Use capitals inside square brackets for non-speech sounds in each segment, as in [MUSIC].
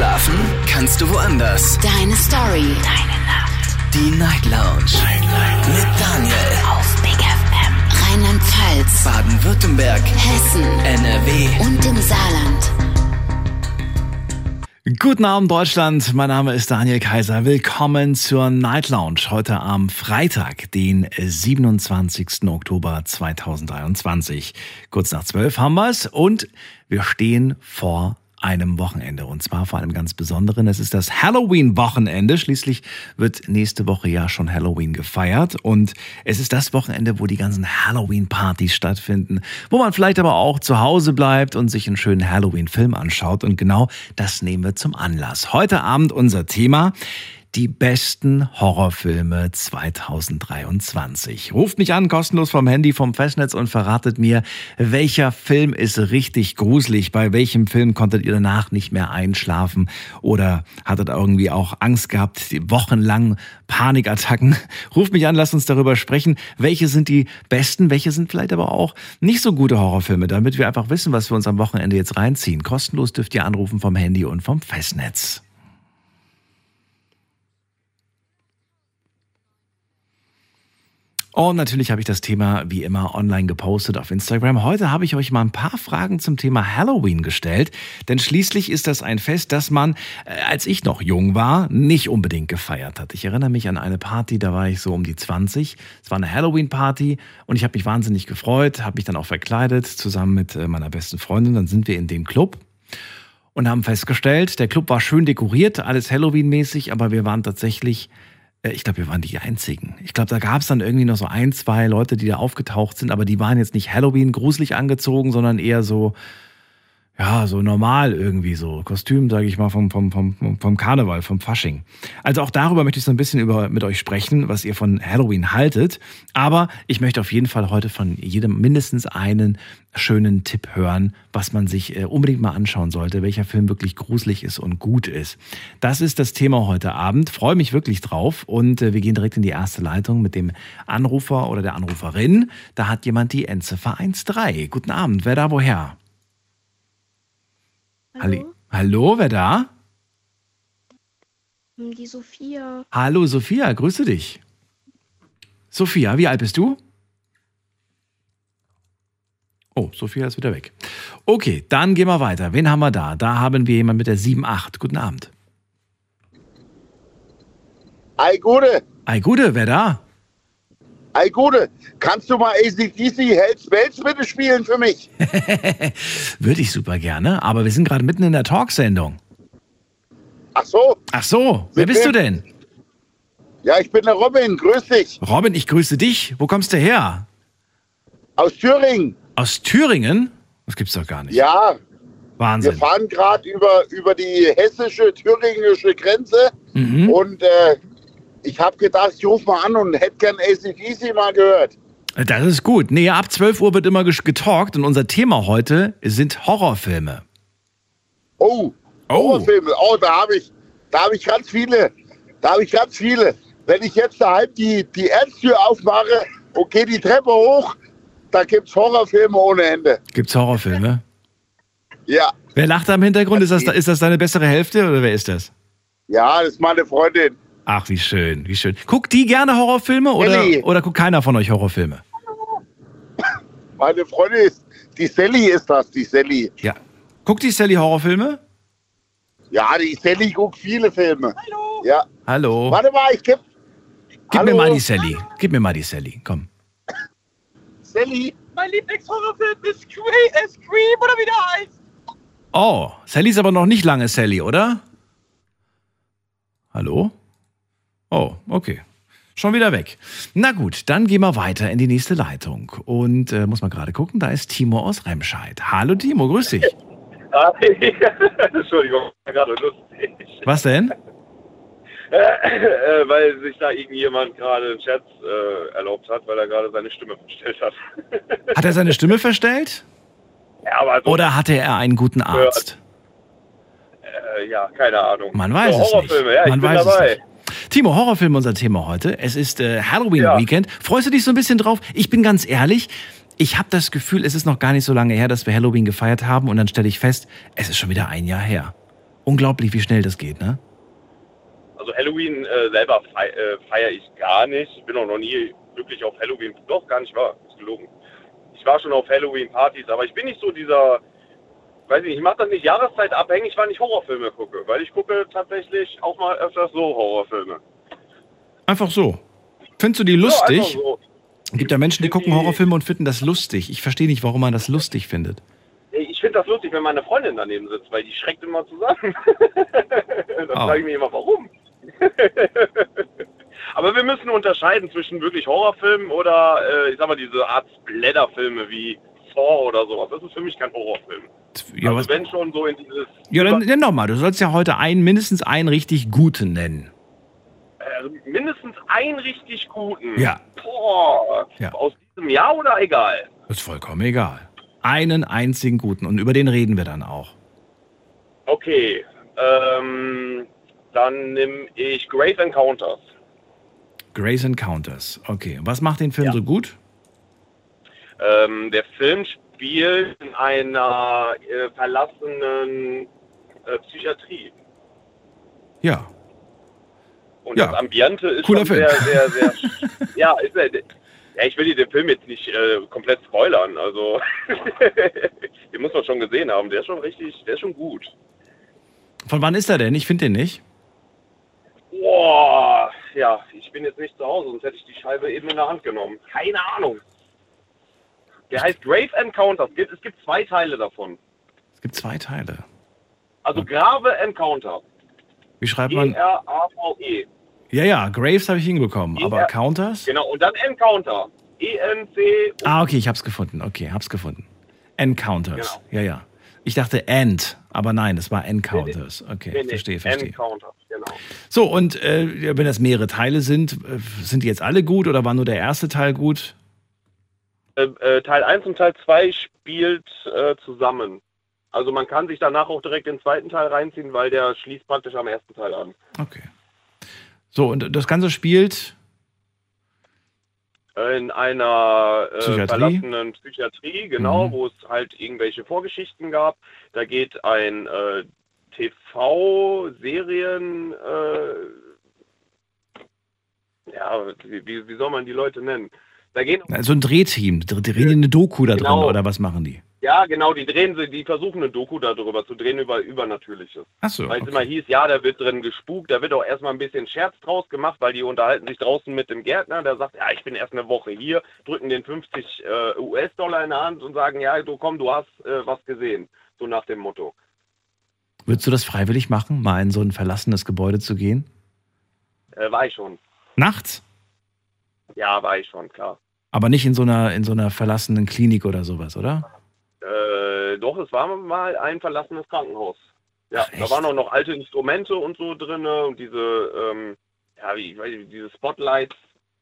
Schlafen kannst du woanders. Deine Story. Deine Nacht. Die Night Lounge. Night, Night. Mit Daniel. Auf Big FM. Rheinland-Pfalz. Baden-Württemberg. Hessen. NRW. Und im Saarland. Guten Abend Deutschland, mein Name ist Daniel Kaiser. Willkommen zur Night Lounge heute am Freitag, den 27. Oktober 2023. Kurz nach zwölf haben wir es und wir stehen vor einem Wochenende und zwar vor einem ganz besonderen. Es ist das Halloween-Wochenende. Schließlich wird nächste Woche ja schon Halloween gefeiert und es ist das Wochenende, wo die ganzen Halloween-Partys stattfinden, wo man vielleicht aber auch zu Hause bleibt und sich einen schönen Halloween-Film anschaut und genau das nehmen wir zum Anlass. Heute Abend unser Thema die besten Horrorfilme 2023. Ruft mich an, kostenlos vom Handy, vom Festnetz und verratet mir, welcher Film ist richtig gruselig, bei welchem Film konntet ihr danach nicht mehr einschlafen oder hattet irgendwie auch Angst gehabt, wochenlang Panikattacken. [LAUGHS] Ruft mich an, lasst uns darüber sprechen, welche sind die besten, welche sind vielleicht aber auch nicht so gute Horrorfilme, damit wir einfach wissen, was wir uns am Wochenende jetzt reinziehen. Kostenlos dürft ihr anrufen vom Handy und vom Festnetz. Und natürlich habe ich das Thema wie immer online gepostet auf Instagram. Heute habe ich euch mal ein paar Fragen zum Thema Halloween gestellt, denn schließlich ist das ein Fest, das man, äh, als ich noch jung war, nicht unbedingt gefeiert hat. Ich erinnere mich an eine Party, da war ich so um die 20. Es war eine Halloween-Party und ich habe mich wahnsinnig gefreut, habe mich dann auch verkleidet zusammen mit äh, meiner besten Freundin. Dann sind wir in den Club und haben festgestellt, der Club war schön dekoriert, alles Halloween-mäßig, aber wir waren tatsächlich ich glaube, wir waren die Einzigen. Ich glaube, da gab es dann irgendwie noch so ein, zwei Leute, die da aufgetaucht sind, aber die waren jetzt nicht Halloween gruselig angezogen, sondern eher so, ja, so normal irgendwie so. Kostüm, sage ich mal, vom, vom, vom, vom Karneval, vom Fasching. Also auch darüber möchte ich so ein bisschen über, mit euch sprechen, was ihr von Halloween haltet. Aber ich möchte auf jeden Fall heute von jedem mindestens einen schönen Tipp hören, was man sich äh, unbedingt mal anschauen sollte, welcher Film wirklich gruselig ist und gut ist. Das ist das Thema heute Abend. Freue mich wirklich drauf und äh, wir gehen direkt in die erste Leitung mit dem Anrufer oder der Anruferin. Da hat jemand die Endziffer 13. Guten Abend, wer da woher? Hallo? Hallo, wer da? Hm, Die Sophia. Hallo Sophia, grüße dich. Sophia, wie alt bist du? Oh, Sophia ist wieder weg. Okay, dann gehen wir weiter. Wen haben wir da? Da haben wir jemanden mit der 7-8. Guten Abend. Ei Gude, Ei, Gute, wer da? Ei Gude, kannst du mal ACDC Hells Bells bitte spielen für mich? [LAUGHS] Würde ich super gerne, aber wir sind gerade mitten in der Talksendung. Ach so, Ach so, wer bist du denn? ja, ich bin der Robin, grüß dich, Robin, ich grüße dich. Wo kommst du her? aus Thüringen. Aus Thüringen? Das gibt's doch gar nicht. Ja, wir Wahnsinn. fahren gerade über, über die hessische, thüringische Grenze Mhm. und äh, ich habe gedacht, ich rufe mal an und hätte gern ACDC mal gehört. Das ist gut. Nee, ab 12 Uhr wird immer getalkt und unser Thema heute sind Horrorfilme. Oh, Oh. Horrorfilme, oh, da habe ich, da habe ich ganz viele, da habe ich ganz viele. Wenn ich jetzt daheim die, die Erztür aufmache und gehe die Treppe hoch, da gibt's Horrorfilme ohne Ende. Gibt's Horrorfilme? Ja. Wer lacht da im Hintergrund? Ist das, ist das deine bessere Hälfte oder wer ist das? Ja, das ist meine Freundin. Ach, wie schön, wie schön. Guckt die gerne Horrorfilme oder, Elli. oder guckt keiner von euch Horrorfilme? Meine Freundin ist, die Sally ist das, die Sally. Ja. Guckt die Sally Horrorfilme? Ja, die Sally guckt viele Filme. Hallo. Ja. Hallo. Warte mal, ich geb. Gib mir Hallo? mal die Sally. Gib mir mal die Sally. Komm. Sally. Mein Lieblingshorrorfilm ist Scream, äh, Scream oder wie der heißt. Oh, Sally ist aber noch nicht lange Sally, oder? Hallo? Oh, okay. Schon wieder weg. Na gut, dann gehen wir weiter in die nächste Leitung. Und äh, muss man gerade gucken, da ist Timo aus Remscheid. Hallo Timo, grüß dich. [LAUGHS] Entschuldigung, gerade lustig. Was denn? Äh, weil sich da irgendjemand gerade einen Scherz äh, erlaubt hat, weil er gerade seine Stimme verstellt hat. [LAUGHS] Hat er seine Stimme verstellt? ja, aber so, Oder hatte er einen guten Arzt? äh, ja, keine Ahnung. Man weiß so, es nicht. Horrorfilme, ja, ich Man bin weiß dabei. es nicht. Timo, Horrorfilm unser Thema heute. Es ist äh, Halloween Ja. Weekend. Freust du dich so ein bisschen drauf? Ich bin ganz ehrlich, ich habe das Gefühl, es ist noch gar nicht so lange her, dass wir Halloween gefeiert haben und dann stelle ich fest, es ist schon wieder ein Jahr her. Unglaublich, wie schnell das geht, ne? Also Halloween äh, selber fei äh, feiere ich gar nicht. Ich bin auch noch nie wirklich auf Halloween, doch gar nicht wahr, ist gelogen. Ich war schon auf Halloween-Partys, aber ich bin nicht so dieser, weiß ich nicht, ich mache das nicht jahreszeitabhängig, weil ich Horrorfilme gucke. Weil ich gucke tatsächlich auch mal öfters so Horrorfilme. Einfach so. Findest du die Ja, lustig? einfach so. Es gibt ja Menschen, die gucken Horrorfilme und finden das lustig. Ich verstehe nicht, warum man das lustig findet. Ich finde das lustig, wenn meine Freundin daneben sitzt, weil die schreckt immer zusammen. [LAUGHS] Dann Oh. frage ich mich immer, warum. [LAUGHS] Aber wir müssen unterscheiden zwischen wirklich Horrorfilmen oder, äh, ich sag mal, diese Art Splatter-Filme wie Saw oder sowas. Das ist für mich kein Horrorfilm. Ja, also was, wenn schon so in dieses... ja dann nenn doch mal. Du sollst ja heute einen, mindestens einen richtig guten nennen. äh, mindestens einen richtig guten. Ja. Boah, Ja. aus diesem Jahr oder egal? Ist vollkommen egal. Einen einzigen guten. Und über den reden wir dann auch. Okay, ähm, dann nehme ich Grave Encounters. Grace Encounters. Okay. Was macht den Film Ja. so gut? Ähm, der Film spielt in einer äh, verlassenen äh, Psychiatrie. Ja. Und Ja. das Ambiente ist Cooler Film. sehr, sehr, [LAUGHS] sehr. ja, ist er. Ja, ich will dir den Film jetzt nicht äh, komplett spoilern. Also, [LAUGHS] den muss man schon gesehen haben. Der ist schon richtig, der ist schon gut. Von wann ist er denn? Ich finde den nicht. Boah, ja, ich bin jetzt nicht zu Hause, sonst hätte ich die Scheibe eben in der Hand genommen. Keine Ahnung. Der heißt Grave Encounters. Es gibt- zwei Teile davon. Es gibt zwei Teile. Also Grave Encounter. Wie schreibt man? E-R-A-V-E. Ja, ja, Graves habe ich hinbekommen. Aber Ja. Counters? Genau, und dann Encounter. E E-N-C. Ah, okay, ich hab's gefunden. Okay, hab's gefunden. Encounters. Genau. Ja, ja. Ich dachte End, aber nein, es war Encounters. Okay, Nee, nee, verstehe, verstehe. Encounter, genau. So, und äh, wenn das mehrere Teile sind, äh, sind die jetzt alle gut oder war nur der erste Teil gut? Äh, äh, Teil 1 und Teil 2 spielt äh, zusammen. Also man kann sich danach auch direkt den zweiten Teil reinziehen, weil der schließt praktisch am ersten Teil an. Okay. So, und das Ganze spielt. in einer äh, Psychiatrie? verlassenen Psychiatrie, genau, Mhm. wo es halt irgendwelche Vorgeschichten gab. Da geht ein äh, TV-Serien, äh, ja, wie, wie wie soll man die Leute nennen? Da gehen, So ein Drehteam. Die drehen die eine Doku da drin Genau. oder was machen die? ja, genau, die drehen sie, die versuchen eine Doku darüber zu drehen über Übernatürliches. Achso. Weil es immer hieß, ja, da wird drin gespukt, da wird auch erstmal ein bisschen Scherz draus gemacht, weil die unterhalten sich draußen mit dem Gärtner, der sagt, ja, ich bin erst eine Woche hier, drücken den 50 äh, US-Dollar in der Hand und sagen, ja, du komm, du hast äh, was gesehen. So nach dem Motto. Würdest du das freiwillig machen, mal in so ein verlassenes Gebäude zu gehen? Äh, war ich schon. Nachts? Ja, war ich schon, klar. Aber nicht in so einer, in so einer verlassenen Klinik oder sowas, oder? Äh, doch, es war mal ein verlassenes Krankenhaus. Ja, Ach, da waren auch noch alte Instrumente und so drin und diese, ähm, ja, wie, ich weiß nicht, diese Spotlights,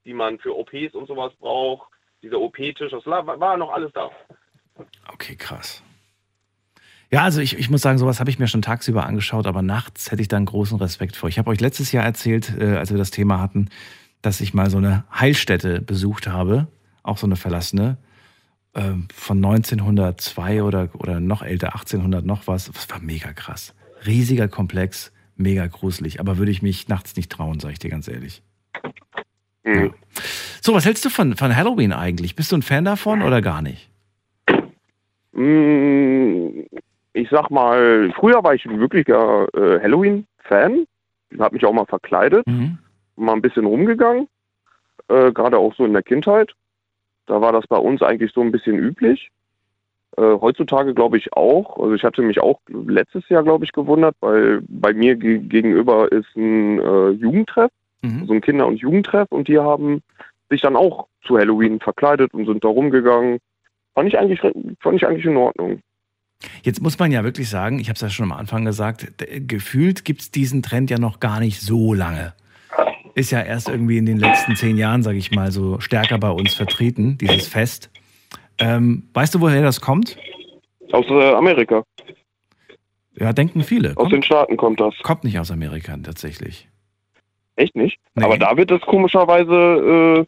die man für OPs und sowas braucht. Dieser OP-Tisch, das war, war noch alles da. Okay, krass. Ja, also ich, ich muss sagen, sowas habe ich mir schon tagsüber angeschaut, aber nachts hätte ich da einen großen Respekt vor. Ich habe euch letztes Jahr erzählt, äh, als wir das Thema hatten, dass ich mal so eine Heilstätte besucht habe, auch so eine verlassene, ähm, von 1902 oder, oder noch älter, 1800 noch was. Das war mega krass. Riesiger Komplex, mega gruselig, aber würde ich mich nachts nicht trauen, sage ich dir ganz ehrlich. Mhm. So, was hältst du von, von Halloween eigentlich? Bist du ein Fan davon oder gar nicht? Mm, Ich sag mal, früher war ich ein wirklicher äh, Halloween-Fan. Hab mich auch mal verkleidet, Mhm. Mal ein bisschen rumgegangen. Äh, Gerade auch so in der Kindheit. Da war das bei uns eigentlich so ein bisschen üblich. Äh, heutzutage glaube ich auch. Also ich hatte mich auch letztes Jahr, glaube ich, gewundert, weil bei mir ge gegenüber ist ein äh, Jugendtreff, Mhm. so ein Kinder- und Jugendtreff und die haben sich dann auch zu Halloween verkleidet und sind da rumgegangen. Fand ich eigentlich, fand ich eigentlich in Ordnung. Jetzt muss man ja wirklich sagen, ich habe es ja schon am Anfang gesagt, gefühlt gibt es diesen Trend ja noch gar nicht so lange. Ist ja erst irgendwie in den letzten zehn Jahren, sage ich mal, so stärker bei uns vertreten, dieses Fest. Ähm, weißt du, woher das kommt? Aus äh, Amerika. Ja, denken viele. Aus den Kommt, Staaten kommt das. kommt nicht aus Amerika tatsächlich. Echt nicht? Nee. Aber da wird es komischerweise,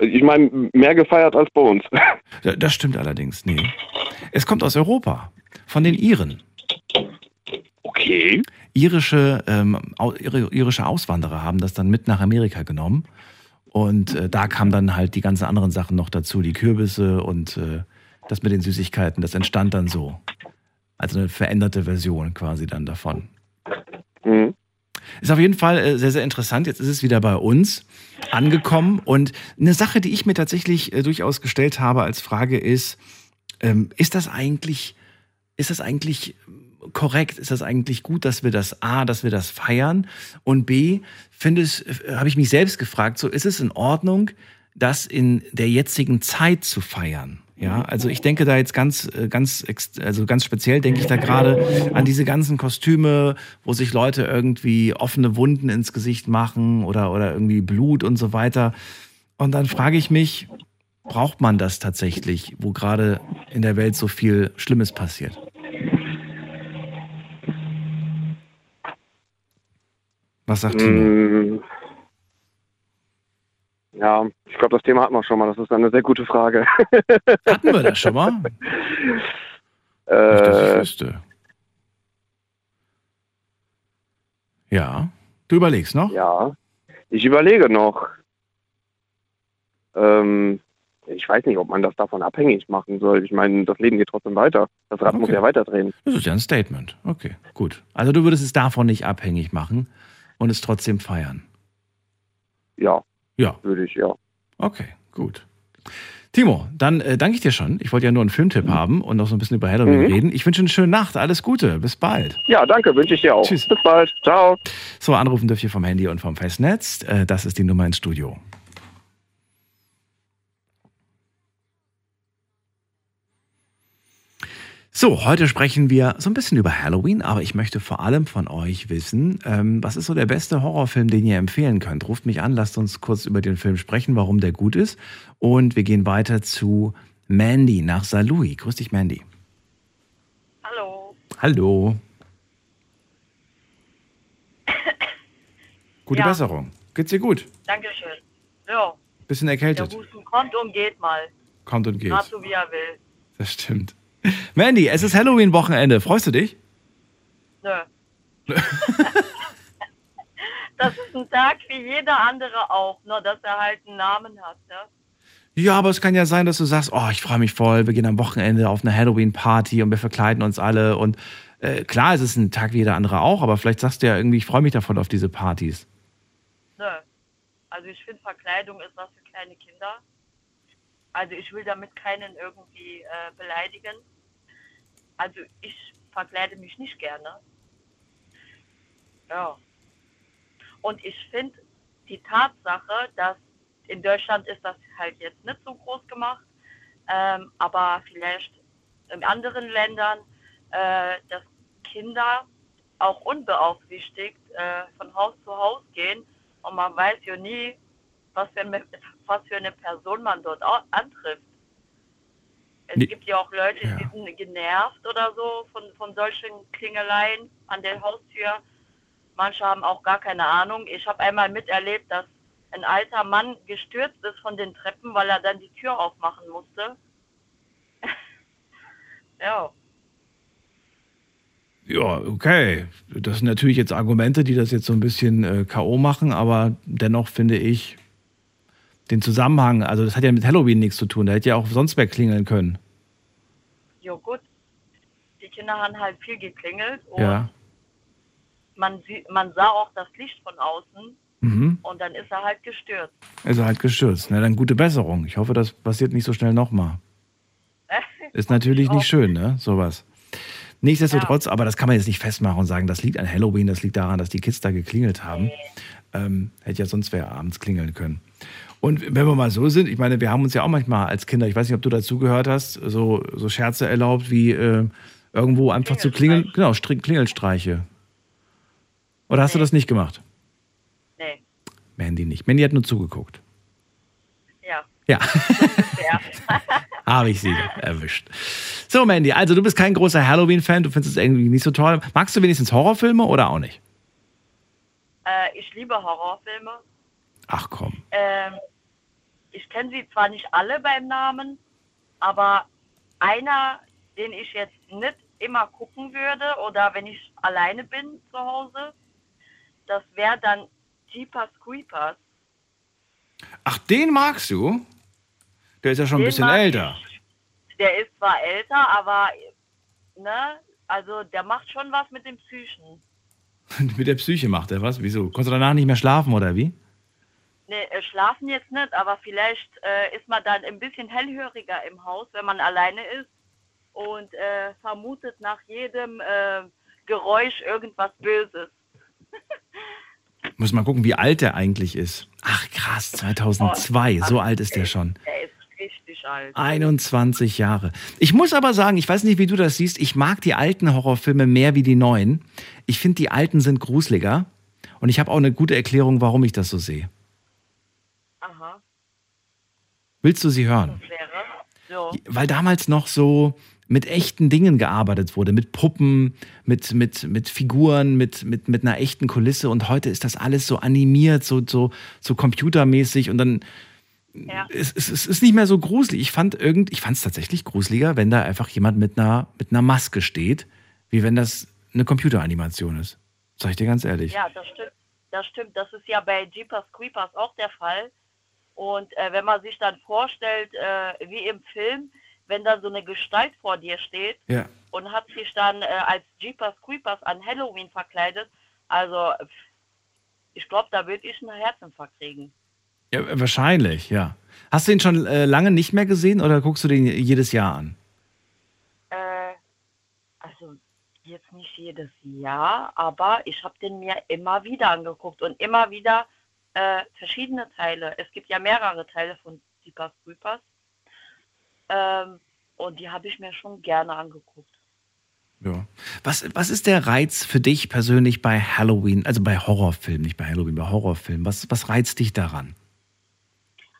äh, ich meine, mehr gefeiert als bei uns. [LAUGHS] Das stimmt allerdings, nee. Es kommt aus Europa, von den Iren. Okay. Irische, ähm, irische Auswanderer haben das dann mit nach Amerika genommen. Und äh, da kamen dann halt die ganzen anderen Sachen noch dazu, die Kürbisse und äh, das mit den Süßigkeiten. Das entstand dann so. Also eine veränderte Version quasi dann davon. Mhm. Ist auf jeden Fall äh, sehr, sehr interessant. Jetzt ist es wieder bei uns angekommen. Und eine Sache, die ich mir tatsächlich äh, durchaus gestellt habe als Frage ist, ähm, ist das eigentlich, ist das eigentlich korrekt? Ist das eigentlich gut, dass wir das A, dass wir das feiern? Und B, finde es, äh, habe ich mich selbst gefragt, so ist es in Ordnung, das in der jetzigen Zeit zu feiern? Ja, also ich denke da jetzt ganz, äh, ganz, also ganz speziell denke ich da gerade an diese ganzen Kostüme, wo sich Leute irgendwie offene Wunden ins Gesicht machen oder, oder irgendwie Blut und so weiter. Und dann frage ich mich, braucht man das tatsächlich, wo gerade in der Welt so viel Schlimmes passiert? Was sagt Timo? Mm. Ja, ich glaube, das Thema hatten wir schon mal. Das ist eine sehr gute Frage. Hatten wir das schon mal? [LAUGHS] Nicht, dass ich äh, wüsste. Ja, du überlegst noch? ja, ich überlege noch. Ähm, ich weiß nicht, ob man das davon abhängig machen soll. Ich meine, das Leben geht trotzdem weiter. Das Rad muss Okay. ja weiterdrehen. Das ist ja ein Statement. Okay, gut. Also du würdest es davon nicht abhängig machen und es trotzdem feiern. Ja, Ja, würde ich, ja. okay, gut. Timo, dann äh, danke ich dir schon. Ich wollte ja nur einen Filmtipp haben und noch so ein bisschen über Halloween Mhm. reden. Ich wünsche eine schöne Nacht. Alles Gute. Bis bald. Ja, danke, wünsche ich dir auch. Tschüss. Bis bald. Ciao. So, anrufen dürft ihr vom Handy und vom Festnetz. Äh, das ist die Nummer ins Studio. So, heute sprechen wir so ein bisschen über Halloween, aber ich möchte vor allem von euch wissen, ähm, was ist so der beste Horrorfilm, den ihr empfehlen könnt? Ruft mich an, lasst uns kurz über den Film sprechen, warum der gut ist. Und wir gehen weiter zu Mandy nach Saarlouis. Grüß dich, Mandy. Hallo. Hallo. [COUGHS] Gute Ja. Besserung. Geht's dir gut? Dankeschön. Ja, Bisschen der erkältet. Husten kommt und geht mal. Kommt und geht. Gerade so wie er will. Das stimmt. [LAUGHS] Mandy, es ist Halloween-Wochenende. Freust du dich? Nö. [LAUGHS] das ist ein Tag wie jeder andere auch, nur dass er halt einen Namen hat. Ne? Ja, aber es kann ja sein, dass du sagst, oh, ich freue mich voll, wir gehen am Wochenende auf eine Halloween-Party und wir verkleiden uns alle. Und äh, klar, es ist ein Tag wie jeder andere auch, aber vielleicht sagst du ja irgendwie, ich freue mich davon auf diese Partys. Nö. Also ich finde, Verkleidung ist was für kleine Kinder. Also ich will damit keinen irgendwie äh, beleidigen. Also ich verkleide mich nicht gerne. Ja. Und ich finde die Tatsache, dass in Deutschland ist das halt jetzt nicht so groß gemacht, ähm, aber vielleicht in anderen Ländern, äh, dass Kinder auch unbeaufsichtigt äh, von Haus zu Haus gehen und man weiß ja nie, was für was für eine Person man dort antrifft. Es Nee. gibt ja auch Leute, Ja. die sind genervt oder so von, von solchen Klingeleien an der Haustür. Manche haben auch gar keine Ahnung. Ich habe einmal miterlebt, dass ein alter Mann gestürzt ist von den Treppen, weil er dann die Tür aufmachen musste. [LAUGHS] ja. Ja, okay. Das sind natürlich jetzt Argumente, die das jetzt so ein bisschen äh, K.O. machen, aber dennoch finde ich den Zusammenhang, also das hat ja mit Halloween nichts zu tun, da hätte ja auch sonst wer klingeln können. Jo gut. Die Kinder haben halt viel geklingelt und Ja. man, man sah auch das Licht von außen Mhm. und dann ist er halt gestürzt. Ist er halt gestürzt. Na dann gute Besserung. Ich hoffe, das passiert nicht so schnell nochmal. [LAUGHS] Ist natürlich nicht schön, ne? Sowas. Nichtsdestotrotz, aber das kann man jetzt nicht festmachen und sagen, das liegt an Halloween, das liegt daran, dass die Kids da geklingelt haben. Ähm, hätte ja sonst wer abends klingeln können. Und wenn wir mal so sind, ich meine, wir haben uns ja auch manchmal als Kinder, ich weiß nicht, ob du dazugehört hast, so, so Scherze erlaubt, wie äh, irgendwo einfach zu klingeln. Genau, Klingelstreiche. Oder hast du das nicht gemacht? Nee, Mandy nicht. Mandy hat nur zugeguckt. ja. Ja. ja. [LAUGHS] [LAUGHS] Habe ich sie erwischt. So, Mandy, also du bist kein großer Halloween-Fan, du findest es irgendwie nicht so toll. Magst du wenigstens Horrorfilme oder auch nicht? äh, ich liebe Horrorfilme. Ach komm. Ähm, ich kenne sie zwar nicht alle beim Namen, aber einer, den ich jetzt nicht immer gucken würde oder wenn ich alleine bin zu Hause, das wäre dann Jeepers Creepers. Ach, den magst du? Der ist ja schon ein Den bisschen mag älter. Ich. Der ist zwar älter, aber ne, also der macht schon was mit dem Psychen. [LAUGHS] Mit der Psyche macht er was? Wieso? Konntest du danach nicht mehr schlafen oder wie? Ne, äh, schlafen jetzt nicht, aber vielleicht äh, ist man dann ein bisschen hellhöriger im Haus, wenn man alleine ist und äh, vermutet nach jedem äh, Geräusch irgendwas Böses. [LAUGHS] Muss mal gucken, wie alt der eigentlich ist. Ach krass, 2002, so alt ist der schon. Der ist richtig alt. 21 Jahre. Ich muss aber sagen, ich weiß nicht, wie du das siehst, ich mag die alten Horrorfilme mehr wie die neuen. Ich finde, die alten sind gruseliger. Und ich habe auch eine gute Erklärung, warum ich das so sehe. Aha, Willst du sie hören? Weil damals noch so mit echten Dingen gearbeitet wurde, mit Puppen, mit, mit, mit Figuren, mit, mit, mit einer echten Kulisse. Und heute ist das alles so animiert, so, so, so computermäßig und dann Ja. es, es, es ist nicht mehr so gruselig. Ich fand irgend, ich fand es tatsächlich gruseliger, wenn da einfach jemand mit einer, mit einer Maske steht, wie wenn das eine Computeranimation ist. Sag ich dir ganz ehrlich. Ja, das stimmt. Das stimmt. Das ist ja bei Jeepers Creepers auch der Fall. Und äh, wenn man sich dann vorstellt, äh, wie im Film, wenn da so eine Gestalt vor dir steht Ja. und hat sich dann äh, als Jeepers Creepers an Halloween verkleidet, also ich glaube, da würde ich einen Herzinfarkt kriegen. ja, wahrscheinlich, ja. Hast du ihn schon äh, lange nicht mehr gesehen oder guckst du den jedes Jahr an? Äh, also jetzt nicht jedes Jahr, aber ich habe den mir immer wieder angeguckt und immer wieder äh, verschiedene Teile. Es gibt ja mehrere Teile von Jeepers Creepers. Ähm, und die habe ich mir schon gerne angeguckt. Ja. Was, was ist der Reiz für dich persönlich bei Halloween, also bei Horrorfilmen, nicht bei Halloween, bei Horrorfilmen? Was, was reizt dich daran?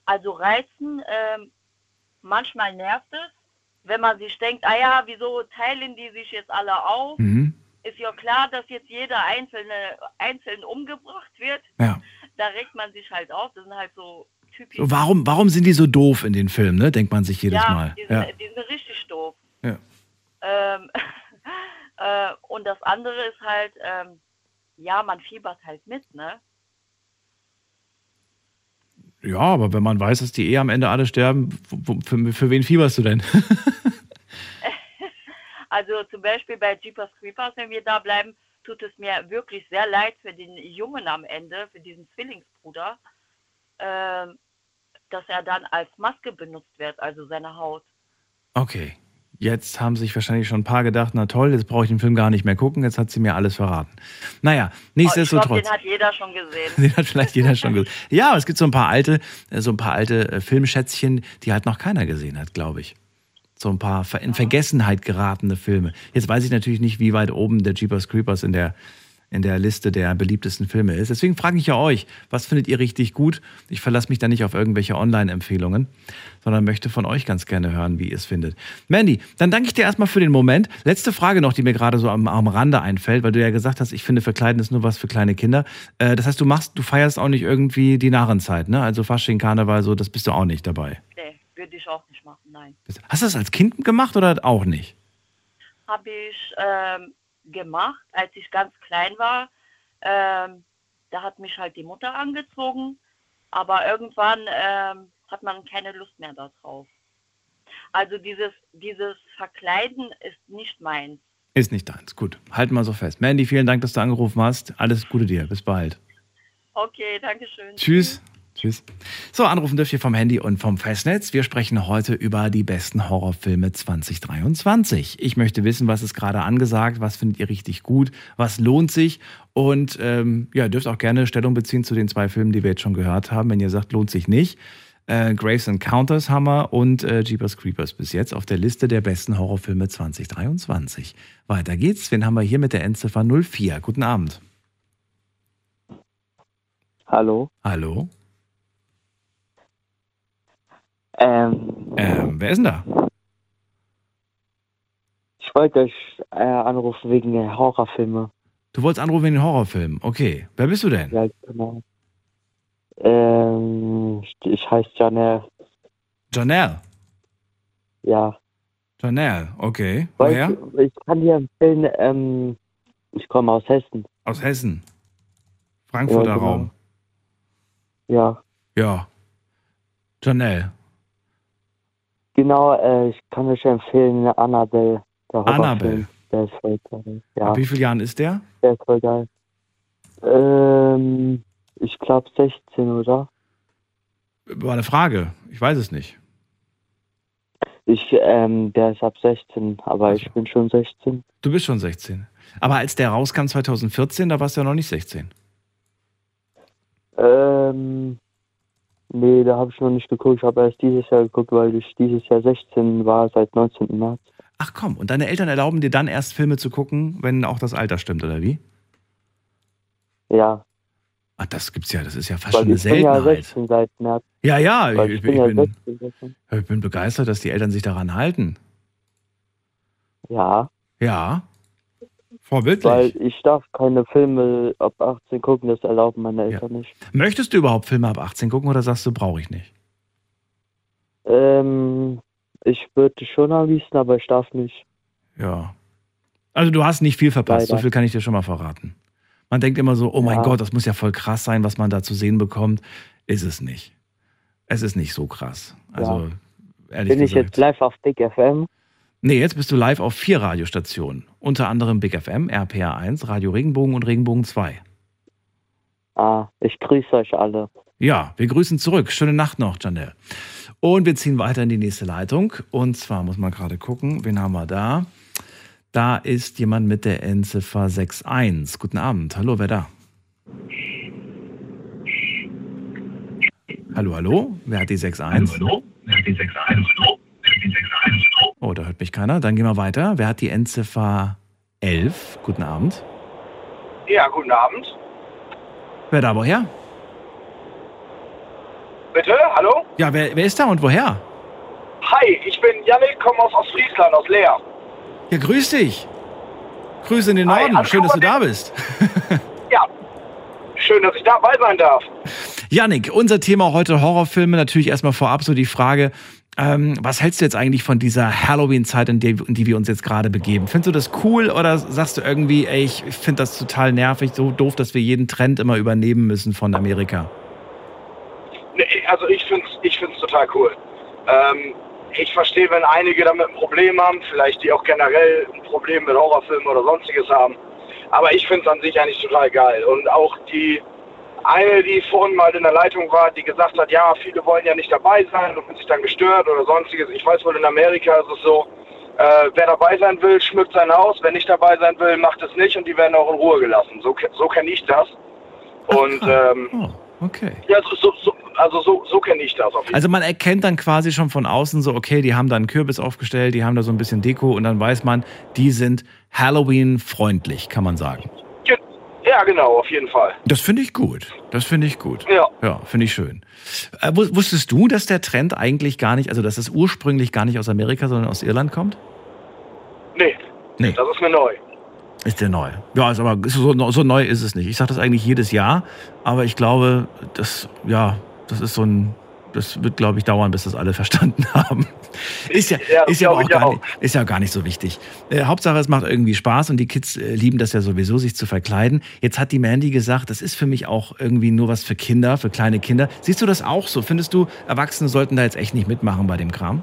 Also Reizen, ähm, manchmal nervt es, wenn man sich denkt, ah ja, wieso teilen die sich jetzt alle auf? Mhm. Ist ja klar, dass jetzt jeder einzelne einzeln umgebracht wird. Ja. Da regt man sich halt auf. Das sind halt so typisch. So, warum, warum sind die so doof in den Filmen, ne? Denkt man sich jedes ja, Mal. Die sind, Ja. die sind richtig doof. Ja. Ähm, [LAUGHS] äh, und das andere ist halt, ähm, ja, man fiebert halt mit, ne? ja, aber wenn man weiß, dass die eh am Ende alle sterben, für, für wen fieberst du denn? [LAUGHS] [LAUGHS] Also zum Beispiel bei Jeepers Creepers, wenn wir da bleiben, tut es mir wirklich sehr leid für den Jungen am Ende, für diesen Zwillingsbruder, ähm, dass er dann als Maske benutzt wird, also seine Haut. Okay. Jetzt haben sich wahrscheinlich schon ein paar gedacht, na toll, jetzt brauche ich den Film gar nicht mehr gucken, jetzt hat sie mir alles verraten. Naja, Oh, nichtsdestotrotz. den hat jeder schon gesehen. [LAUGHS] Den hat vielleicht jeder schon gesehen. Ja, aber es gibt so ein paar alte, äh, so ein paar alte äh, Filmschätzchen, die halt noch keiner gesehen hat, glaube ich. So ein paar in Vergessenheit geratene Filme. Jetzt weiß ich natürlich nicht, wie weit oben der Jeepers Creepers in der, in der Liste der beliebtesten Filme ist. Deswegen frage ich ja euch, was findet ihr richtig gut? Ich verlasse mich da nicht auf irgendwelche Online-Empfehlungen, sondern möchte von euch ganz gerne hören, wie ihr es findet. Mandy, dann danke ich dir erstmal für den Moment. Letzte Frage noch, die mir gerade so am, am Rande einfällt, weil du ja gesagt hast, ich finde, Verkleiden ist nur was für kleine Kinder. Äh, das heißt, du machst, du feierst auch nicht irgendwie die Narrenzeit, ne? Also Fasching, Karneval, so, das bist du auch nicht dabei. Nee, würde ich auch nicht machen, nein. Hast du das als Kind gemacht oder auch nicht? Habe ich ähm, gemacht, als ich ganz klein war. Ähm, da hat mich halt die Mutter angezogen, aber irgendwann ähm, hat man keine Lust mehr darauf. Also dieses, dieses Verkleiden ist nicht meins. Ist nicht deins. Gut, halten wir so fest. Mandy, vielen Dank, dass du angerufen hast. Alles Gute dir. Bis bald. Okay, danke schön. Tschüss. Tschüss. So, anrufen dürft ihr vom Handy und vom Festnetz. Wir sprechen heute über die besten Horrorfilme 2023. Ich möchte wissen, was ist gerade angesagt, was findet ihr richtig gut, was lohnt sich und ähm, ja, dürft auch gerne Stellung beziehen zu den zwei Filmen, die wir jetzt schon gehört haben. Wenn ihr sagt, lohnt sich nicht. Äh, Graves Encounters Hammer und äh, Jeepers Creepers bis jetzt auf der Liste der besten Horrorfilme 2023. Weiter geht's. Wen haben wir hier mit der Endziffer 04? Guten Abend. Hallo. Hallo. Ähm, Ähm, wer ist denn da? ich wollte euch äh, anrufen wegen der Horrorfilme. Du wolltest anrufen in den Horrorfilm. Okay. Wer bist du denn? Ja, genau. Ähm, ich, ich heiße Janelle. Janelle. Ja. Janelle, okay. Woher? Wollt, ich kann dir empfehlen, ähm, Ich komme aus Hessen. Aus Hessen. Frankfurter Ja, genau. Raum. Ja. Ja. Janelle. Genau, äh, ich kann euch empfehlen, Annabelle. Annabelle. Der ist voll geil. Ja, Ab wie vielen Jahren ist der? der ist voll geil. Ähm, ich glaube 16, oder? War eine Frage. Ich weiß es nicht. Ich, ähm, der ist ab 16, aber ich bin schon 16. Du bist schon 16. Aber als der rauskam 2014, da warst du ja noch nicht 16. Ähm, nee, da habe ich noch nicht geguckt. Ich habe erst dieses Jahr geguckt, weil ich dieses Jahr 16 war, seit 19. März. Ach komm, und deine Eltern erlauben dir dann erst Filme zu gucken, wenn auch das Alter stimmt, oder wie? Ja, Ach, das gibt's ja, das ist ja fast weil schon eine ich bin ja Seltenheit. 16 seit März. Ja, ja, ich, ich bin ja bin, 16. deswegen. ich bin begeistert, dass die Eltern sich daran halten. Ja, Ja. Vorbildlich. weil ich darf keine Filme ab 18 gucken, das erlauben meine Eltern nicht. Möchtest du überhaupt Filme ab 18 gucken oder sagst du, brauche ich nicht? Ähm, ich würde schon am liebsten, aber ich darf nicht. Ja. Also du hast nicht viel verpasst, Leider. so viel kann ich dir schon mal verraten. Man denkt immer so, oh mein Ja. Gott, das muss ja voll krass sein, was man da zu sehen bekommt. Ist es nicht. Es ist nicht so krass. Also, ehrlich Bin ich gesagt. jetzt live auf Big FM? Nee, jetzt bist du live auf vier Radiostationen. Unter anderem Big FM, RPR 1, Radio Regenbogen und Regenbogen 2. Ah, ich grüße euch alle. Ja, wir grüßen zurück. Schöne Nacht noch, Janelle. Und wir ziehen weiter in die nächste Leitung. Und zwar muss man gerade gucken, wen haben wir da? Da ist jemand mit der Endziffer 61. Guten Abend. Hallo, wer da? Hallo, hallo? Wer hat die 61? Hallo, Wer hat die 61? Oh, da hört mich keiner. Dann gehen wir weiter. Wer hat die Endziffer 11? Guten Abend. Ja, guten Abend. Wer da woher? Bitte, hallo? Ja, wer, wer ist da und woher? Hi, ich bin Yannick, komme aus Ostfriesland, aus Leer. Ja, grüß dich. Grüße in den Hi, Norden. Schön, dass du da bist. [LAUGHS] Ja, schön, dass ich dabei sein darf. Janik, unser Thema heute Horrorfilme. Natürlich erstmal vorab so die Frage, ähm, was hältst du jetzt eigentlich von dieser Halloween-Zeit, in in die wir uns jetzt gerade begeben? Findest du das cool oder sagst du irgendwie, ey, ich finde das total nervig, so doof, dass wir jeden Trend immer übernehmen müssen von Amerika? Nee, also ich finde es ich find's total cool. Ähm, ich verstehe, wenn einige damit ein Problem haben, vielleicht die auch generell ein Problem mit Horrorfilmen oder sonstiges haben. Aber ich finde es an sich eigentlich total geil. Und auch die eine, die vorhin mal in der Leitung war, die gesagt hat, ja, viele wollen ja nicht dabei sein und sind sich dann gestört oder sonstiges. Ich weiß wohl, in Amerika ist es so, äh, wer dabei sein will, schmückt sein Haus. Wer nicht dabei sein will, macht es nicht und die werden auch in Ruhe gelassen. So, so kenne ich das. Und ähm, Oh, okay. ja, so, so, so, also so, so kenne ich das auf jeden Fall. Also man erkennt dann quasi schon von außen so, okay, die haben da einen Kürbis aufgestellt, die haben da so ein bisschen Deko und dann weiß man, die sind Halloween-freundlich, kann man sagen. Ja, genau, auf jeden Fall. Das finde ich gut. Das finde ich gut. Ja. Ja, finde ich schön. Äh, wus- wusstest du, dass der Trend eigentlich gar nicht, also dass es ursprünglich gar nicht aus Amerika, sondern aus Irland kommt? Nee, Nee. das ist mir neu. Ist der neu? Ja, ist aber so, so neu ist es nicht. Ich sage das eigentlich jedes Jahr, aber ich glaube, das, ja, das ist so ein, das wird, glaube ich, dauern, bis das alle [LAUGHS] verstanden haben. Ist ja, Ja, ist ja auch gar auch. nicht, ist ja gar nicht so wichtig. Äh, Hauptsache, es macht irgendwie Spaß und die Kids äh, lieben das ja sowieso, sich zu verkleiden. Jetzt hat die Mandy gesagt, das ist für mich auch irgendwie nur was für Kinder, für kleine Kinder. Siehst du das auch so? Findest du, Erwachsene sollten da jetzt echt nicht mitmachen bei dem Kram?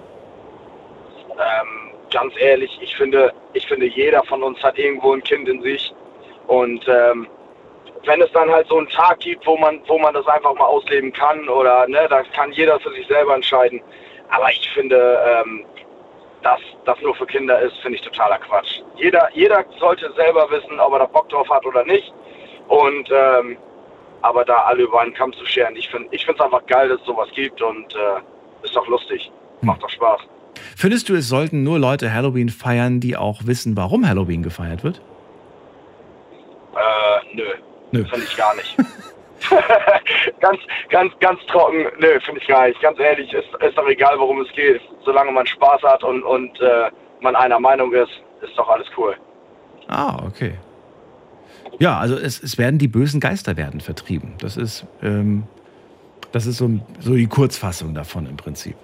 Ähm, ganz ehrlich, ich finde, ich finde, jeder von uns hat irgendwo ein Kind in sich. Und ähm, wenn es dann halt so einen Tag gibt, wo man, wo man das einfach mal ausleben kann oder ne, da kann jeder für sich selber entscheiden. Aber ich finde, ähm, dass das nur für Kinder ist, finde ich totaler Quatsch. Jeder, jeder sollte selber wissen, ob er da Bock drauf hat oder nicht. Und ähm, aber da alle über einen Kamm zu scheren, ich finde ich finde es einfach geil, dass es sowas gibt und äh, ist doch lustig. Macht doch Spaß. Findest du, es sollten nur Leute Halloween feiern, die auch wissen, warum Halloween gefeiert wird? Äh, nö. Nö. Finde ich gar nicht. [LAUGHS] ganz, ganz, ganz trocken. Nö, finde ich gar nicht. Ganz ehrlich, ist, ist doch egal, worum es geht. Solange man Spaß hat und, und äh, man einer Meinung ist, ist doch alles cool. Ah, okay. Ja, also es, es werden die bösen Geister werden vertrieben. Das ist, ähm, das ist so, so die Kurzfassung davon im Prinzip.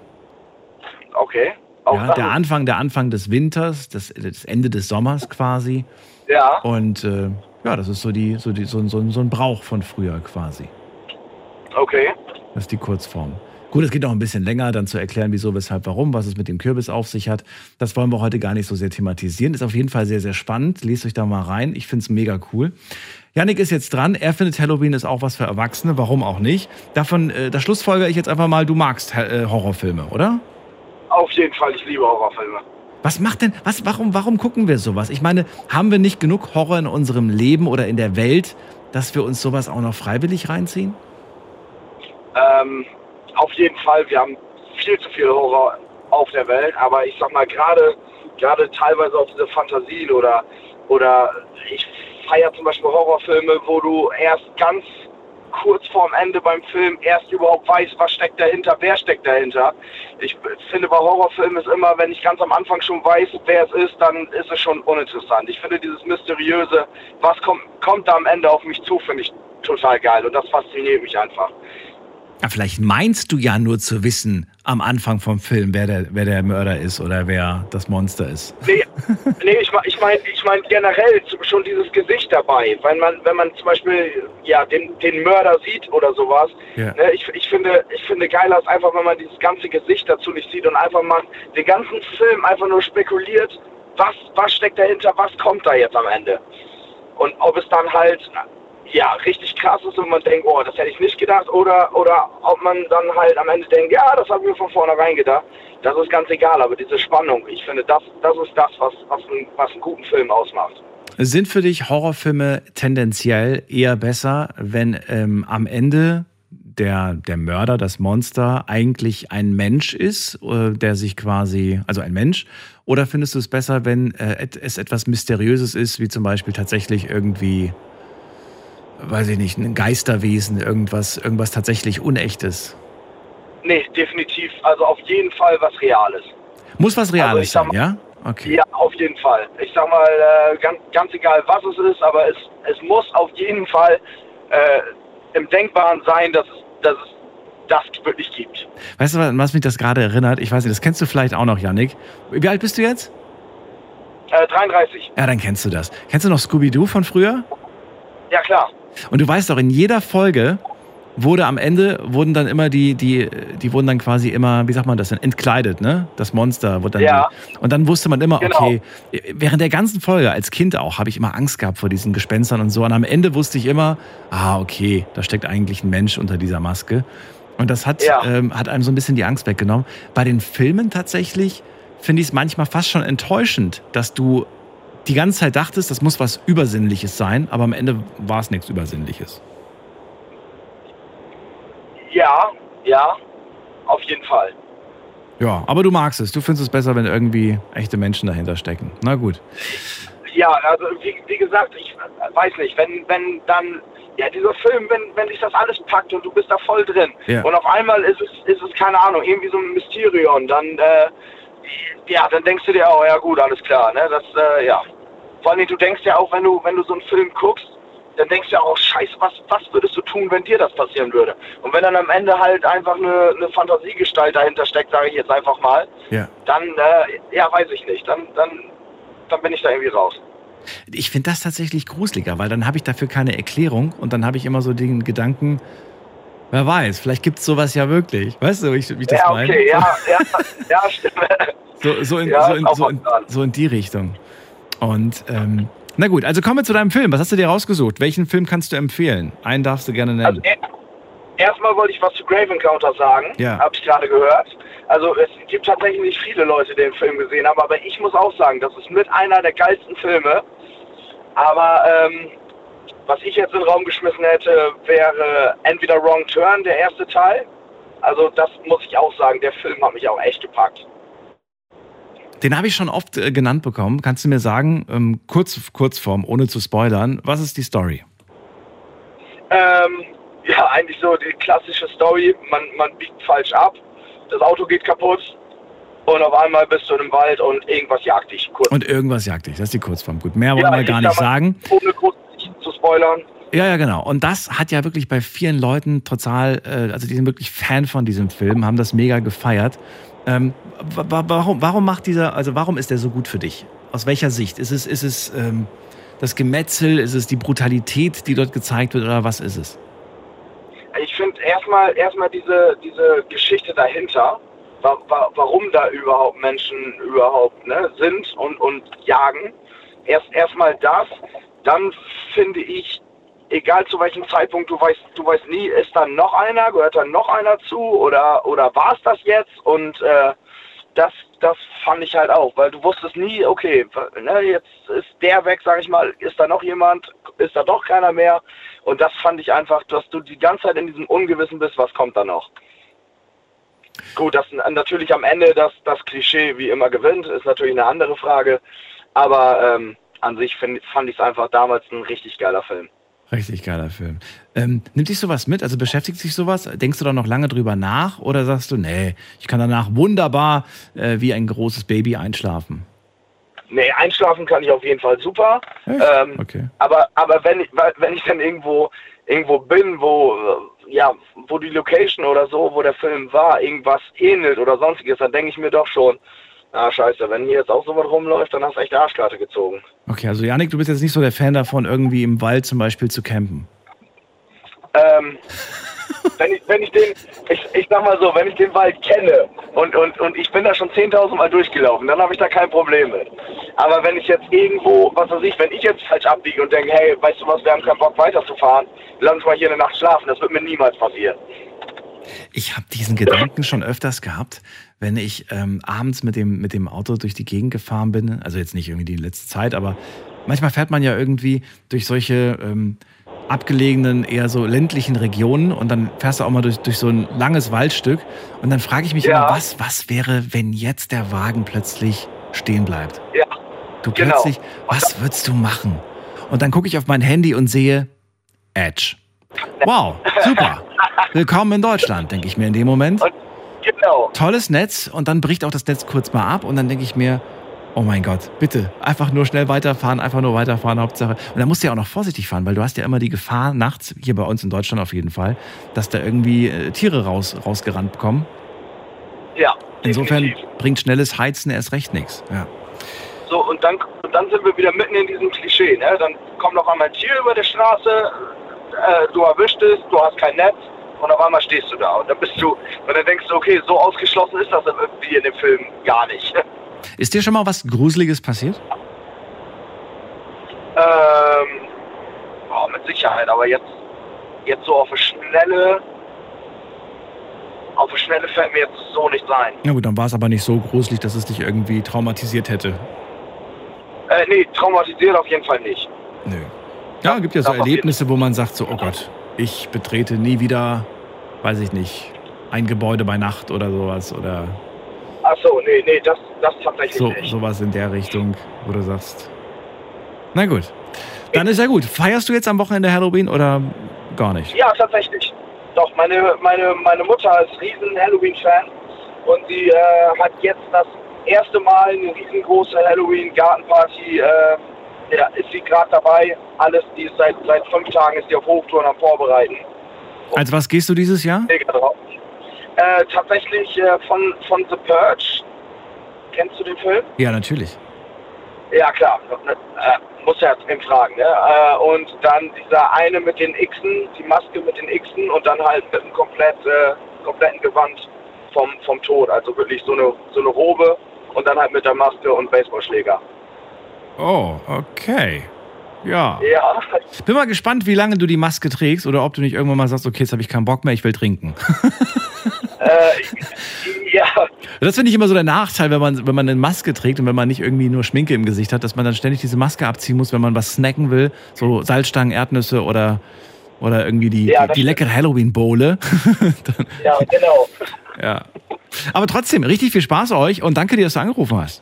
Okay. Auch Ja, der Anfang, der Anfang des Winters, das, das Ende des Sommers quasi. Ja. Und äh, ja, das ist so, die, so, die, so, so, so ein Brauch von früher quasi. Okay. Das ist die Kurzform. Gut, es geht noch ein bisschen länger, dann zu erklären, wieso, weshalb, warum, was es mit dem Kürbis auf sich hat. Das wollen wir heute gar nicht so sehr thematisieren. Ist auf jeden Fall sehr, sehr spannend. Lest euch da mal rein. Ich finde es mega cool. Yannick ist jetzt dran. Er findet Halloween ist auch was für Erwachsene. Warum auch nicht? Davon, äh, da schlussfolgere ich jetzt einfach mal, du magst äh, Horrorfilme, oder? Auf jeden Fall, ich liebe Horrorfilme. Was macht denn, was, warum, warum gucken wir sowas? Ich meine, haben wir nicht genug Horror in unserem Leben oder in der Welt, dass wir uns sowas auch noch freiwillig reinziehen? Ähm, auf jeden Fall, wir haben viel zu viel Horror auf der Welt, aber ich sag mal, gerade gerade teilweise auch diese Fantasien oder oder ich feiere zum Beispiel Horrorfilme, wo du erst ganz kurz vorm Ende beim Film erst überhaupt weißt, was steckt dahinter, wer steckt dahinter. Ich finde bei Horrorfilmen ist immer, wenn ich ganz am Anfang schon weiß, wer es ist, dann ist es schon uninteressant. Ich finde dieses mysteriöse, was kommt, kommt da am Ende auf mich zu, finde ich total geil und das fasziniert mich einfach. Ja, vielleicht meinst du ja nur zu wissen am Anfang vom Film, wer der, wer der Mörder ist oder wer das Monster ist. Nee, [LAUGHS] nee ich meine ich mein, ich mein generell schon dieses Gesicht dabei. Wenn man, wenn man zum Beispiel ja, den, den Mörder sieht oder sowas, Ja. ne, ich, ich, finde, ich finde geiler ist einfach, wenn man dieses ganze Gesicht dazu nicht sieht und einfach mal den ganzen Film einfach nur spekuliert, was, was steckt dahinter, was kommt da jetzt am Ende. Und ob es dann halt ja, richtig krass ist und man denkt, oh, das hätte ich nicht gedacht, oder, oder ob man dann halt am Ende denkt, ja, das haben wir von vornherein gedacht. Das ist ganz egal, aber diese Spannung, ich finde, das, das ist das, was, was, einen, was einen guten Film ausmacht. Sind für dich Horrorfilme tendenziell eher besser, wenn ähm, am Ende der, der Mörder, das Monster, eigentlich ein Mensch ist, äh, der sich quasi, also ein Mensch? Oder findest du es besser, wenn äh, es etwas Mysteriöses ist, wie zum Beispiel tatsächlich irgendwie, weiß ich nicht, ein Geisterwesen, irgendwas, irgendwas tatsächlich Unechtes? Nee, definitiv. Also auf jeden Fall was Reales. Muss was Also Reales sag sein, ja? Okay. Ja, auf jeden Fall. Ich sag mal, äh, ganz, ganz egal was es ist, aber es, es muss auf jeden Fall äh, im Denkbaren sein, dass es, dass es das wirklich gibt. Weißt du, was mich das gerade erinnert? Ich weiß nicht, das kennst du vielleicht auch noch, Yannick. Wie alt bist du jetzt? Äh, 33. Ja, dann kennst du das. Kennst du noch Scooby-Doo von früher? Ja, klar. Und du weißt doch, in jeder Folge wurde am Ende, wurden dann immer die, die, die wurden dann quasi immer, wie sagt man das denn, entkleidet, ne? Das Monster wurde dann. Ja. Und dann wusste man immer, Genau. okay, während der ganzen Folge, als Kind auch, habe ich immer Angst gehabt vor diesen Gespenstern und so. Und am Ende wusste ich immer, ah, okay, da steckt eigentlich ein Mensch unter dieser Maske. Und das hat, Ja. ähm, hat einem so ein bisschen die Angst weggenommen. Bei den Filmen tatsächlich finde ich es manchmal fast schon enttäuschend, dass du die ganze Zeit dachtest, das muss was Übersinnliches sein, aber am Ende war es nichts Übersinnliches. Ja, ja, auf jeden Fall. Ja, aber du magst es. Du findest es besser, wenn irgendwie echte Menschen dahinter stecken. Na gut. Ja, also wie, wie gesagt, ich weiß nicht, wenn, wenn dann, ja, dieser Film, wenn, wenn dich das alles packt und du bist da voll drin Ja. und auf einmal ist es, ist es, keine Ahnung, irgendwie so ein Mysterion, dann, äh, ja, dann denkst du dir auch, ja gut, alles klar, ne, das, äh, ja. Vor allem, du denkst ja auch, wenn du, wenn du so einen Film guckst, dann denkst du ja auch, scheiße, was, was würdest du tun, wenn dir das passieren würde? Und wenn dann am Ende halt einfach eine, eine Fantasiegestalt dahinter steckt, sage ich jetzt einfach mal, Ja. dann, äh, ja, weiß ich nicht, dann, dann, dann bin ich da irgendwie raus. Ich finde das tatsächlich gruseliger, weil dann habe ich dafür keine Erklärung und dann habe ich immer so den Gedanken, wer weiß, vielleicht gibt es sowas ja wirklich. Weißt du, wie ich, wie ich das ja, meine? okay, ja, [LAUGHS] ja, ja, stimmt. So, so, in, Ja, so, in, so, in, so in die Richtung. Und ähm, na gut, also kommen wir zu deinem Film. Was hast du dir rausgesucht? Welchen Film kannst du empfehlen? Einen darfst du gerne Also, nennen. er- erstmal wollte ich was zu Grave Encounter sagen, Ja. habe ich gerade gehört. Also es gibt tatsächlich nicht viele Leute, die den Film gesehen haben, aber ich muss auch sagen, das ist mit einer der geilsten Filme. Aber ähm, was ich jetzt in den Raum geschmissen hätte, wäre entweder Wrong Turn, der erste Teil. Also das muss ich auch sagen, der Film hat mich auch echt gepackt. Den habe ich schon oft äh, genannt bekommen. Kannst du mir sagen, ähm, kurz, Kurzform, ohne zu spoilern, was ist die Story? Ähm, ja, eigentlich so die klassische Story. Man, man biegt falsch ab, das Auto geht kaputt und auf einmal bist du im Wald und irgendwas jagt dich. Kurz. Und irgendwas jagt dich. Das ist die Kurzform. Gut, mehr wollen Ja, wir gar nicht sagen. Ohne groß zu spoilern. Ja, ja, genau. Und das hat ja wirklich bei vielen Leuten total, äh, also die sind wirklich Fan von diesem Film, haben das mega gefeiert. Ähm, wa- wa- warum, warum macht dieser, also warum ist der so gut für dich? Aus welcher Sicht? Ist es, ist es ähm, das Gemetzel, ist es die Brutalität, die dort gezeigt wird, oder was ist es? Ich finde erstmal erstmal diese, diese Geschichte dahinter, wa wa warum da überhaupt Menschen überhaupt ne, sind und, und jagen. Erst erstmal das, dann finde ich, egal zu welchem Zeitpunkt, du weißt, du weißt nie, ist da noch einer, gehört da noch einer zu oder oder war es das jetzt? Und äh, das, das fand ich halt auch, weil du wusstest nie, okay, ne, jetzt ist der weg, sag ich mal, ist da noch jemand, ist da doch keiner mehr. Und das fand ich einfach, dass du die ganze Zeit in diesem Ungewissen bist, was kommt da noch. Gut, dass natürlich am Ende das, das Klischee wie immer gewinnt, ist natürlich eine andere Frage. Aber ähm, an sich find, fand ich es einfach damals ein richtig geiler Film. Richtig geiler Film. Ähm, nimmt dich sowas mit? Also beschäftigt sich sowas? Denkst du da noch lange drüber nach? Oder sagst du, nee, ich kann danach wunderbar äh, wie ein großes Baby einschlafen? Nee, einschlafen kann ich auf jeden Fall super. Ähm, Okay. aber aber wenn ich wenn ich dann irgendwo irgendwo bin, wo äh, ja, wo die Location oder so, wo der Film war, irgendwas ähnelt oder sonstiges, dann denke ich mir doch schon, ah scheiße, wenn hier jetzt auch sowas rumläuft, dann hast du echt die Arschkarte gezogen. Okay, also Janik, du bist jetzt nicht so der Fan davon, irgendwie im Wald zum Beispiel zu campen. Ähm, [LAUGHS] wenn ich, wenn ich den, ich, ich sag mal so, wenn ich den Wald kenne und, und, und ich bin da schon 10.000 Mal durchgelaufen, dann habe ich da kein Problem mit. Aber wenn ich jetzt irgendwo, was weiß ich, wenn ich jetzt falsch abbiege und denke, hey, weißt du was, wir haben keinen Bock weiterzufahren, lass uns mal hier eine Nacht schlafen, das wird mir niemals passieren. Ich habe diesen Gedanken schon öfters gehabt, wenn ich ähm, abends mit dem, mit dem Auto durch die Gegend gefahren bin. Also jetzt nicht irgendwie die letzte Zeit, aber manchmal fährt man ja irgendwie durch solche ähm, abgelegenen, eher so ländlichen Regionen und dann fährst du auch mal durch, durch so ein langes Waldstück und dann frage ich mich Ja. immer, was, was wäre, wenn jetzt der Wagen plötzlich stehen bleibt? Ja, Du genau. plötzlich, was würdest du machen? Und dann gucke ich auf mein Handy und sehe Edge. Wow, super. [LAUGHS] Willkommen in Deutschland, denke ich mir in dem Moment. Genau. Tolles Netz und dann bricht auch das Netz kurz mal ab und dann denke ich mir, oh mein Gott, bitte, einfach nur schnell weiterfahren, einfach nur weiterfahren, Hauptsache. Und dann musst du ja auch noch vorsichtig fahren, weil du hast ja immer die Gefahr nachts, hier bei uns in Deutschland auf jeden Fall, dass da irgendwie äh, Tiere raus, rausgerannt kommen. Ja. Insofern definitiv. bringt schnelles Heizen erst recht nichts. Ja. So, und dann, dann sind wir wieder mitten in diesem Klischee. Ne? Dann kommt auf einmal ein Tier über die Straße, äh, du erwischt es, du hast kein Netz und auf einmal stehst du da. Und dann bist du, und dann denkst du, okay, so ausgeschlossen ist das irgendwie in dem Film gar nicht. [LAUGHS] Ist dir schon mal was Gruseliges passiert? ähm, oh, mit Sicherheit, aber jetzt, jetzt so auf eine Schnelle, auf eine Schnelle fällt mir jetzt so nicht sein. Na gut, dann war es aber nicht so gruselig, dass es dich irgendwie traumatisiert hätte. Äh, nee, traumatisiert auf jeden Fall nicht. Nö. Ja, gibt ja so Erlebnisse, wo man sagt so, oh Gott, ich betrete nie wieder, weiß ich nicht, ein Gebäude bei Nacht oder sowas oder Ach so, nee, nee, das, das tatsächlich so, nicht. sowas in der Richtung, wo du sagst. Na gut. Dann ist ja gut. Feierst du jetzt am Wochenende Halloween oder gar nicht? Ja, tatsächlich. Doch, meine, meine, meine Mutter ist riesen Halloween-Fan und sie äh, hat jetzt das erste Mal eine riesengroße Halloween-Gartenparty. Äh, ja, ist sie gerade dabei. Alles, die ist seit, seit fünf Tagen ist die auf Hochtouren am Vorbereiten. Als was gehst du dieses Jahr? Drauf. Äh, tatsächlich äh, von, von The Purge. Kennst du den Film? Ja, natürlich. Ja, klar. Äh, muss ja im Fragen. Ne? Äh, und dann dieser eine mit den Xen, die Maske mit den Xen und dann halt mit einem komplett, äh, kompletten Gewand vom, vom Tod. Also wirklich so eine, so eine Robe und dann halt mit der Maske und Baseballschläger. Oh, okay. Ja. Ja. Bin mal gespannt, wie lange du die Maske trägst oder ob du nicht irgendwann mal sagst, okay, jetzt habe ich keinen Bock mehr, ich will trinken. äh, [LAUGHS] ja. Das finde ich immer so der Nachteil, wenn man, wenn man eine Maske trägt und wenn man nicht irgendwie nur Schminke im Gesicht hat, dass man dann ständig diese Maske abziehen muss, wenn man was snacken will. So Salzstangen, Erdnüsse oder, oder irgendwie die, Ja, die, die leckere Halloween-Bowle. Ja, genau. [LAUGHS] ja. Aber trotzdem, richtig viel Spaß euch und danke dir, dass du angerufen hast.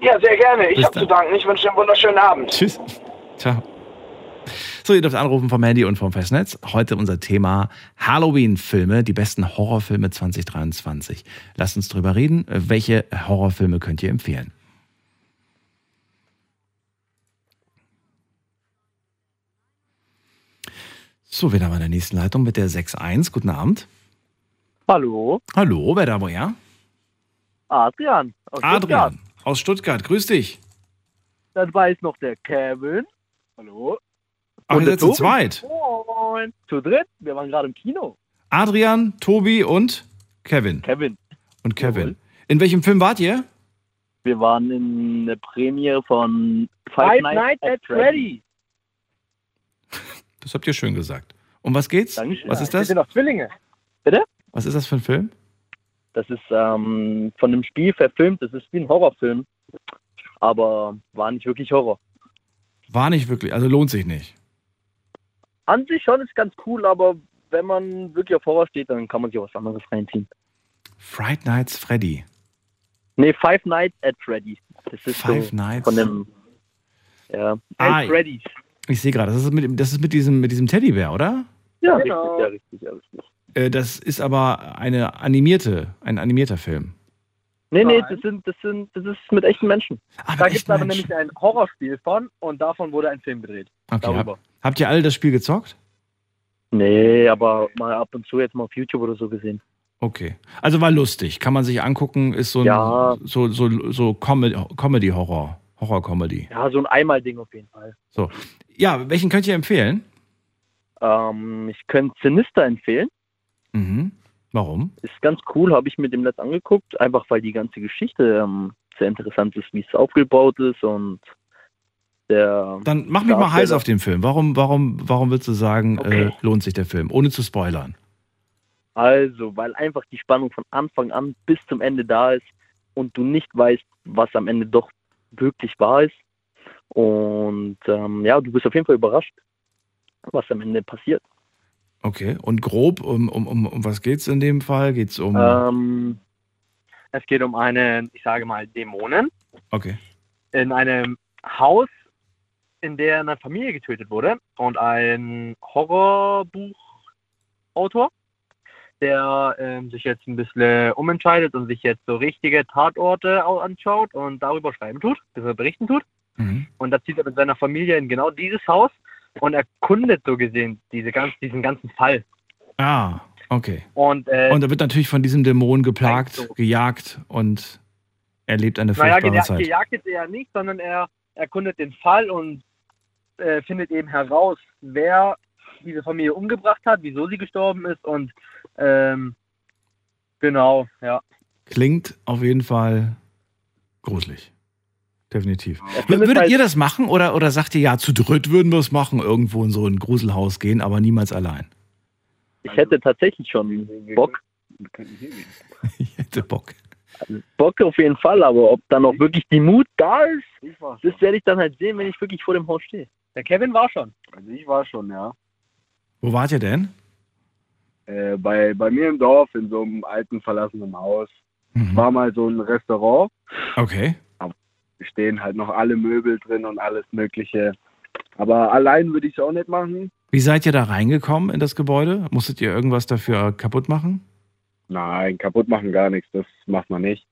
Ja, sehr gerne. Ich habe zu danken. Ich wünsche dir einen wunderschönen Abend. Tschüss. Ciao. So, ihr dürft anrufen vom Handy und vom Festnetz. Heute unser Thema Halloween-Filme, die besten Horrorfilme 2023. Lasst uns drüber reden. Welche Horrorfilme könnt ihr empfehlen? So, haben wir in der nächsten Leitung mit der 6.1? Guten Abend. Hallo, Hallo, wer da woher? Adrian. Aus Adrian aus Stuttgart. Grüß dich. Stuttgart. Dabei ist noch der Kevin. Hallo. Ach, ihr der seid zu zweit. Moin. Zu dritt. Wir waren gerade im Kino. Adrian, Tobi und Kevin. Kevin. Und Kevin. In welchem Film wart ihr? Wir waren in der Premiere von Five, Five Nights, Nights at Freddy. [LAUGHS] Das habt ihr schön gesagt. Um was geht's? Dankeschön. Was ist Wir das? sind doch Zwillinge. Bitte? Was ist das für ein Film? Das ist ähm, von einem Spiel verfilmt. Das ist wie ein Horrorfilm. Aber war nicht wirklich Horror. War nicht wirklich, also lohnt sich nicht. An sich schon ist ganz cool, aber wenn man wirklich auf Horror steht, dann kann man sich auch was anderes reinziehen. Fright Nights Freddy. Nee, Five Nights at Freddy's. Das ist Five so Nights. von dem. Ja. Ah, At Freddy's. Ich sehe gerade, das ist mit, dem- das ist mit diesem, mit diesem Teddybär, oder? Ja, Genau. richtig, ja, richtig, ja, richtig. Äh, das ist aber eine animierte, ein animierter Film. Nee, nee, das sind, das sind, das ist mit echten Menschen. Ah, Da gibt es aber nämlich ein Horrorspiel von und davon wurde ein Film gedreht. Okay, darüber. hab, habt ihr alle das Spiel gezockt? Nee, aber mal ab und zu jetzt mal auf YouTube oder so gesehen. Okay. Also war lustig, kann man sich angucken, ist so ein Ja. so, so, so Comedy- Comedy-Horror. Horror-Comedy. Ja, so ein Einmal-Ding auf jeden Fall. So. Ja, welchen könnt ihr empfehlen? Ähm, ich könnte Sinister empfehlen. Mhm. Warum? Ist ganz cool, habe ich mir dem Netz angeguckt, einfach weil die ganze Geschichte ähm, sehr interessant ist, wie es aufgebaut ist und der. Dann mach mich mal heiß auf den Film. Warum, warum, warum würdest du sagen, Okay. äh, lohnt sich der Film? Ohne zu spoilern. Also, weil einfach die Spannung von Anfang an bis zum Ende da ist und du nicht weißt, was am Ende doch wirklich wahr ist. Und ähm, ja, du bist auf jeden Fall überrascht, was am Ende passiert. Okay. Und grob, um, um, um, um was geht's in dem Fall? Geht's um. Ähm, Es geht um eine, ich sage mal, Dämonen Okay. in einem Haus, in der eine Familie getötet wurde und ein Horrorbuchautor, der ähm, sich jetzt ein bisschen umentscheidet und sich jetzt so richtige Tatorte au- anschaut und darüber schreiben tut, berichten tut. Mhm. Und da zieht er mit seiner Familie in genau dieses Haus und erkundet so gesehen diese ganz, diesen ganzen Fall. Ah, okay. Und, äh, Und er wird natürlich von diesem Dämon geplagt, so. gejagt und erlebt eine naja, furchtbare geja Zeit. gejagt ist er nicht, sondern er erkundet den Fall und äh, findet eben heraus, wer diese Familie umgebracht hat, wieso sie gestorben ist und ähm, genau, ja. Klingt auf jeden Fall gruselig. Definitiv. Würdet halt- ihr das machen oder, oder sagt ihr, ja, zu dritt würden wir es machen, irgendwo in so ein Gruselhaus gehen, aber niemals allein? Ich hätte tatsächlich schon Bock. [LAUGHS] Ich hätte Bock. Bock auf jeden Fall, aber ob dann auch wirklich die Mut da ist, das werde ich dann halt sehen, wenn ich wirklich vor dem Haus stehe. Der Kevin war schon. Also ich war schon, ja. Wo wart ihr denn? Äh, bei, bei mir im Dorf in so einem alten verlassenen Haus. Mhm. War mal so ein Restaurant. Okay. Stehen halt noch alle Möbel drin und alles Mögliche. Aber allein würde ich es auch nicht machen. Wie seid ihr da reingekommen in das Gebäude? Musstet ihr irgendwas dafür kaputt machen? Nein, kaputt machen gar nichts, das macht man nicht.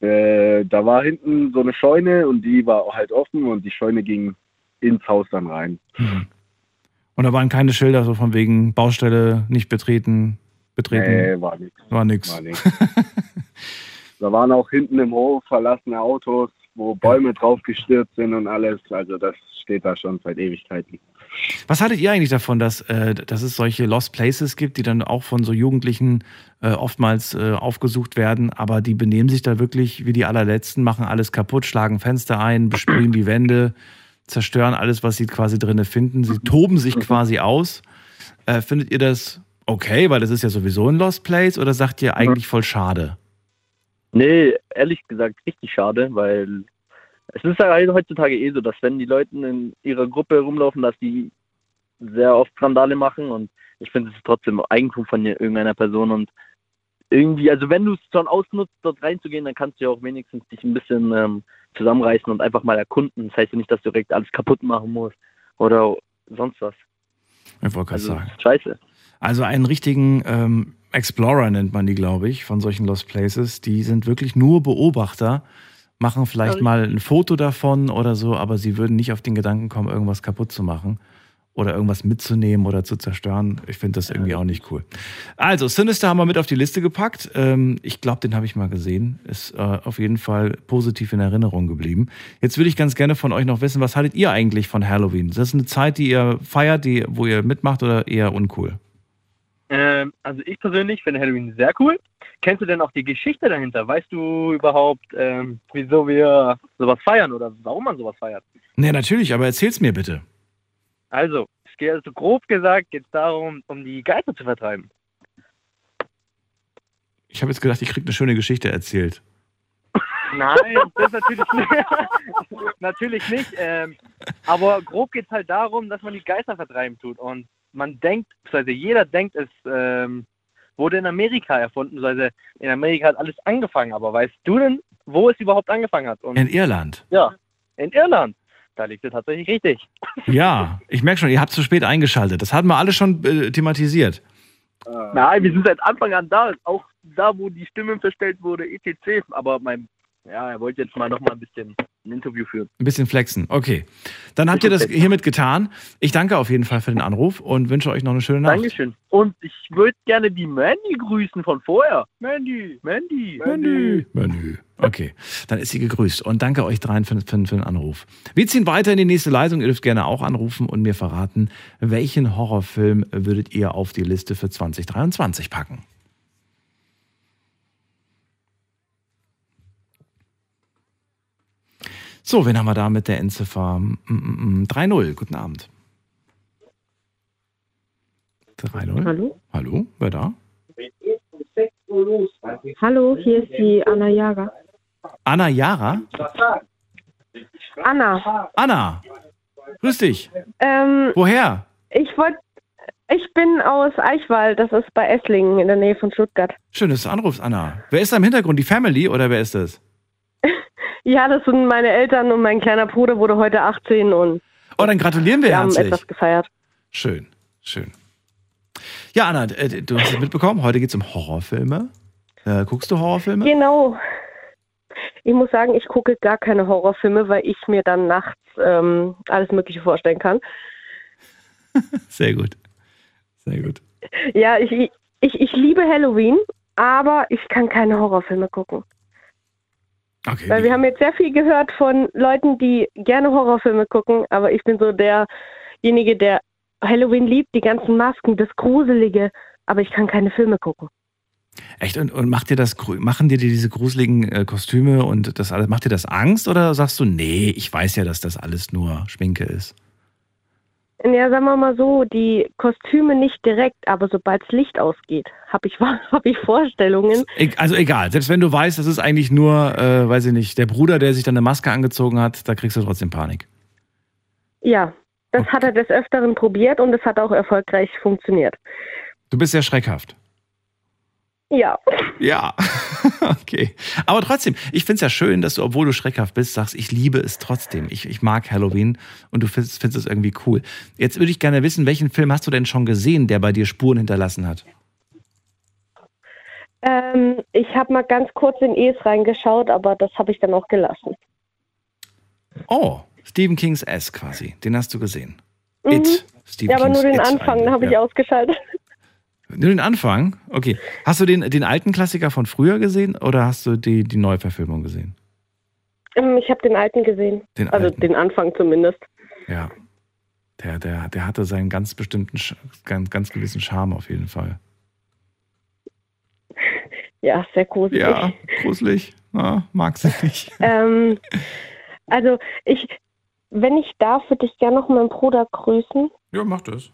Äh, da war hinten so eine Scheune und die war halt offen und die Scheune ging ins Haus dann rein. Mhm. Und da waren keine Schilder so von wegen Baustelle nicht betreten, betreten. Nee, war nichts. War nix. War [LAUGHS] da waren auch hinten im Hof verlassene Autos, wo Bäume drauf gestürzt sind und alles. Also das steht da schon seit Ewigkeiten. Was haltet ihr eigentlich davon, dass, äh, dass es solche Lost Places gibt, die dann auch von so Jugendlichen äh, oftmals äh, aufgesucht werden, aber die benehmen sich da wirklich wie die allerletzten, machen alles kaputt, schlagen Fenster ein, besprühen die Wände, zerstören alles, was sie quasi drinne finden. Sie toben sich quasi aus. Äh, findet ihr das okay, weil das ist ja sowieso ein Lost Place, oder sagt ihr eigentlich voll schade? Nee, ehrlich gesagt richtig schade, weil es ist ja halt heutzutage eh so, dass wenn die Leute in ihrer Gruppe rumlaufen, dass die sehr oft Skandale machen und ich finde, es ist trotzdem Eigentum von irgendeiner Person und irgendwie, also wenn du es schon ausnutzt, dort reinzugehen, dann kannst du ja auch wenigstens dich ein bisschen ähm, zusammenreißen und einfach mal erkunden. Das heißt ja nicht, dass du direkt alles kaputt machen musst oder sonst was. Ich wollte gerade Also, sagen. scheiße. Also einen richtigen ähm, Explorer nennt man die, glaube ich, von solchen Lost Places. Die sind wirklich nur Beobachter, machen vielleicht Ja, mal ein Foto davon oder so, aber sie würden nicht auf den Gedanken kommen, irgendwas kaputt zu machen. oder irgendwas mitzunehmen oder zu zerstören. Ich finde das irgendwie auch nicht cool. Also, Sinister haben wir mit auf die Liste gepackt. Ähm, ich glaube, den habe ich mal gesehen. Ist äh, auf jeden Fall positiv in Erinnerung geblieben. Jetzt würde ich ganz gerne von euch noch wissen, was haltet ihr eigentlich von Halloween? Ist das eine Zeit, die ihr feiert, die, wo ihr mitmacht oder eher uncool? Ähm, also ich persönlich finde Halloween sehr cool. Kennst du denn auch die Geschichte dahinter? Weißt du überhaupt, ähm, wieso wir sowas feiern oder warum man sowas feiert? Nee, natürlich, aber erzähl's mir bitte. Also, es geht also grob gesagt geht es darum, um die Geister zu vertreiben. Ich habe jetzt gedacht, ich krieg eine schöne Geschichte erzählt. Nein, das natürlich nicht. [LAUGHS] natürlich nicht. Ähm, aber grob geht es halt darum, dass man die Geister vertreiben tut. Und man denkt, also jeder denkt, es ähm, wurde in Amerika erfunden. Also in Amerika hat alles angefangen. Aber weißt du denn, wo es überhaupt angefangen hat? Und, In Irland. Ja, in Irland. Da liegt es tatsächlich richtig. [LAUGHS] Ja, ich merke schon, ihr habt zu spät eingeschaltet. Das hatten wir alle schon äh, thematisiert. Nein, wir sind seit Anfang an da. Auch da, wo die Stimme verstellt wurde, etc. Aber mein, ja, er wollte jetzt mal noch mal ein bisschen ein Interview führen. Ein bisschen flexen. Okay. Dann habt ihr das hiermit getan. Ich danke auf jeden Fall für den Anruf und wünsche euch noch eine schöne Nacht. Dankeschön. Und ich würde gerne die Mandy grüßen von vorher. Mandy, Mandy, Mandy. Menü. Okay, dann ist sie gegrüßt. Und danke euch dreien für, für, für den Anruf. Wir ziehen weiter in die nächste Leitung. Ihr dürft gerne auch anrufen und mir verraten, welchen Horrorfilm würdet ihr auf die Liste für 2023 packen? So, wen haben wir da mit der Endziffer? Mm, mm, mm, 3-0. Guten Abend. 3-0. Hallo? Hallo, wer da? Hallo, hier ist die Anna Jager. Anna Jara? Anna. Anna, grüß dich. Ähm, Woher? ich wollte, ich bin aus Eichwald, das ist bei Esslingen in der Nähe von Stuttgart. Schön, dass du anrufst, Anna. Wer ist da im Hintergrund? Die Family oder wer ist das? [LAUGHS] Ja, das sind meine Eltern und mein kleiner Bruder wurde heute 18 und Oh, dann gratulieren wir wir haben herzlich. etwas gefeiert. Schön, schön. Ja, Anna, äh, du hast es mitbekommen, heute geht es um Horrorfilme. Äh, guckst du Horrorfilme? Genau. Ich muss sagen, ich gucke gar keine Horrorfilme, weil ich mir dann nachts ähm, alles Mögliche vorstellen kann. [LAUGHS] Sehr gut. Sehr gut. Ja, ich, ich, ich liebe Halloween, aber ich kann keine Horrorfilme gucken. Okay. Weil wir haben jetzt sehr viel gehört von Leuten, die gerne Horrorfilme gucken, aber ich bin so derjenige, der Halloween liebt, die ganzen Masken, das Gruselige, aber ich kann keine Filme gucken. Echt? Und, und macht dir das, machen dir diese gruseligen äh, Kostüme und das alles, macht dir das Angst oder sagst du, nee, ich weiß ja, dass das alles nur Schminke ist? Ja, sagen wir mal so, die Kostüme nicht direkt, aber sobald das Licht ausgeht, habe ich, [LAUGHS] hab ich Vorstellungen. E also egal, selbst wenn du weißt, das ist eigentlich nur, äh, weiß ich nicht, der Bruder, der sich dann eine Maske angezogen hat, da kriegst du trotzdem Panik. Ja, das hat er des Öfteren probiert und es hat auch erfolgreich funktioniert. Du bist sehr schreckhaft. Ja. Ja, [LAUGHS] [LAUGHS] okay. Aber trotzdem, ich finde es ja schön, dass du, obwohl du schreckhaft bist, sagst, ich liebe es trotzdem. Ich, ich mag Halloween und du findest, findest es irgendwie cool. Jetzt würde ich gerne wissen, welchen Film hast du denn schon gesehen, der bei dir Spuren hinterlassen hat? Ähm, ich habe mal ganz kurz in Es reingeschaut, aber das habe ich dann auch gelassen. Oh, Stephen Kings S quasi. Den hast du gesehen. Mhm. It. Stephen ja, aber nur Kings den It Anfang, habe ich ja. ausgeschaltet. Nur den Anfang? Okay. Hast du den, den alten Klassiker von früher gesehen oder hast du die, die Neuverfilmung gesehen? Ähm, Ich habe den alten gesehen. Den also alten. den Anfang zumindest. Ja. Der, der, der hatte seinen ganz bestimmten, ganz, ganz gewissen Charme auf jeden Fall. [LAUGHS] Ja, sehr gruselig. Ja, gruselig. Ja, mag sie nicht. [LAUGHS] Ähm, also ich, wenn ich darf, würde ich gerne noch meinen Bruder grüßen. Ja, mach das.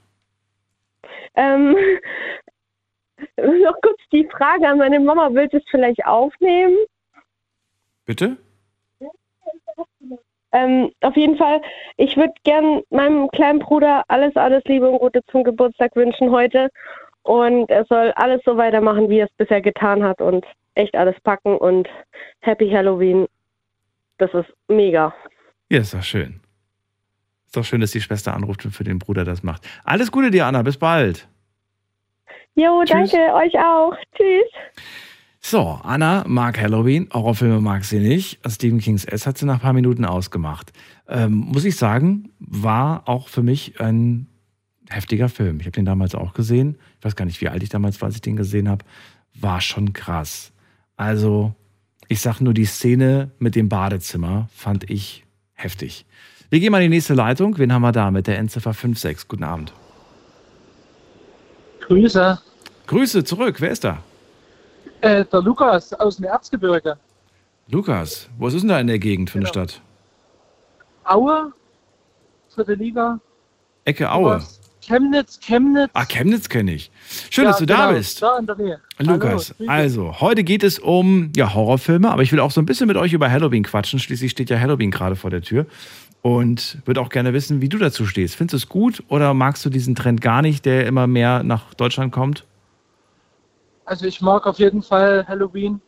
Ähm, [LAUGHS] noch kurz die Frage an meine Mama, willst du es vielleicht aufnehmen? Bitte? Ähm, auf jeden Fall, ich würde gern meinem kleinen Bruder alles, alles Liebe und Gute zum Geburtstag wünschen heute. Und er soll alles so weitermachen, wie er es bisher getan hat und echt alles packen und Happy Halloween. Das ist mega. Ja, ist doch schön. Ist doch schön, dass die Schwester anruft und für den Bruder das macht. Alles Gute dir, Anna. Bis bald. Jo, Tschüss. danke, euch auch. Tschüss. So, Anna mag Halloween, Horrorfilme mag sie nicht. Stephen Kings S hat sie nach ein paar Minuten ausgemacht. Ähm, muss ich sagen, war auch für mich ein heftiger Film. Ich habe den damals auch gesehen. Ich weiß gar nicht, wie alt ich damals war, als ich den gesehen habe. War schon krass. Also, ich sag nur, die Szene mit dem Badezimmer fand ich heftig. Wir gehen mal in die nächste Leitung. Wen haben wir da mit der Endziffer 56? Guten Abend. Grüße. Grüße zurück. Wer ist da? Äh, der Lukas aus dem Erzgebirge. Lukas, was ist denn da in der Gegend für eine Genau. Stadt? Aue, dritte Liga. Ecke Aue. Sowas. Chemnitz, Chemnitz. Ah, Chemnitz kenne ich. Schön, Ja, dass du da genau, bist. Da in der Nähe. Lukas, Hallo, also heute geht es um ja, Horrorfilme, aber ich will auch so ein bisschen mit euch über Halloween quatschen. Schließlich steht ja Halloween gerade vor der Tür. Und würde auch gerne wissen, wie du dazu stehst. Findest du es gut oder magst du diesen Trend gar nicht, der immer mehr nach Deutschland kommt? Also ich mag auf jeden Fall Halloween.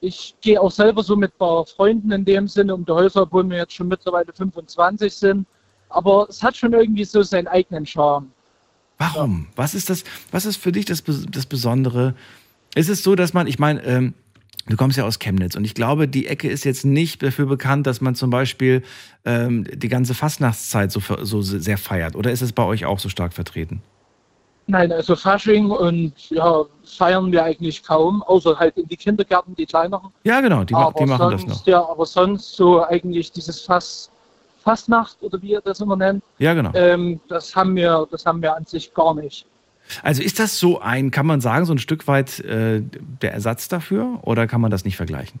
Ich gehe auch selber so mit ein paar Freunden in dem Sinne um die Häuser, obwohl wir jetzt schon mittlerweile 25 sind. Aber es hat schon irgendwie so seinen eigenen Charme. Warum? Was ist das? Was ist für dich das, das Besondere? Ist es so, dass man, ich meine, ähm, du kommst ja aus Chemnitz und ich glaube, die Ecke ist jetzt nicht dafür bekannt, dass man zum Beispiel ähm, die ganze Fastnachtszeit so, so sehr feiert. Oder ist es bei euch auch so stark vertreten? Nein, also Fasching und ja, feiern wir eigentlich kaum, außer halt in die Kindergärten, die kleineren. Ja, genau, die, aber die machen sonst, das noch. Ja, aber sonst so eigentlich dieses Fass, Fassnacht oder wie ihr das immer nennt, Ja, genau. ähm, das haben wir, das haben wir an sich gar nicht. Also ist das so ein, kann man sagen, so ein Stück weit äh, der Ersatz dafür oder kann man das nicht vergleichen?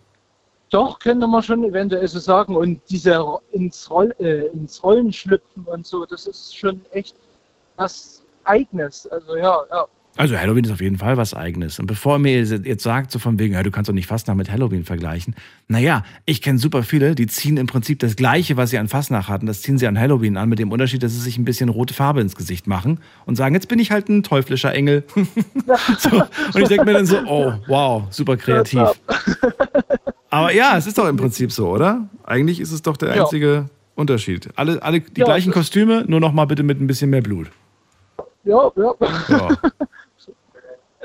Doch, könnte man schon eventuell so sagen. Und diese Ro- ins, Roll, äh, ins Rollen schlüpfen und so, das ist schon echt was Eigenes. Also ja, ja. Also Halloween ist auf jeden Fall was Eigenes. Und bevor ihr mir jetzt sagt, so von wegen, ja, du kannst doch nicht Fastnacht mit Halloween vergleichen. Naja, ich kenne super viele, die ziehen im Prinzip das Gleiche, was sie an Fastnacht hatten, das ziehen sie an Halloween an, mit dem Unterschied, dass sie sich ein bisschen rote Farbe ins Gesicht machen und sagen, jetzt bin ich halt ein teuflischer Engel. [LAUGHS] so. Und ich denke mir dann so, oh, wow, super kreativ. [LAUGHS] [LAUGHS] Aber ja, es ist doch im Prinzip so, oder? Eigentlich ist es doch der Ja. einzige Unterschied. Alle, alle die Ja, gleichen Kostüme, nur noch mal bitte mit ein bisschen mehr Blut. Ja, ja. Ja.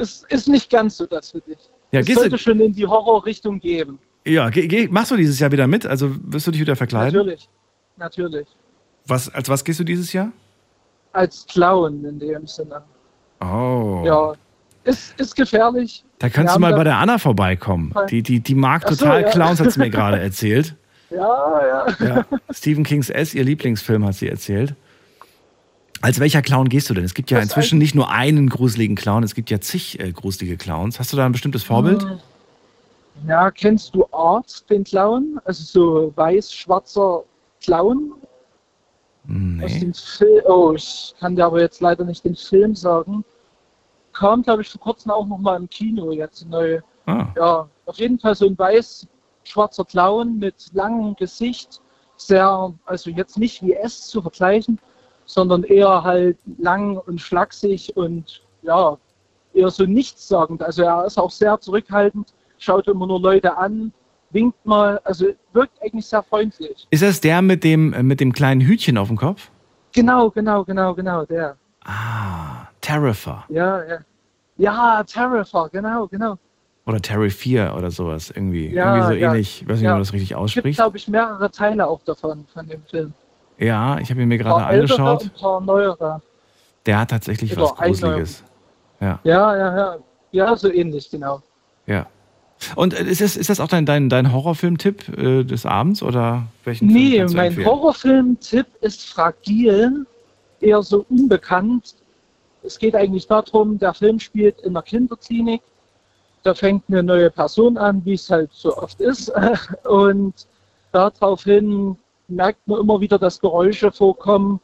Es ist nicht ganz so das für dich. Ja, es gehst du- sollte schon in die Horrorrichtung gehen. Ja, geh, geh, machst du dieses Jahr wieder mit? Also wirst du dich wieder verkleiden? Natürlich. Natürlich. Was, als was gehst du dieses Jahr? Als Clown in dem Sinne. Oh. Ja. Ist, ist gefährlich. Da kannst Wir du mal bei der Anna vorbeikommen. Die, die, die mag so, total ja. Clowns, hat sie mir [LAUGHS] gerade erzählt. Ja, ja. Ja. Stephen Kings S, ihr Lieblingsfilm, hat sie erzählt. Als welcher Clown gehst du denn? Es gibt ja Das inzwischen nicht nur einen gruseligen Clown, es gibt ja zig äh, gruselige Clowns. Hast du da ein bestimmtes Vorbild? Hm. Ja, kennst du Art, den Clown? Also so weiß-schwarzer Clown? Aus Nee. dem Film. Oh, ich kann dir aber jetzt leider nicht den Film sagen. Kam, glaube ich, vor kurzem auch noch mal im Kino jetzt neu. Ah. Ja, auf jeden Fall so ein weiß-schwarzer Clown mit langem Gesicht. Sehr, also jetzt nicht wie S zu vergleichen, sondern eher halt lang und schlaksig und ja, eher so nichtssagend. Also er ist auch sehr zurückhaltend, schaut immer nur Leute an, winkt mal, also wirkt eigentlich sehr freundlich. Ist das der mit dem, mit dem kleinen Hütchen auf dem Kopf? Genau, genau, genau, genau, der. Terrifier. Ja, ja. Ja, Terrifier, genau, genau. Oder Terrifier oder sowas. Irgendwie, Ja, irgendwie so ja. ähnlich. Ich weiß nicht, Ja. ob man das richtig Es gibt, ausspricht. glaube ich, mehrere Teile auch davon, von dem Film. Ja, ich habe ihn mir gerade angeschaut. neuere. Der hat tatsächlich Oder was Gruseliges. Ja, Ja, ja, ja. Ja, so ähnlich, genau. ja. Und äh, ist das, ist das auch dein, dein, dein Horrorfilm-Tipp äh, des Abends oder welchen Nee, mein? Horrorfilm-Tipp ist fragil, eher so unbekannt. Es geht eigentlich darum, der Film spielt in einer Kinderklinik. Da fängt eine neue Person an, wie es halt so oft ist. [LAUGHS] Und daraufhin merkt man immer wieder, dass Geräusche vorkommen.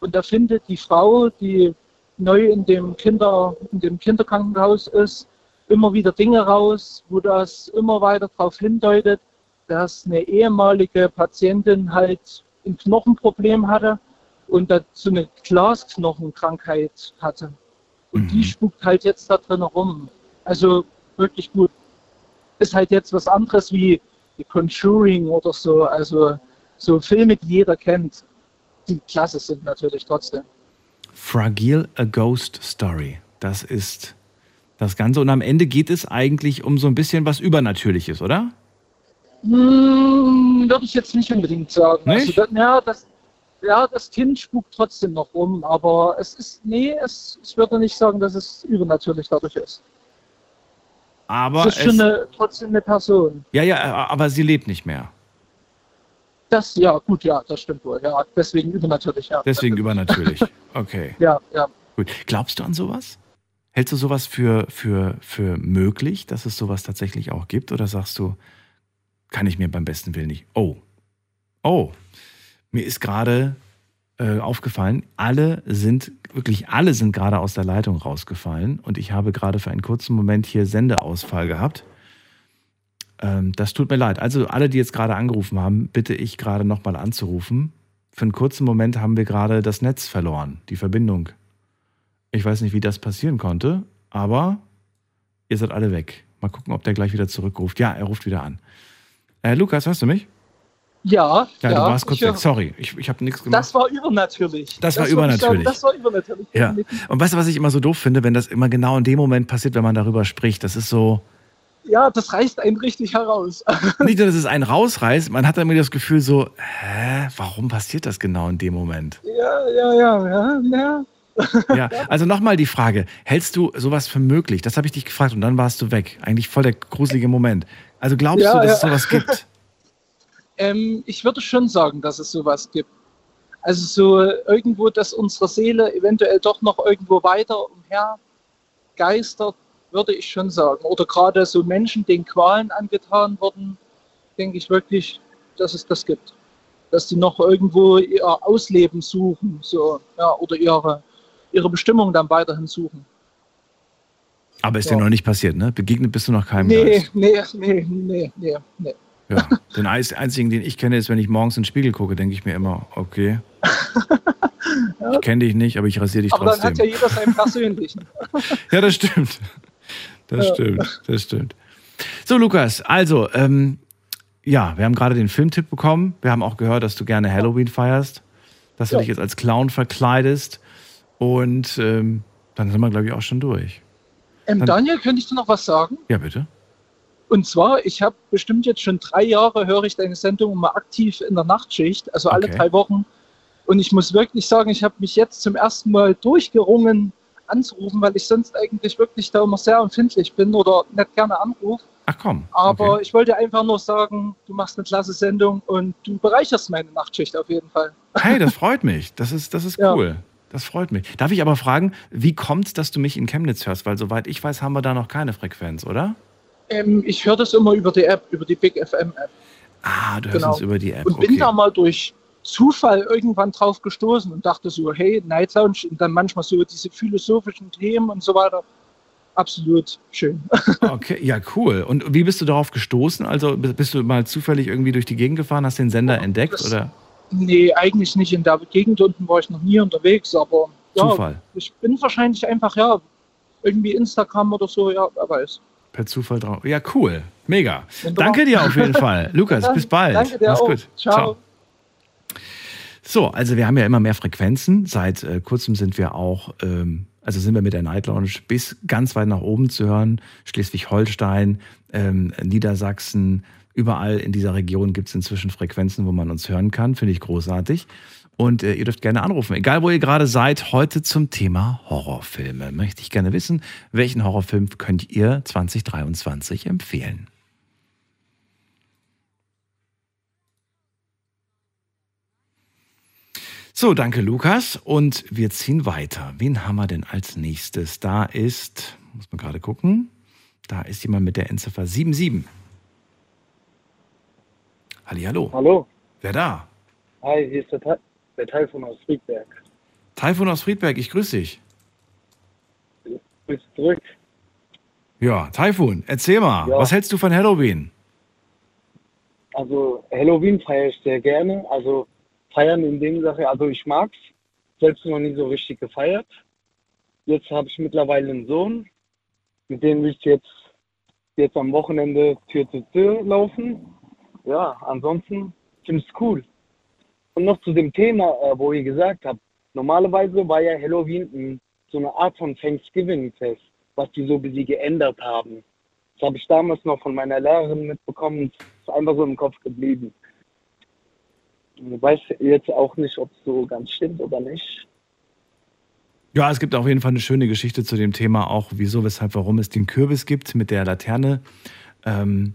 Und da findet die Frau, die neu in dem, Kinder, in dem Kinderkrankenhaus ist, immer wieder Dinge raus, wo das immer weiter darauf hindeutet, dass eine ehemalige Patientin halt ein Knochenproblem hatte und dazu eine Glasknochenkrankheit hatte. Und die spukt halt jetzt da drin rum. Also wirklich gut. Ist halt jetzt was anderes wie The Conjuring oder so. Also so Filme, die jeder kennt, die klasse sind natürlich trotzdem. Fragile A Ghost Story. Das ist das Ganze. Und am Ende geht es eigentlich um so ein bisschen was Übernatürliches, oder? Hm, Würde ich jetzt nicht unbedingt sagen. Nicht? Also, ja, das, ja, das Kind spukt trotzdem noch rum, aber es ist, nee, es, ich würde nicht sagen, dass es übernatürlich dadurch ist. Aber es ist schon eine, trotzdem eine Person. ja, ja, aber sie lebt nicht mehr. Das, ja, gut, ja, das stimmt wohl. Ja, deswegen übernatürlich, ja. Deswegen übernatürlich. Okay. [LAUGHS] Ja, ja. Gut. Glaubst du an sowas? Hältst du sowas für, für, für möglich, dass es sowas tatsächlich auch gibt? Oder sagst du, kann ich mir beim besten Willen nicht? Oh, oh, mir ist gerade äh, aufgefallen, alle sind, wirklich alle sind gerade aus der Leitung rausgefallen und ich habe gerade für einen kurzen Moment hier Sendeausfall gehabt. Ähm, das tut mir leid. Also alle, die jetzt gerade angerufen haben, bitte ich gerade nochmal anzurufen. Für einen kurzen Moment haben wir gerade das Netz verloren, die Verbindung. Ich weiß nicht, wie das passieren konnte, aber ihr seid alle weg. Mal gucken, ob der gleich wieder zurückruft. Ja, er ruft wieder an. Äh, Lukas, hörst du mich? Ja, Ja, du warst kurz weg. Sorry, ich, ich habe nichts gemacht. Das war übernatürlich. Das war ich sagen, übernatürlich. Das war übernatürlich. Ja. Und weißt du, was ich immer so doof finde, wenn das immer genau in dem Moment passiert, wenn man darüber spricht? Das ist so, Ja, das reißt einen richtig heraus. [LAUGHS] nicht nur, dass es einen rausreißt, man hat dann immer das Gefühl so, hä, warum passiert das genau in dem Moment? Ja, ja, ja, ja, ja. [LAUGHS] Ja, also nochmal die Frage, hältst du sowas für möglich? Das habe ich dich gefragt und dann warst du weg. Eigentlich voll der gruselige Moment. Also glaubst Ja, du, dass ja. es sowas gibt? [LAUGHS] Ähm, ich würde schon sagen, dass es sowas gibt. Also so irgendwo, dass unsere Seele eventuell doch noch irgendwo weiter umher geistert, würde ich schon sagen. Oder gerade so Menschen, denen Qualen angetan wurden, denke ich wirklich, dass es das gibt. Dass die noch irgendwo ihr Ausleben suchen, so, ja, oder ihre, ihre Bestimmung dann weiterhin suchen. Aber ist dir noch nicht passiert, ne? Begegnet bist du noch keinem Nee, Geist. nee, nee, nee, nee, nee. Ja. Den einzigen, den ich kenne, ist, wenn ich morgens in den Spiegel gucke, denke ich mir immer, okay, [LAUGHS] ich kenne dich nicht, aber ich rasiere dich Aber dann trotzdem. hat ja jeder seinen persönlichen. [LAUGHS] Ja, das stimmt. Das Ja. stimmt, das stimmt. So, Lukas, also, ähm, ja, wir haben gerade den Filmtipp bekommen. Wir haben auch gehört, dass du gerne Halloween feierst, dass du Ja. dich jetzt als Clown verkleidest. Und ähm, dann sind wir, glaube ich, auch schon durch. Ähm, Dann- Daniel, könnte ich dir noch was sagen? Ja, bitte. Und zwar, ich habe bestimmt jetzt schon drei Jahre, höre ich deine Sendung immer aktiv in der Nachtschicht, also alle Okay. drei Wochen. Und ich muss wirklich sagen, ich habe mich jetzt zum ersten Mal durchgerungen anzurufen, weil ich sonst eigentlich wirklich da immer sehr empfindlich bin oder nicht gerne anrufe. Ach komm. Aber ich wollte einfach nur sagen, du machst eine klasse Sendung und du bereicherst meine Nachtschicht auf jeden Fall. Hey, das [LAUGHS] freut mich. Das ist, das ist Ja. cool. Das freut mich. Darf ich aber fragen, wie kommt es, dass du mich in Chemnitz hörst? Weil soweit ich weiß, haben wir da noch keine Frequenz, oder? Ähm, ich höre das immer über die App, über die Big FM App. Ah, du hörst uns über die App. Und bin okay. da mal durch Zufall irgendwann drauf gestoßen und dachte so, hey, Night Lounge und dann manchmal so diese philosophischen Themen und so weiter. Absolut schön. [LAUGHS] Okay, ja, cool. Und wie bist du darauf gestoßen? Also bist du mal zufällig irgendwie durch die Gegend gefahren, hast den Sender entdeckt das- oder Nee, eigentlich nicht in der Gegend unten war ich noch nie unterwegs, aber ja, Zufall? ich bin wahrscheinlich einfach, ja, irgendwie Instagram oder so, ja, wer weiß. Per Zufall drauf. Ja, cool. Mega. Wunderbar. Danke dir auf jeden Fall. Lukas, [LAUGHS] bis bald. danke dir Mach's auch. gut. Ciao. So, also wir haben ja immer mehr Frequenzen. Seit äh, kurzem sind wir auch, ähm, also sind wir mit der Night Lounge bis ganz weit nach oben zu hören. Schleswig-Holstein, ähm, Niedersachsen, überall in dieser Region gibt es inzwischen Frequenzen, wo man uns hören kann. Finde ich großartig. Und äh, ihr dürft gerne anrufen, egal wo ihr gerade seid, heute zum Thema Horrorfilme. Möchte ich gerne wissen, welchen Horrorfilm könnt ihr 2023 empfehlen? So, danke Lukas. Und wir ziehen weiter. Wen haben wir denn als nächstes? Da ist, muss man gerade gucken, da ist jemand mit der Endziffer 77. Hallihallo. Hallo. Wer da? Hi, hier ist der, Te der Teilfon aus Friedberg. Taifun aus Friedberg, ich grüße dich. Bist zurück. Ja, Taifun, erzähl mal, Ja. was hältst du von Halloween? Also Halloween feiere ich sehr gerne. Also feiern in dem Sache, also ich mag's. Selbst noch nie so richtig gefeiert. Jetzt habe ich mittlerweile einen Sohn, mit dem will ich jetzt, jetzt am Wochenende Tür zu Tür laufen. Ja, ansonsten finde ich cool. Und noch zu dem Thema, äh, wo ihr gesagt habt, normalerweise war ja Halloween so eine Art von Thanksgiving-Fest, was die so ein bisschen geändert haben. Das habe ich damals noch von meiner Lehrerin mitbekommen. Ist einfach so im Kopf geblieben. Ich weiß jetzt auch nicht, ob es so ganz stimmt oder nicht. Ja, es gibt auf jeden Fall eine schöne Geschichte zu dem Thema, auch wieso, weshalb, warum es den Kürbis gibt mit der Laterne. Ähm,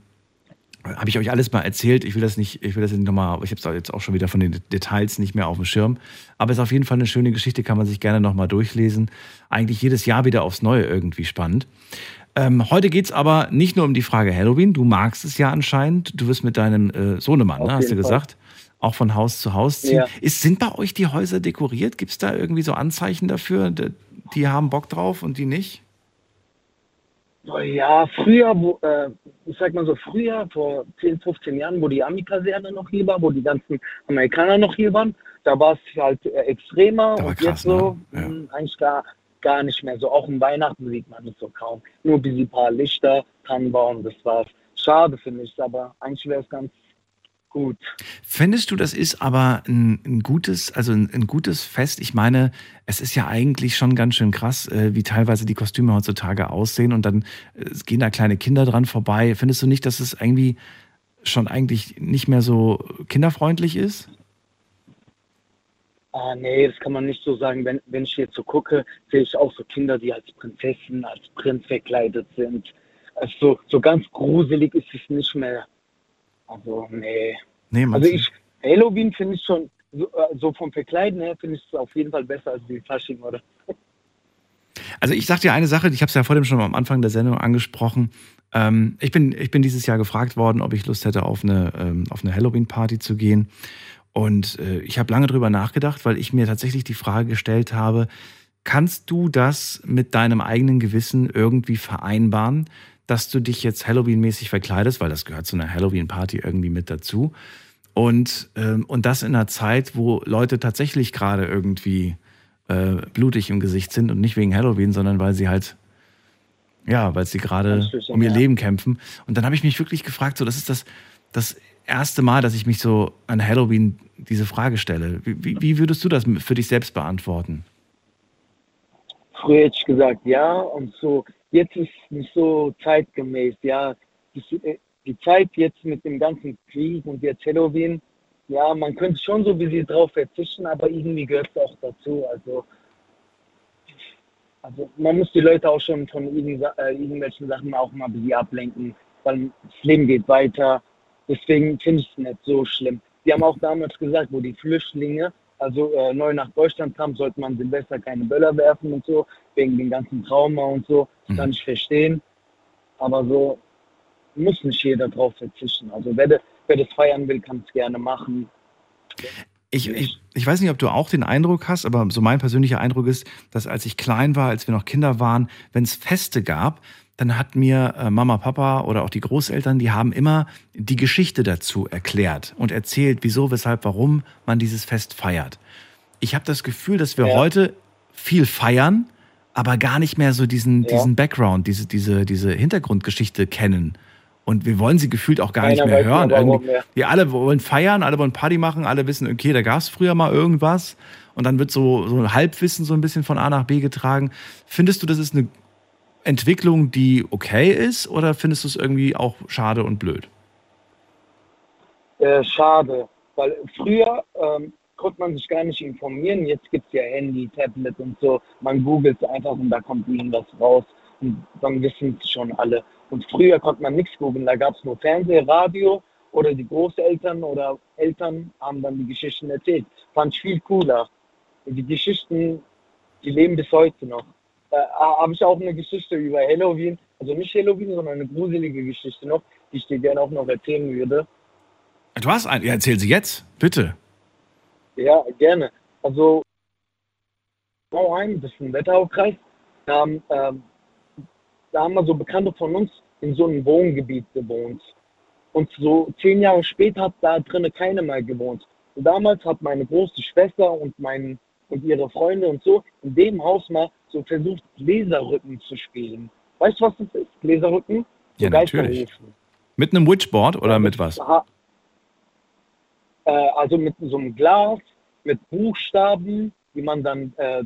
habe ich euch alles mal erzählt. Ich will das nicht, ich will das nicht nochmal, ich habe es jetzt auch schon wieder von den Details nicht mehr auf dem Schirm. Aber es ist auf jeden Fall eine schöne Geschichte, kann man sich gerne nochmal durchlesen. Eigentlich jedes Jahr wieder aufs Neue irgendwie spannend. Ähm, heute geht es aber nicht nur um die Frage Halloween. Du magst es ja anscheinend. Du wirst mit deinem äh, Sohnemann, ne, hast du gesagt, Fall. Auch von Haus zu Haus ziehen. Ja. Ist, sind bei euch die Häuser dekoriert? Gibt es da irgendwie so Anzeichen dafür? Die haben Bock drauf und die nicht? Ja, früher, wo, äh, ich sag mal so, früher, vor 10, 15 Jahren, wo die Ami-Kaserne noch hier war, wo die ganzen Amerikaner noch hier waren, da war es halt äh, extremer und krass, jetzt so ne? ja. mh, hm, eigentlich gar, gar nicht mehr so. Auch um Weihnachten sieht man es so kaum. Nur ein paar Lichter, Tannenbaum, das war's. Schade finde ich, aber eigentlich wäre es ganz gut. Findest du, das ist aber ein, ein gutes, also ein, ein, gutes Fest? Ich meine, es ist ja eigentlich schon ganz schön krass, äh, wie teilweise die Kostüme heutzutage aussehen und dann äh, gehen da kleine Kinder dran vorbei. Findest du nicht, dass es irgendwie schon eigentlich nicht mehr so kinderfreundlich ist? Ah, nee, das kann man nicht so sagen. Wenn, wenn ich jetzt so gucke, sehe ich auch so Kinder, die als Prinzessin, als Prinz verkleidet sind. Also so ganz gruselig ist es nicht mehr. Also, nee. nee also ich, Halloween finde ich schon, so, äh, so, vom Verkleiden her finde ich es auf jeden Fall besser als die Fasching, oder? Also ich sag dir eine Sache, ich habe es ja vor dem schon am Anfang der Sendung angesprochen. Ähm, ich, bin, ich bin dieses Jahr gefragt worden, ob ich Lust hätte, auf eine, ähm, auf eine Halloween-Party zu gehen. Und äh, ich habe lange drüber nachgedacht, weil ich mir tatsächlich die Frage gestellt habe, kannst du das mit deinem eigenen Gewissen irgendwie vereinbaren, dass du dich jetzt Halloween-mäßig verkleidest, weil das gehört zu einer Halloween-Party irgendwie mit dazu. Und, ähm, und das in einer Zeit, wo Leute tatsächlich gerade irgendwie äh, blutig im Gesicht sind und nicht wegen Halloween, sondern weil sie halt, ja, weil sie gerade um ihr Leben kämpfen. Und dann habe ich mich wirklich gefragt, so, das ist das, das erste Mal, dass ich mich so an Halloween diese Frage stelle. Wie, wie würdest du das für dich selbst beantworten? Früher hätte ich gesagt, ja, und so, jetzt ist nicht so zeitgemäß, ja. Die, äh, die Zeit jetzt mit dem ganzen Krieg und jetzt Halloween, ja, man könnte schon so wie sie drauf verzichten, aber irgendwie gehört es auch dazu. Also, also man muss die Leute auch schon von äh, irgendwelchen Sachen auch mal ein bisschen ablenken, weil das Leben geht weiter Deswegen finde ich es nicht so schlimm. Die haben auch damals gesagt, wo die Flüchtlinge also äh, neu nach Deutschland kamen, sollte man Silvester keine Böller werfen und so, wegen dem ganzen Trauma und so. Das mhm. kann ich verstehen. Aber so muss nicht jeder drauf verzichten. Also wer, wer das feiern will, kann es gerne machen. Ich, ich, ich weiß nicht, ob du auch den Eindruck hast, aber so mein persönlicher Eindruck ist, dass als ich klein war, als wir noch Kinder waren, wenn es Feste gab, dann hat mir äh, Mama, Papa oder auch die Großeltern, die haben immer die Geschichte dazu erklärt und erzählt, wieso, weshalb, warum man dieses Fest feiert. Ich habe das Gefühl, dass wir ja. heute viel feiern, aber gar nicht mehr so diesen, ja. diesen Background, diese, diese, diese Hintergrundgeschichte kennen. Und wir wollen sie gefühlt auch gar Keiner nicht mehr hören. Mehr. Wir alle wollen feiern, alle wollen Party machen, alle wissen, okay, da gab es früher mal irgendwas. Und dann wird so, so ein Halbwissen so ein bisschen von A nach B getragen. Findest du, das ist eine Entwicklung, die okay ist, oder findest du es irgendwie auch schade und blöd? Äh, schade, weil früher ähm, konnte man sich gar nicht informieren. Jetzt gibt es ja Handy, Tablet und so. Man googelt einfach und da kommt irgendwas raus. Und dann wissen es schon alle. Und früher konnte man nichts googeln. Da gab es nur Fernseh, Radio oder die Großeltern oder Eltern haben dann die Geschichten erzählt. Fand ich viel cooler. Und die Geschichten, die leben bis heute noch äh, habe ich auch eine Geschichte über Halloween, also nicht Halloween, sondern eine gruselige Geschichte noch, die ich dir gerne auch noch erzählen würde. Du hast eine, ja, erzähl sie jetzt, bitte. Ja, gerne. Also, Bauheim, das ist ein Wetteraukreis, da haben, ähm, da haben wir so Bekannte von uns in so einem Wohngebiet gewohnt. Und so zehn Jahre später hat da drinnen keine mehr gewohnt. Und damals hat meine große Schwester und mein und ihre Freunde und so in dem Haus mal so versucht, Gläserrücken zu spielen. Weißt du, was das ist? Gläserrücken? Ja, natürlich. Mit einem Witchboard oder ja, mit was? Äh, also mit so einem Glas, mit Buchstaben, die man dann äh,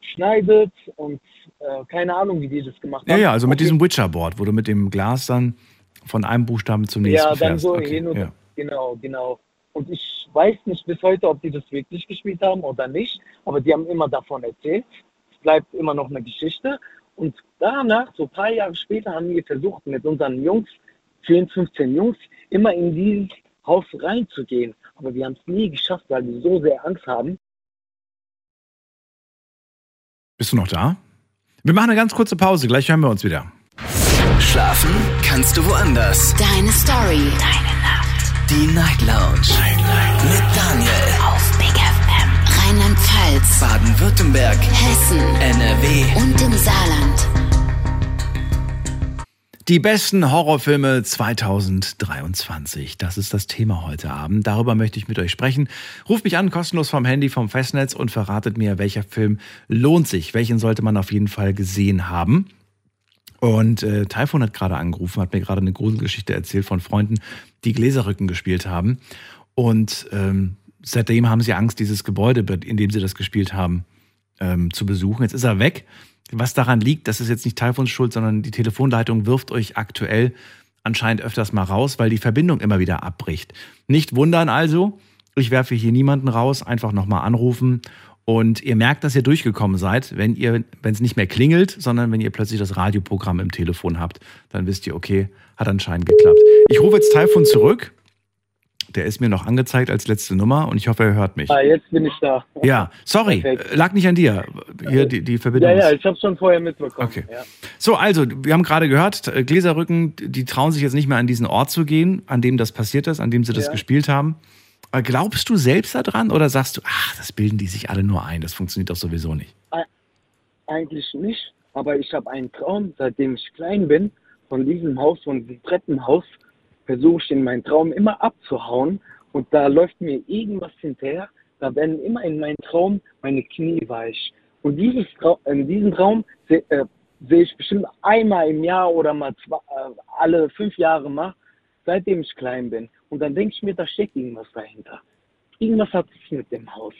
schneidet und äh, keine Ahnung, wie die das gemacht haben. Ja, ja, also mit diesem Witcherboard, wo du mit dem Glas dann von einem Buchstaben zum nächsten Ja, dann fährst. so okay, hin und ja. genau, genau. Und ich weiß nicht bis heute, ob die das wirklich gespielt haben oder nicht, aber die haben immer davon erzählt. Es bleibt immer noch eine Geschichte. Und danach, so ein paar Jahre später, haben wir versucht, mit unseren Jungs, 10, 15 Jungs, immer in dieses Haus reinzugehen. Aber wir haben es nie geschafft, weil wir so sehr Angst haben. Bist du noch da? Wir machen eine ganz kurze Pause, gleich hören wir uns wieder. Schlafen kannst du woanders. Deine Story. Deine Nacht. Die Night Lounge. Mit Daniel. Auf Big FM. Rheinland-Pfalz. Baden-Württemberg. Hessen. NRW. Und im Saarland. Die besten Horrorfilme 2023. Das ist das Thema heute Abend. Darüber möchte ich mit euch sprechen. Ruft mich an, kostenlos vom Handy, vom Festnetz und verratet mir, welcher Film lohnt sich. Welchen sollte man auf jeden Fall gesehen haben. Und äh, Typhoon hat gerade angerufen, hat mir gerade eine Gruselgeschichte erzählt von Freunden, die Gläserrücken gespielt haben. Und ähm, seitdem haben sie Angst, dieses Gebäude, in dem sie das gespielt haben, ähm, zu besuchen. Jetzt ist er weg. Was daran liegt, das ist jetzt nicht Typhoons Schuld, sondern die Telefonleitung wirft euch aktuell anscheinend öfters mal raus, weil die Verbindung immer wieder abbricht. Nicht wundern also, ich werfe hier niemanden raus, einfach nochmal anrufen und ihr merkt, dass ihr durchgekommen seid, wenn ihr, wenn es nicht mehr klingelt, sondern wenn ihr plötzlich das Radioprogramm im Telefon habt, dann wisst ihr, okay, hat anscheinend geklappt. Ich rufe jetzt Typhoon zurück. Der ist mir noch angezeigt als letzte Nummer und ich hoffe, er hört mich. Ah, jetzt bin ich da. Ja, sorry, Perfekt. lag nicht an dir. Hier die, die Verbindung. Ja, ja, ich habe schon vorher mitbekommen. Okay. Ja. So, also, wir haben gerade gehört, äh, Gläserrücken, die trauen sich jetzt nicht mehr an diesen Ort zu gehen, an dem das passiert ist, an dem sie das Ja. gespielt haben. Äh, Glaubst du selbst daran oder sagst du, ach, das bilden die sich alle nur ein, das funktioniert doch sowieso nicht? Eigentlich nicht, aber ich habe einen Traum, seitdem ich klein bin, von diesem Haus, von diesem Treppenhaus, versuche ich in meinen Traum immer abzuhauen und da läuft mir irgendwas hinterher, da werden immer in meinem Traum meine Knie weich. Und dieses Trau in diesem Traum sehe äh, sehe ich bestimmt einmal im Jahr oder mal zwei, äh, alle fünf Jahre mal, seitdem ich klein bin. Und dann denke ich mir, da steckt irgendwas dahinter. Irgendwas hat es mit dem Haus.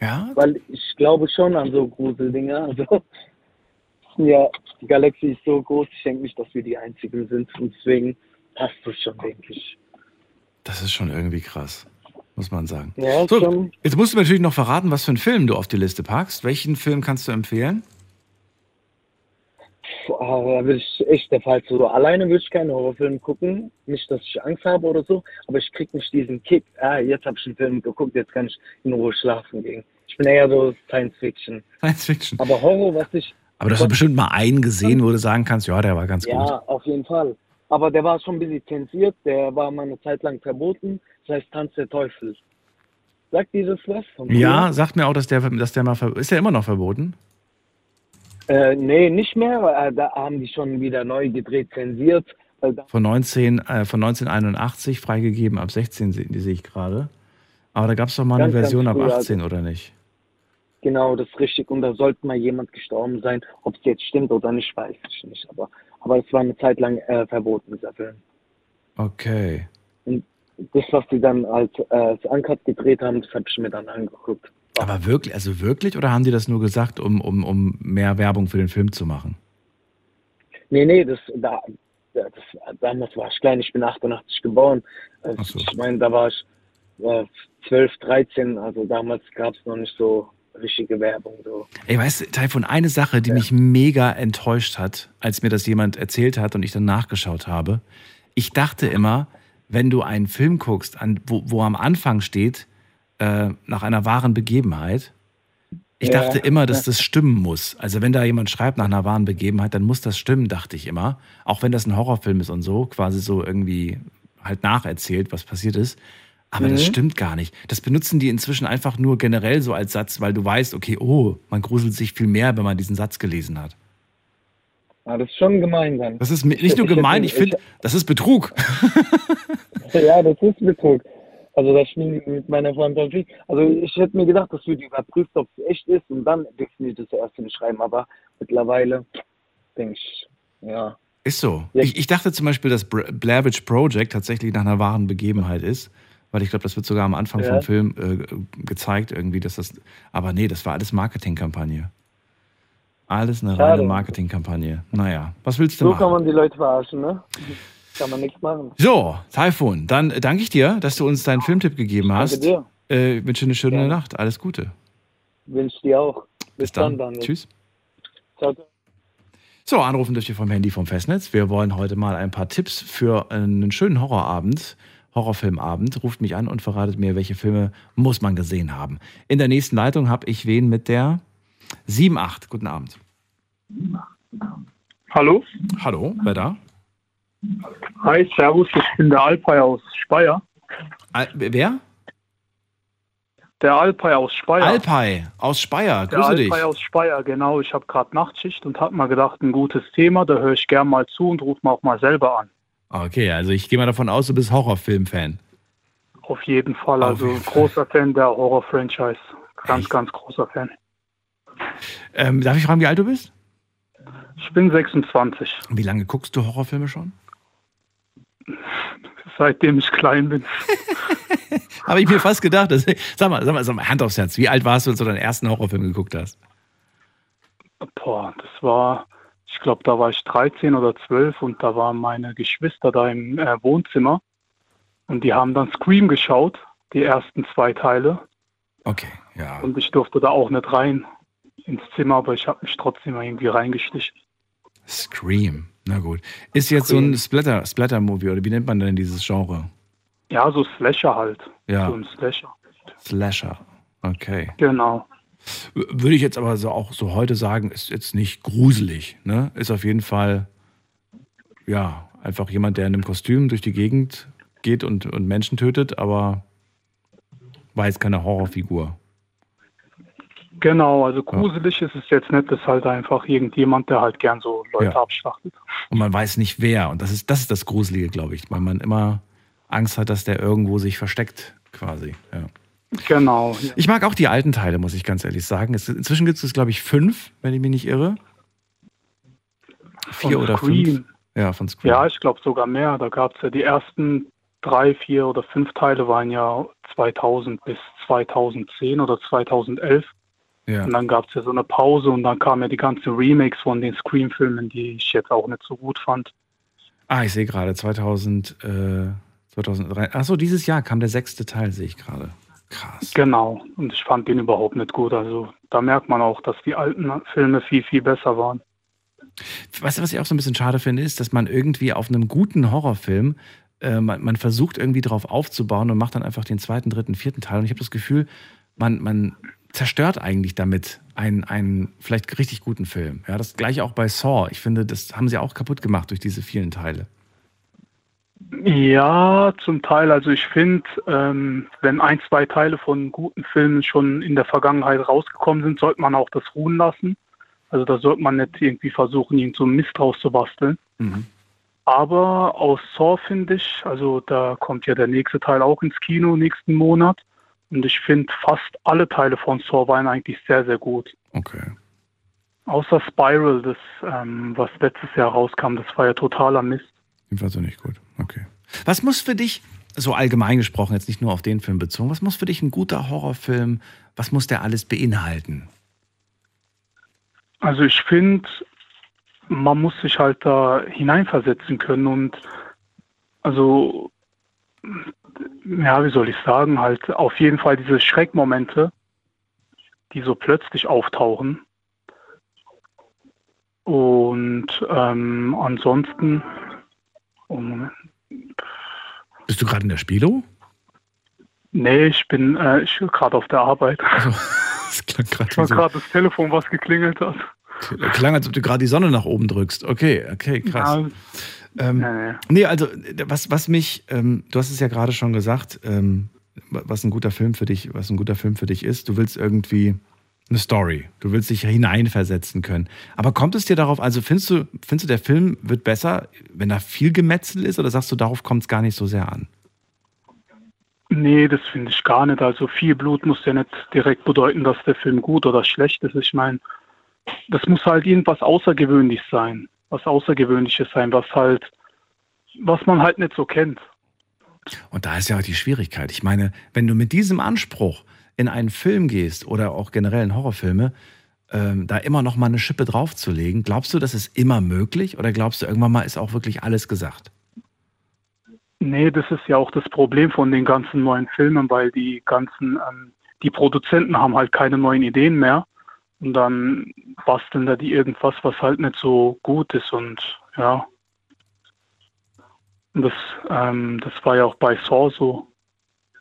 Ja? Weil ich glaube schon an so Gruseldinger. Also, [LAUGHS] ja, die Galaxie ist so groß, ich denke nicht, dass wir die Einzigen sind. Und deswegen passt es schon, denke ich. Das ist schon irgendwie krass, muss man sagen. Ja, so, jetzt musst du mir natürlich noch verraten, was für einen Film du auf die Liste packst. Welchen Film kannst du empfehlen? Da würde ich echt der Fall so. Alleine würde ich keinen Horrorfilm gucken. Nicht, dass ich Angst habe oder so, aber ich kriege nicht diesen Kick. Ah, jetzt habe ich einen Film geguckt, jetzt kann ich in Ruhe schlafen gehen. Ich bin eher so Science Fiction. Science Fiction. Aber Horror, was ich. Aber du hast bestimmt mal einen gesehen, wo du sagen kannst, ja, der war ganz Ja, gut. auf jeden Fall. Aber der war schon ein bisschen zensiert, der war mal eine Zeit lang verboten. Das heißt Tanz der Teufel. Sagt dieses was? von Ja, früher? sagt mir auch, dass der, dass der mal, ist der immer noch verboten? Äh, nee, nicht mehr. Äh, da haben die schon wieder neu gedreht, zensiert. Von, 19, äh, von 1981, freigegeben ab 16, se- die sehe ich gerade. Aber da gab es doch mal eine Ganz, ganz Version ab früher, 18, oder nicht? genau, das ist richtig. Und da sollte mal jemand gestorben sein. Ob es jetzt stimmt oder nicht, weiß ich nicht. Aber, aber es war eine Zeit lang äh, verboten, dieser Film. Okay. Und das, was die dann als, äh, als Uncut gedreht haben, das habe ich mir dann angeguckt. Aber wirklich, also wirklich, oder haben die das nur gesagt, um, um, um mehr Werbung für den Film zu machen? Nee, nee, das, da, das, damals war ich klein, ich bin 88 geboren. Also Ich meine, da war ich äh, 12, 13, also damals gab es noch nicht so richtige Werbung. So. Ey, weißt du, Taifun, eine Sache, die mich mega enttäuscht hat, als mir das jemand erzählt hat und ich dann nachgeschaut habe. Ich dachte immer, wenn du einen Film guckst, an, wo, wo am Anfang steht, äh, nach einer wahren Begebenheit, ich Ja. dachte immer, dass das stimmen muss. Also wenn da jemand schreibt nach einer wahren Begebenheit, dann muss das stimmen, dachte ich immer. Auch wenn das ein Horrorfilm ist und so, quasi so irgendwie halt nacherzählt, was passiert ist. Aber das Mhm. stimmt gar nicht. Das benutzen die inzwischen einfach nur generell so als Satz, weil du weißt, okay, oh, man gruselt sich viel mehr, wenn man diesen Satz gelesen hat. Ah, das ist schon gemein dann. Das ist nicht nur gemein, ich finde, das ist Betrug. [LAUGHS] Ja, das ist Betrug. Also das spielen die mit meiner Fantasie. Also ich hätte mir gedacht, das wird überprüft, ob es echt ist und dann die das erst schreiben. Aber mittlerweile denke ich, ja. Ist so. Ich, ich dachte zum Beispiel, dass Witch Project tatsächlich nach einer wahren Begebenheit ist, weil ich glaube, das wird sogar am Anfang Ja. vom Film äh, gezeigt irgendwie, dass das. Aber nee, das war alles Marketingkampagne. Alles eine Schade. reine Marketingkampagne. Naja, was willst du So machen? kann man die Leute verarschen, ne? Kann man nichts machen. So, Taifun, dann danke ich dir, dass du uns deinen Filmtipp gegeben Danke hast. dir. Äh, wünsche eine schöne Gerne. Nacht. Alles Gute. Wünsche dir auch. Bis dann. Daniel. Tschüss. Ciao, ciao. So, anrufen dürft ihr vom Handy vom Festnetz. Wir wollen heute mal ein paar Tipps für einen schönen Horrorabend, Horrorfilmabend. Ruft mich an und verratet mir, welche Filme muss man gesehen haben. In der nächsten Leitung habe ich wen mit der 78. Guten Abend. Hallo? Hallo, wer da? Hi, Servus, ich bin der Alpay aus Speyer. Al wer? Der Alpay aus Speyer. Alpay aus Speyer. Der Grüße dich. Alpay aus Speyer, genau. Ich habe gerade Nachtschicht und habe mal gedacht, ein gutes Thema, da höre ich gern mal zu und rufe mal auch mal selber an. Okay, also ich gehe mal davon aus, du bist Horrorfilm-Fan. Auf jeden Fall, also jeden Fall. großer Fan der Horror-Franchise. Ganz, ganz großer Fan. Ähm, darf ich fragen, wie alt du bist? Ich bin 26, Wie lange guckst du Horrorfilme schon? seitdem ich klein bin. [LAUGHS] Habe ich mir fast gedacht. Dass, sag, mal, sag, mal, sag mal, Hand aufs Herz. Wie alt warst du, als du deinen ersten Horrorfilm geguckt hast? Boah, das war, ich glaube, da war ich 13 oder 12 und da waren meine Geschwister da im äh, Wohnzimmer und die haben dann Scream geschaut, die ersten zwei Teile. Okay, ja. Und ich durfte da auch nicht rein ins Zimmer, aber ich habe mich trotzdem irgendwie reingeschlichen. Scream. Na gut. Ist jetzt so ein Splatter, Splatter-Movie oder wie nennt man denn dieses Genre? Ja, so Slasher halt. Ja. So ein Slasher. Slasher. Okay. Genau. Würde ich jetzt aber so auch so heute sagen, ist jetzt nicht gruselig. Ne? Ist auf jeden Fall, ja, einfach jemand, der in einem Kostüm durch die Gegend geht und, und Menschen tötet, aber war jetzt keine Horrorfigur. Genau, also gruselig ist es jetzt nicht, das ist halt einfach irgendjemand, der halt gern so Leute Ja. abschlachtet. Und man weiß nicht wer. Und das ist das, ist das Gruselige, glaube ich, weil man immer Angst hat, dass der irgendwo sich versteckt, quasi. Ja. Genau. Ja. Ich mag auch die alten Teile, muss ich ganz ehrlich sagen. Es, inzwischen gibt es, glaube ich, fünf, wenn ich mich nicht irre. Vier Von oder Scream. fünf. Ja, von Scream. Ja, ich glaube sogar mehr. Da gab es ja die ersten drei, vier oder fünf Teile waren ja 2000 bis 2010 oder 2011. Ja. Und dann gab es ja so eine Pause und dann kamen ja die ganzen Remakes von den Scream-Filmen, die ich jetzt auch nicht so gut fand. Ah, ich sehe gerade, 2000, äh, 2003. Achso, dieses Jahr kam der sechste Teil, sehe ich gerade. Krass. Genau. Und ich fand den überhaupt nicht gut. Also da merkt man auch, dass die alten Filme viel, viel besser waren. Weißt du, was ich auch so ein bisschen schade finde, ist, dass man irgendwie auf einem guten Horrorfilm, äh, man, man versucht irgendwie drauf aufzubauen und macht dann einfach den zweiten, dritten, vierten Teil. Und ich habe das Gefühl, man, man zerstört eigentlich damit einen, einen vielleicht richtig guten Film. Ja, das gleiche auch bei Saw. Ich finde, das haben sie auch kaputt gemacht durch diese vielen Teile. Ja, zum Teil. Also ich finde, ähm, wenn ein, zwei Teile von guten Filmen schon in der Vergangenheit rausgekommen sind, sollte man auch das ruhen lassen. Also da sollte man nicht irgendwie versuchen, irgend so einen Mist draus zu basteln. Aber aus Saw finde ich, also da kommt ja der nächste Teil auch ins Kino nächsten Monat. Und ich finde, fast alle Teile von Saw waren eigentlich sehr, sehr gut. Okay. Außer Spiral, das, ähm, was letztes Jahr rauskam, das war ja totaler Mist. Jedenfalls so nicht gut. Okay. Was muss für dich, so allgemein gesprochen, jetzt nicht nur auf den Film bezogen, was muss für dich ein guter Horrorfilm, was muss der alles beinhalten? Also ich finde, man muss sich halt da hineinversetzen können und also ja, wie soll ich sagen, halt auf jeden Fall diese Schreckmomente, die so plötzlich auftauchen. Und ähm, ansonsten, oh Moment, Bist du gerade in der Spielo? nee, ich bin äh, ich gerade auf der Arbeit. [LAUGHS] Das klang gerade Ich war so. gerade das Telefon, was geklingelt hat. Klang, als ob du gerade die Sonne nach oben drückst. Okay, okay, krass. Ja, Ähm, nee, also was, was mich, ähm, du hast es ja gerade schon gesagt, ähm, was ein guter Film für dich, was ein guter Film für dich ist. Du willst irgendwie eine Story. Du willst dich hineinversetzen können. Aber kommt es dir darauf, also findest du, findest du, der Film wird besser, wenn da viel Gemetzel ist, oder sagst du, darauf kommt es gar nicht so sehr an? Nee, das finde ich gar nicht. Also viel Blut muss ja nicht direkt bedeuten, dass der Film gut oder schlecht ist. Ich meine, das muss halt irgendwas Außergewöhnliches sein. Was Außergewöhnliches sein, was halt, was man halt nicht so kennt. Und da ist ja auch die Schwierigkeit. Ich meine, wenn du mit diesem Anspruch in einen Film gehst oder auch generell in Horrorfilme, ähm, da immer noch mal eine Schippe draufzulegen, glaubst du, das ist immer möglich oder glaubst du, irgendwann mal ist auch wirklich alles gesagt? Nee, das ist ja auch das Problem von den ganzen neuen Filmen, weil die ganzen, ähm, die Produzenten haben halt keine neuen Ideen mehr. Und dann basteln da die irgendwas, was halt nicht so gut ist und ja. Und das, ähm, das war ja auch bei Saw so.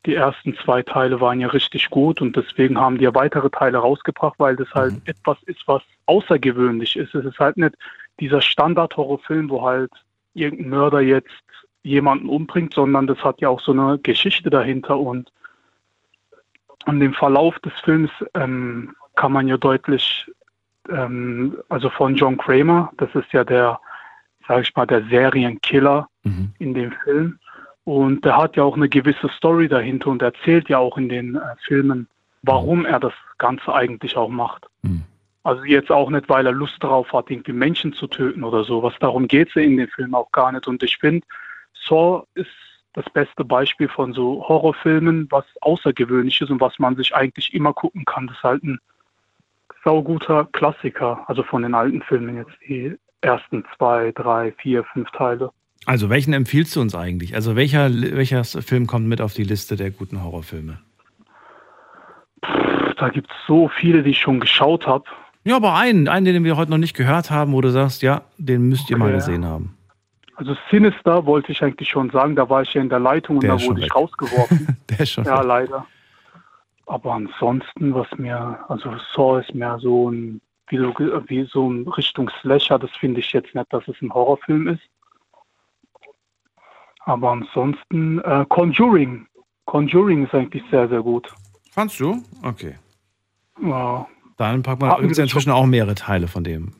Die ersten zwei Teile waren ja richtig gut und deswegen haben die ja weitere Teile rausgebracht, weil das halt Mhm. etwas ist, was außergewöhnlich ist. Es ist halt nicht dieser Standard-Horrorfilm, wo halt irgendein Mörder jetzt jemanden umbringt, sondern das hat ja auch so eine Geschichte dahinter und an dem Verlauf des Films ähm, kann man ja deutlich, ähm, also von John Kramer, das ist ja der, sage ich mal, der Serienkiller in dem Film. Und der hat ja auch eine gewisse Story dahinter und erzählt ja auch in den äh, Filmen, warum er das Ganze eigentlich auch macht. Also jetzt auch nicht, weil er Lust darauf hat, irgendwie Menschen zu töten oder sowas. Darum geht es ja in dem Film auch gar nicht. Und ich finde, Saw ist das beste Beispiel von so Horrorfilmen, was außergewöhnlich ist und was man sich eigentlich immer gucken kann. Das ist halt ein sauguter Klassiker, also von den alten Filmen jetzt die ersten zwei, drei, vier, fünf Teile. Also welchen empfiehlst du uns eigentlich? Also welcher, welcher Film kommt mit auf die Liste der guten Horrorfilme? Da gibt es so viele, die ich schon geschaut habe. Ja, aber einen, einen, den wir heute noch nicht gehört haben, wo du sagst, ja, den müsst ihr mal gesehen haben. Also Sinister wollte ich eigentlich schon sagen, da war ich ja in der Leitung und Der da wurde ich weg. rausgeworfen. [LAUGHS] Der ist schon ja, weg. leider. Aber ansonsten, was mir, also Saw ist mehr so ein, wie so, wie so ein Richtung Slasher, das finde ich jetzt nicht, dass es ein Horrorfilm ist. Aber ansonsten, äh, Conjuring. Conjuring ist eigentlich sehr, sehr gut. Fandst du? Okay. Ja, Dann packt man übrigens inzwischen auch mehrere Teile von dem.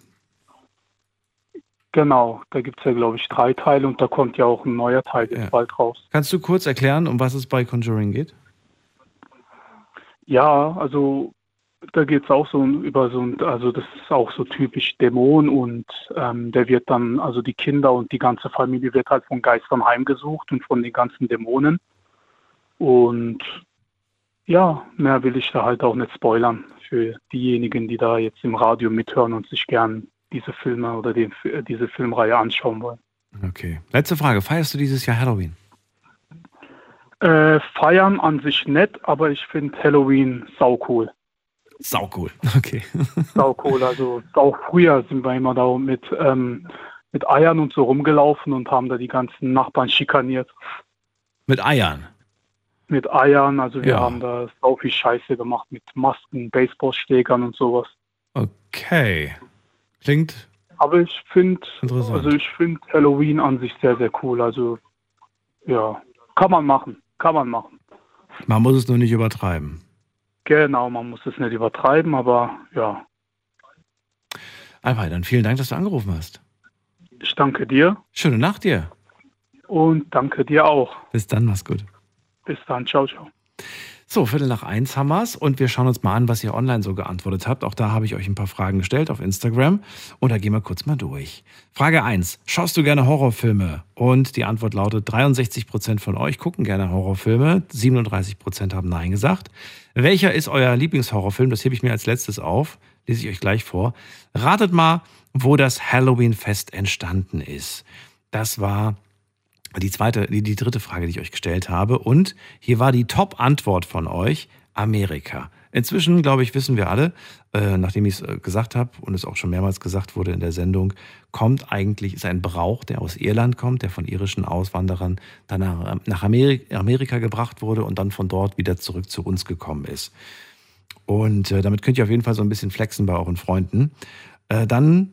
genau. Da gibt es ja, glaube ich, drei Teile und da kommt ja auch ein neuer Teil Ja. bald raus. Kannst du kurz erklären, um was es bei Conjuring geht? Ja, also da geht es auch so über so ein, also das ist auch so typisch Dämon und ähm, der wird dann, also die Kinder und die ganze Familie wird halt von Geistern heimgesucht und von den ganzen Dämonen. Und ja, mehr will ich da halt auch nicht spoilern für diejenigen, die da jetzt im Radio mithören und sich gern diese Filme oder den, diese Filmreihe anschauen wollen. Okay. Letzte Frage. Feierst du dieses Jahr Halloween? Äh, feiern an sich nett, aber ich finde Halloween sau cool. Sau cool. Okay. [LAUGHS] Sau cool. Also auch früher sind wir immer da mit, ähm, mit Eiern und so rumgelaufen und haben da die ganzen Nachbarn schikaniert. Mit Eiern. Mit Eiern, also wir Ja. haben da sau viel Scheiße gemacht mit Masken, Baseballschlägern und sowas. Okay. Klingt Aber ich finde, also ich finde Halloween an sich sehr, sehr cool. Also ja, kann man machen, kann man machen. Man muss es nur nicht übertreiben. Genau, man muss es nicht übertreiben, aber ja, Albei, dann vielen Dank, dass du angerufen hast. ich danke dir Schöne Nacht dir. und danke dir auch. Bis dann, mach's gut. Bis dann, ciao, ciao. So, Viertel nach eins haben wir's und wir schauen uns mal an, was ihr online so geantwortet habt. Auch da habe ich euch ein paar Fragen gestellt auf Instagram und da gehen wir kurz mal durch. Frage eins: Schaust du gerne Horrorfilme? Und die Antwort lautet, 63% von euch gucken gerne Horrorfilme, 37% haben Nein gesagt. Welcher ist euer Lieblingshorrorfilm? Das hebe ich mir als letztes auf, lese ich euch gleich vor. Ratet mal, wo das Halloween-Fest entstanden ist. Das war die zweite, die, die dritte Frage, die ich euch gestellt habe. Und hier war die Top-Antwort von euch: Amerika. Inzwischen, glaube ich, wissen wir alle, äh, nachdem ich es äh, gesagt habe und es auch schon mehrmals gesagt wurde in der Sendung, kommt eigentlich, ist ein Brauch, der aus Irland kommt, der von irischen Auswanderern dann nach, nach Ameri Amerika gebracht wurde und dann von dort wieder zurück zu uns gekommen ist. Und äh, damit könnt ihr auf jeden Fall so ein bisschen flexen bei euren Freunden. Äh, dann,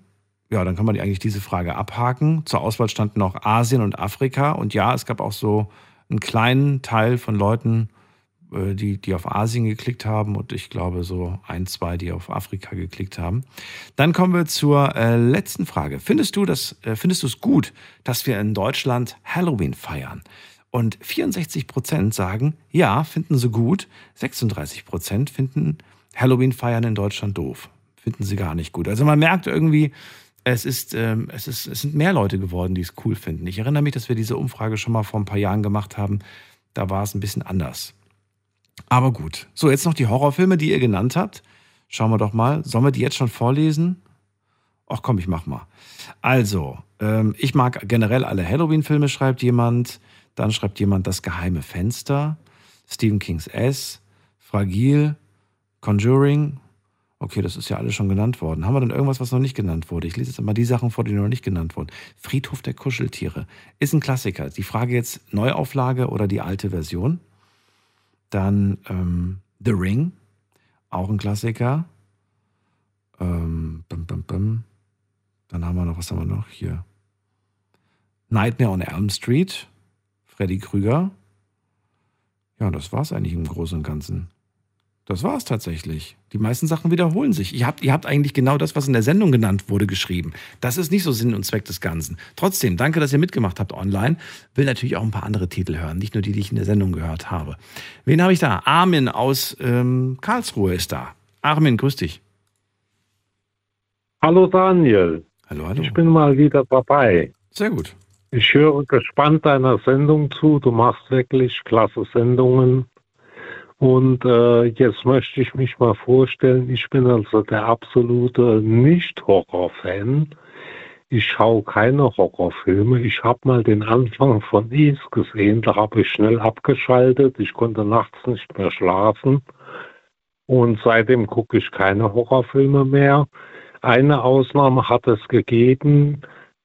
ja, dann kann man eigentlich diese Frage abhaken. Zur Auswahl standen noch Asien und Afrika. Und ja, es gab auch so einen kleinen Teil von Leuten, äh, die, die auf Asien geklickt haben und ich glaube so ein, zwei, die auf Afrika geklickt haben. Dann kommen wir zur äh, letzten Frage. Findest du das, äh, findest du es gut, dass wir in Deutschland Halloween feiern? Und 64 Prozent sagen, ja, finden sie gut. 36 Prozent finden Halloween feiern in Deutschland doof. Finden sie gar nicht gut. Also man merkt irgendwie, es ist, ähm, es ist, es sind mehr Leute geworden, die es cool finden. Ich erinnere mich, dass wir diese Umfrage schon mal vor ein paar Jahren gemacht haben. Da war es ein bisschen anders. Aber gut. So, jetzt noch die Horrorfilme, die ihr genannt habt. Schauen wir doch mal. Sollen wir die jetzt schon vorlesen? Ach komm, ich mach mal. Also, ähm, ich mag generell alle Halloween-Filme, schreibt jemand. Dann schreibt jemand Das geheime Fenster, Stephen Kings S, Fragil, Conjuring. Okay, das ist ja alles schon genannt worden. Haben wir denn irgendwas, was noch nicht genannt wurde? Ich lese jetzt mal die Sachen vor, die noch nicht genannt wurden. Friedhof der Kuscheltiere ist ein Klassiker. Die Frage jetzt Neuauflage oder die alte Version. Dann ähm, The Ring, auch ein Klassiker. Ähm, bum, bum, bum. Dann haben wir noch, was haben wir noch hier? Nightmare on Elm Street, Freddy Krüger. Ja, das war's eigentlich im Großen und Ganzen. Das war's tatsächlich. Die meisten Sachen wiederholen sich. Ihr habt, ihr habt eigentlich genau das, was in der Sendung genannt wurde, geschrieben. Das ist nicht so Sinn und Zweck des Ganzen. Trotzdem, danke, dass ihr mitgemacht habt online. Will natürlich auch ein paar andere Titel hören, nicht nur die, die ich in der Sendung gehört habe. Wen habe ich da? Armin aus ähm, Karlsruhe ist da. Armin, grüß dich. Hallo Daniel. Hallo, hallo. Ich bin mal wieder dabei. Sehr gut. Ich höre gespannt deiner Sendung zu. Du machst wirklich klasse Sendungen. Und äh, jetzt möchte ich mich mal vorstellen, ich bin also der absolute Nicht-Horror-Fan. Ich schaue keine Horrorfilme. Ich habe mal den Anfang von Is gesehen, da habe ich schnell abgeschaltet. Ich konnte nachts nicht mehr schlafen. Und seitdem gucke ich keine Horrorfilme mehr. Eine Ausnahme hat es gegeben.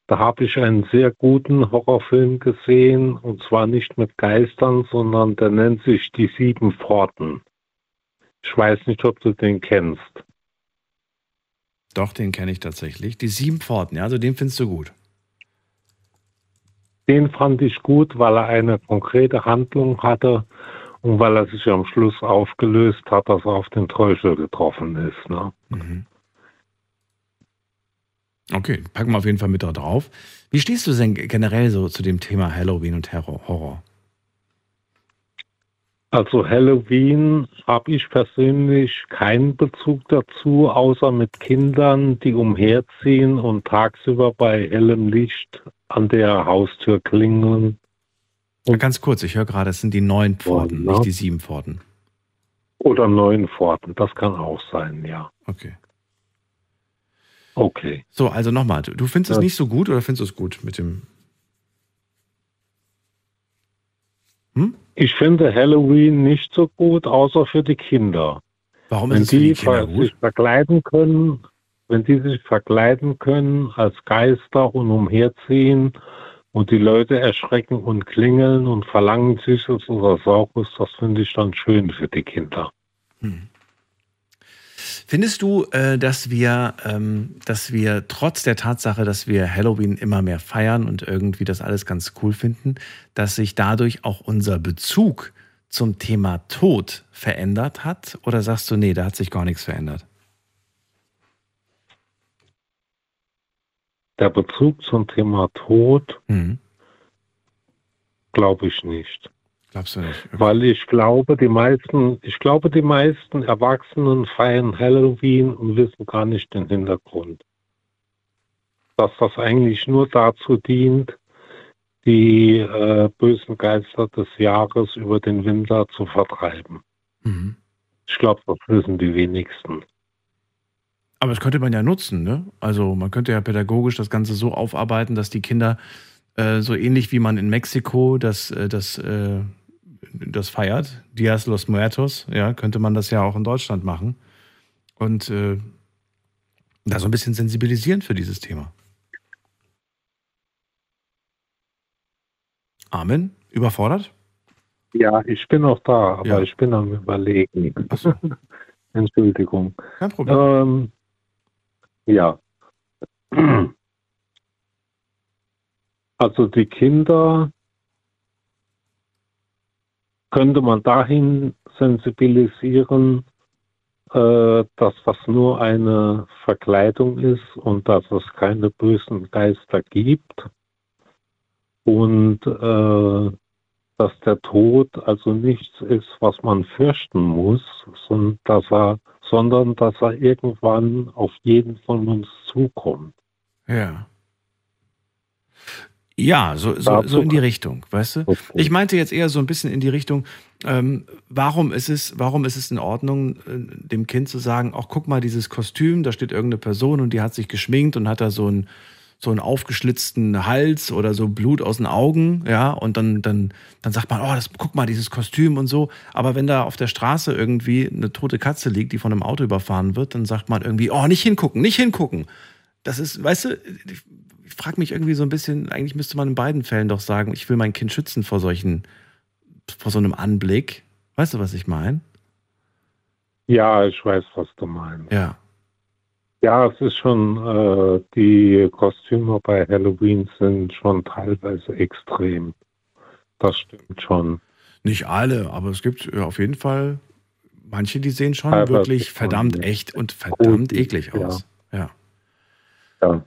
Da habe ich einen sehr guten Horrorfilm gesehen, und zwar nicht mit Geistern, sondern der nennt sich Die Sieben Pforten. Ich weiß nicht, ob du den kennst. Doch, den kenne ich tatsächlich. Die Sieben Pforten, ja, also den findest du gut. Den fand ich gut, weil er eine konkrete Handlung hatte und weil er sich am Schluss aufgelöst hat, dass er auf den Teufel getroffen ist. Ne? Mhm. Okay, packen wir auf jeden Fall mit da drauf. Wie stehst du denn generell so zu dem Thema Halloween und Horror? Also Halloween habe ich persönlich keinen Bezug dazu, außer mit Kindern, die umherziehen und tagsüber bei hellem Licht an der Haustür klingeln. Ja, ganz kurz, ich höre gerade, es sind die neun Pforten, Ja. nicht die sieben Pforten. Oder neuen Pforten, das kann auch sein, ja. Okay. Okay. So, also nochmal, du, findest es Ja. nicht so gut oder findest du es gut mit dem. Ich finde Halloween nicht so gut, außer für die Kinder. Warum wenn ist es für die die Kinder gut? sich verkleiden können, wenn die sich verkleiden können als Geister und umherziehen und die Leute erschrecken und klingeln und verlangen Süßes oder Saures, das finde ich dann schön für die Kinder. Findest du, äh, dass wir, ähm, dass wir trotz der Tatsache, dass wir Halloween immer mehr feiern und irgendwie das alles ganz cool finden, dass sich dadurch auch unser Bezug zum Thema Tod verändert hat? Oder sagst du, nee, da hat sich gar nichts verändert? Der Bezug zum Thema Tod Mhm. glaube ich nicht. Glaubst du nicht? Weil ich glaube, die meisten, ich glaube, die meisten Erwachsenen feiern Halloween und wissen gar nicht den Hintergrund. Dass das eigentlich nur dazu dient, die äh, bösen Geister des Jahres über den Winter zu vertreiben. Mhm. Ich glaube, das wissen die wenigsten. Aber das könnte man ja nutzen, ne? Also man könnte ja pädagogisch das Ganze so aufarbeiten, dass die Kinder äh, so ähnlich wie man in Mexiko das, äh, das, äh, das feiert, Dias los Muertos, ja, könnte man das ja auch in Deutschland machen. Und äh, da so ein bisschen sensibilisieren für dieses Thema. Amen. Überfordert? Ja, ich bin auch da, aber Ja. ich bin am Überlegen. [LAUGHS] Entschuldigung. Kein Problem. Ähm, ja. Also die Kinder könnte man dahin sensibilisieren, äh, dass das nur eine Verkleidung ist und dass es keine bösen Geister gibt und äh, dass der Tod also nichts ist, was man fürchten muss, sondern dass er, sondern dass er irgendwann auf jeden von uns zukommt. Ja. Ja, so, so, so in die Richtung, weißt du? Ich meinte jetzt eher so ein bisschen in die Richtung, ähm, warum, ist es, warum ist es in Ordnung, äh, dem Kind zu sagen, ach guck mal, dieses Kostüm, da steht irgendeine Person und die hat sich geschminkt und hat da so einen, so einen aufgeschlitzten Hals oder so Blut aus den Augen, ja, und dann, dann, dann sagt man, oh, das, guck mal, dieses Kostüm und so. Aber wenn da auf der Straße irgendwie eine tote Katze liegt, die von einem Auto überfahren wird, dann sagt man irgendwie, oh, nicht hingucken, nicht hingucken. Das ist, weißt du, frage mich irgendwie so ein bisschen, eigentlich müsste man in beiden Fällen doch sagen, ich will mein Kind schützen vor solchen, vor so einem Anblick. Weißt du, was ich meine? Ja, ich weiß, was du meinst. Ja. Ja, es ist schon, äh, die Kostüme bei Halloween sind schon teilweise extrem. Das stimmt schon. Nicht alle, aber es gibt auf jeden Fall manche, die sehen schon Teilweise wirklich verdammt echt und verdammt eklig aus. Ja. Ja. Ja.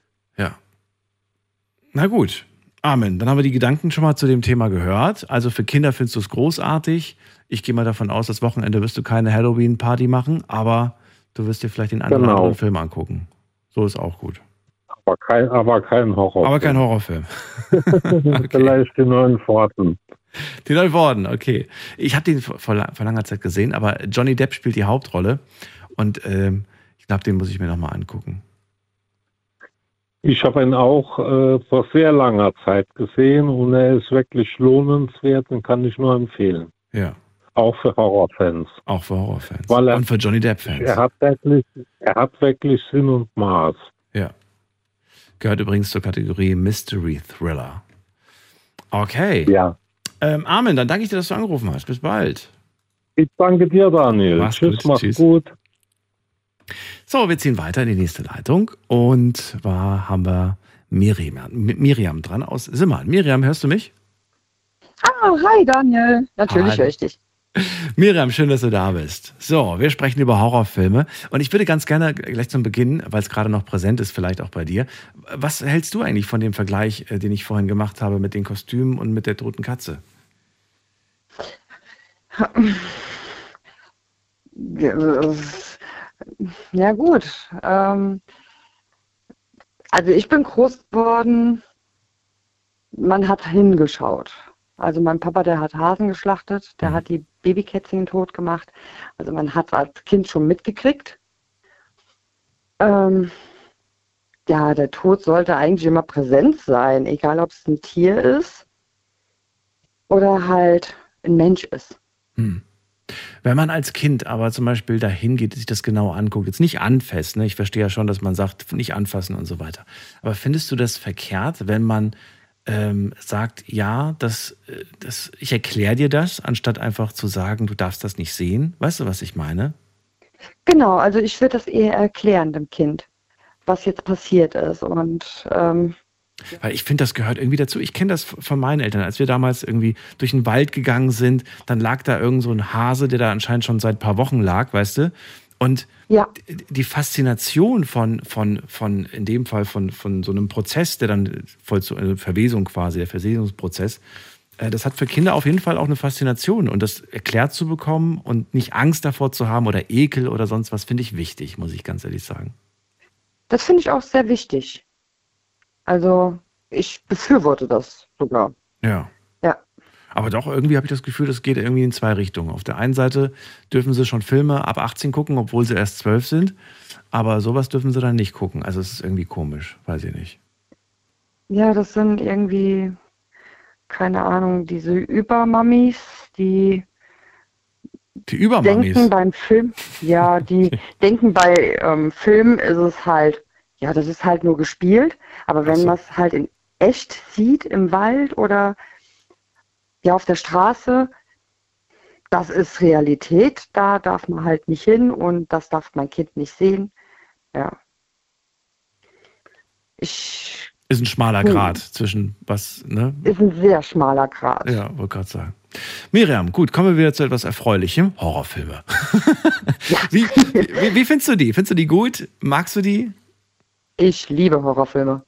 Na gut. Amen. Dann haben wir die Gedanken schon mal zu dem Thema gehört. Also für Kinder findest du es großartig. Ich gehe mal davon aus, das Wochenende wirst du keine Halloween-Party machen, aber du wirst dir vielleicht den oder Genau. anderen Film angucken. So ist auch gut. Aber kein, aber kein Horror. Aber kein Horrorfilm. [LAUGHS] Vielleicht die neuen Pforten. Die neuen Worten, okay. Ich habe den vor, vor langer Zeit gesehen, aber Johnny Depp spielt die Hauptrolle und ähm, ich glaube, den muss ich mir nochmal angucken. Ich habe ihn auch äh, vor sehr langer Zeit gesehen und er ist wirklich lohnenswert und kann ich nur empfehlen. Ja. Auch für Horrorfans. Auch für Horrorfans. Weil er, und für Johnny Depp-Fans. Er hat wirklich, er hat wirklich Sinn und Maß. Ja. Gehört übrigens zur Kategorie Mystery Thriller. Okay. Ja. Ähm, Armin, dann danke ich dir, dass du angerufen hast. Bis bald. Ich danke dir, Daniel. Mach's Tschüss, gut. mach's Tschüss. gut. So, wir ziehen weiter in die nächste Leitung. Und zwar haben wir Miriam, Miriam dran aus Simmern. Miriam, hörst du mich? Ah, hi Daniel. Natürlich Hi. höre ich dich. Miriam, schön, dass du da bist. So, wir sprechen über Horrorfilme. Und ich würde ganz gerne gleich zum Beginn, weil es gerade noch präsent ist, vielleicht auch bei dir. Was hältst du eigentlich von dem Vergleich, äh, den ich vorhin gemacht habe mit den Kostümen und mit der toten Katze? Ja gut. Ähm, also ich bin groß geworden, man hat hingeschaut. Also mein Papa, der hat Hasen geschlachtet, der hat die Babykätzchen tot gemacht. Also man hat als Kind schon mitgekriegt. Ähm, ja, der Tod sollte eigentlich immer präsent sein, egal ob es ein Tier ist oder halt ein Mensch ist. Hm. Wenn man als Kind aber zum Beispiel dahin geht, sich das genau anguckt, jetzt nicht anfasst, ne? ich verstehe ja schon, dass man sagt, nicht anfassen und so weiter. Aber findest du das verkehrt, wenn man ähm, sagt, ja, das, äh, das, ich erkläre dir das, anstatt einfach zu sagen, du darfst das nicht sehen? Weißt du, was ich meine? Genau, also ich würde das eher erklären dem Kind, was jetzt passiert ist. Und ähm, Weil ich finde, das gehört irgendwie dazu. Ich kenne das von meinen Eltern. Als wir damals irgendwie durch den Wald gegangen sind, dann lag da irgend so ein Hase, der da anscheinend schon seit ein paar Wochen lag, weißt du? Und ja. die Faszination von, von, von, in dem Fall von, von so einem Prozess, der dann voll zu äh, Verwesung quasi, der Versehungsprozess, äh, das hat für Kinder auf jeden Fall auch eine Faszination. Und das erklärt zu bekommen und nicht Angst davor zu haben oder Ekel oder sonst was, finde ich wichtig, muss ich ganz ehrlich sagen. das finde ich auch sehr wichtig. Also ich befürworte das sogar. Ja. Ja. Aber doch, irgendwie habe ich das Gefühl, das geht irgendwie in zwei Richtungen. Auf der einen Seite dürfen sie schon Filme ab 18 gucken, obwohl sie erst 12 sind. Aber sowas dürfen sie dann nicht gucken. Also es ist irgendwie komisch, weiß ich nicht. Ja, das sind irgendwie, keine Ahnung, diese Übermammis, die Die Übermammis. denken beim Film, ja, die [LAUGHS] denken bei ähm, Film ist es halt, ja, das ist halt nur gespielt, aber wenn man es halt in echt sieht im Wald oder ja auf der Straße, das ist Realität, da darf man halt nicht hin und das darf mein Kind nicht sehen. Ja. Ich Ist ein schmaler Hm. Grad zwischen was, ne? ist ein sehr schmaler Grat. Ja, wollte gerade sagen. Miriam, gut, kommen wir wieder zu etwas Erfreulichem. Horrorfilme. [LAUGHS] wie, wie, wie findest du die? Findest du die gut? Magst du die? Ich liebe Horrorfilme.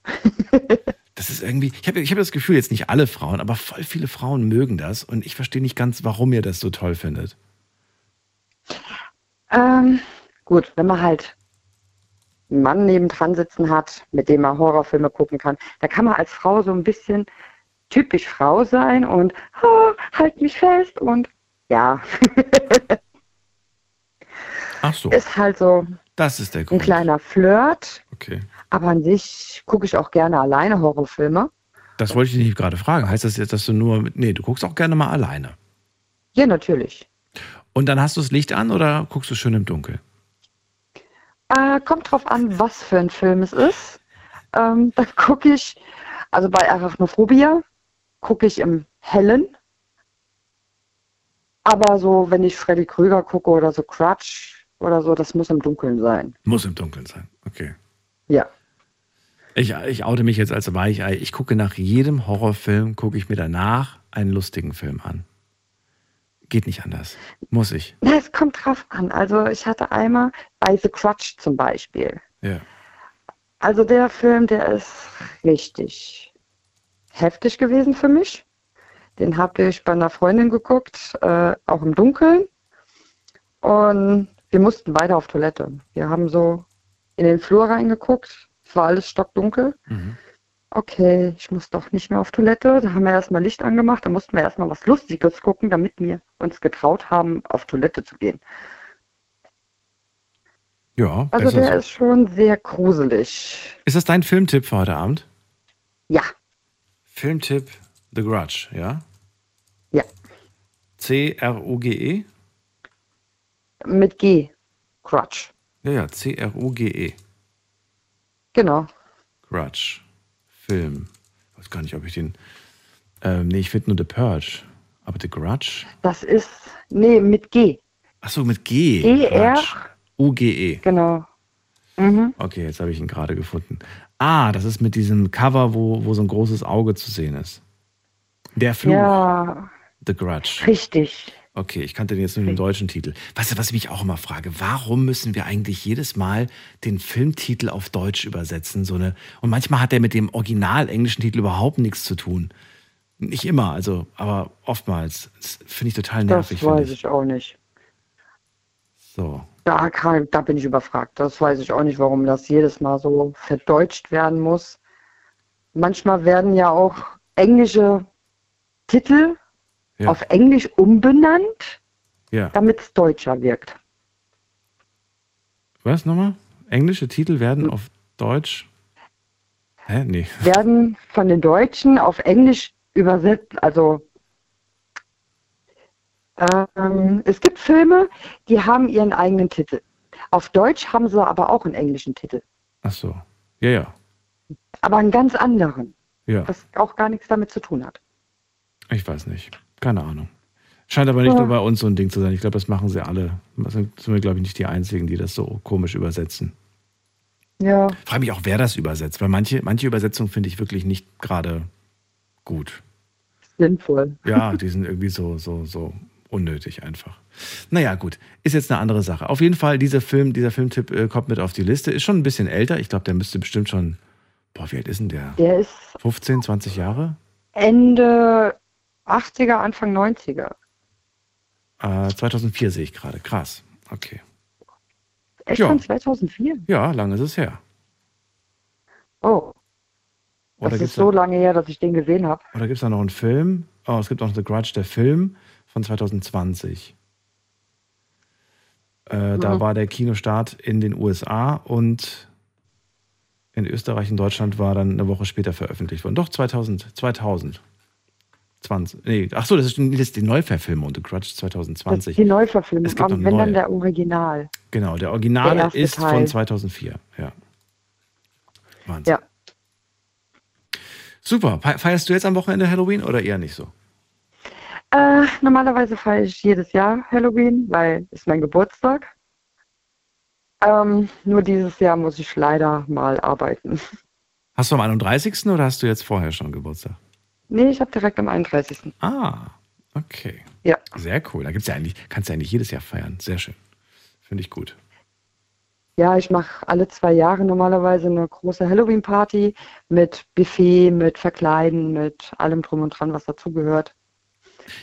[LAUGHS] Das ist irgendwie, ich habe ich hab das Gefühl, jetzt nicht alle Frauen, aber voll viele Frauen mögen das und ich verstehe nicht ganz, warum ihr das so toll findet. Ähm, gut, wenn man halt einen Mann nebendran sitzen hat, mit dem man Horrorfilme gucken kann, da kann man als Frau so ein bisschen typisch Frau sein und oh, halt mich fest und ja. Ach so. Ist halt so Das ist der ein Grund. kleiner Flirt, Okay. Aber an sich gucke ich auch gerne alleine Horrorfilme. Das wollte ich dich gerade fragen. Heißt das jetzt, dass du nur mit. Nee, du guckst auch gerne mal alleine. Ja, natürlich. Und dann hast du das Licht an oder guckst du schön im Dunkeln? Äh, kommt drauf an, was für ein Film es ist. Ähm, [LAUGHS] dann gucke ich, also bei Arachnophobia gucke ich im Hellen. Aber so, wenn ich Freddy Krüger gucke oder so Crutch oder so, das muss im Dunkeln sein. Muss im Dunkeln sein. Okay. Ja. Ich, ich oute mich jetzt als Weichei. Ich gucke nach jedem Horrorfilm, gucke ich mir danach einen lustigen Film an. Geht nicht anders. Muss ich. Na, es kommt drauf an. Also ich hatte einmal bei The Crutch zum Beispiel. Ja. Also der Film, der ist richtig heftig gewesen für mich. Den habe ich bei einer Freundin geguckt, äh, auch im Dunkeln. Und wir mussten beide auf Toilette. Wir haben so in den Flur reingeguckt. Es war alles stockdunkel. Okay, ich muss doch nicht mehr auf Toilette. Da haben wir erstmal Licht angemacht. Da mussten wir erstmal was Lustiges gucken, damit wir uns getraut haben, auf Toilette zu gehen. Ja, Also der so. ist schon sehr gruselig. Ist das dein Filmtipp für heute Abend? Ja. Filmtipp The Grudge, ja? Ja. C-R-U-G-E? Mit G. Crutch. Ja, ja, C-R-U-G-E. Genau. Grudge. Film. Ich weiß gar nicht, ob ich den. Ähm, nee, ich finde nur The Purge. Aber The Grudge? Das ist, nee, mit G. Achso, mit G. G-R. U-G-E. Genau. Mhm. Okay, jetzt habe ich ihn gerade gefunden. Ah, das ist mit diesem Cover, wo, wo so ein großes Auge zu sehen ist. Der Fluch. Ja, The Grudge. richtig. Okay, ich kannte den jetzt nur den deutschen Titel. Weißt du, was ich mich auch immer frage? Warum müssen wir eigentlich jedes Mal den Filmtitel auf Deutsch übersetzen? So eine, und manchmal hat der mit dem original englischen Titel überhaupt nichts zu tun. Nicht immer, also, aber oftmals. Das finde ich total Das nervig. finde weiß ich auch nicht. So. Da, da bin ich überfragt. Das weiß ich auch nicht, warum das jedes Mal so verdeutscht werden muss. Manchmal werden ja auch englische Titel Ja. auf Englisch umbenannt, Ja. damit es deutscher wirkt. Was nochmal? Englische Titel werden auf Deutsch. Hä? Nee. [LAUGHS] Werden von den Deutschen auf Englisch übersetzt, also ähm, es gibt Filme, die haben ihren eigenen Titel. Auf Deutsch haben sie aber auch einen englischen Titel, Ach so. Ja, ja. aber einen ganz anderen, Ja. was auch gar nichts damit zu tun hat. Ich weiß nicht. Keine Ahnung. Scheint aber nicht nur bei uns so ein Ding zu sein. Ich glaube, das machen sie alle. Das sind sind wir, glaube ich, nicht die Einzigen, die das so komisch übersetzen. Ja, Ich frage mich auch, wer das übersetzt, weil manche, manche Übersetzungen finde ich wirklich nicht gerade gut. sinnvoll. Ja, [LAUGHS] die sind irgendwie so, so, so unnötig einfach. Naja, gut. Ist jetzt eine andere Sache. Auf jeden Fall, dieser Film, dieser Filmtipp äh, kommt mit auf die Liste. Ist schon ein bisschen älter. Ich glaube, der müsste bestimmt schon. Boah, wie alt ist denn der? Der ist 15, 20 Jahre? Ende 80er, Anfang 90er. Äh, 2004 sehe ich gerade. Krass. Okay. Echt Ja. von 2004? Ja, lange ist es her. Oh, Oder das ist so lange her, dass ich den gesehen habe. Oder gibt es da noch einen Film? Oh, es gibt auch The Grudge, der Film von 2020. Äh, Da Mhm. war der Kinostart in den USA und in Österreich und Deutschland war dann eine Woche später veröffentlicht worden. Doch, 2000. 2000. 20. Nee, ach so, das ist, das ist die Neuverfilmung, The Grudge Das 2020. ist die Neuverfilmung, Es gibt aber wenn neue. dann der Original. Genau, der Originale Der ist Teil. von 2004. Ja. Wahnsinn. Ja. Super. Fe- Feierst du jetzt am Wochenende Halloween oder eher nicht so? Äh, normalerweise feiere ich jedes Jahr Halloween, weil es mein Geburtstag. Ähm, nur dieses Jahr muss ich leider mal arbeiten. Hast du am 31. oder hast du jetzt vorher schon Geburtstag? Nee, ich habe direkt am 31. Ah, okay. Ja. Sehr cool. Da gibt's ja eigentlich, kannst du ja eigentlich jedes Jahr feiern. Sehr schön. Finde ich gut. Ja, ich mache alle zwei Jahre normalerweise eine große Halloween-Party mit Buffet, mit Verkleiden, mit allem drum und dran, was dazugehört.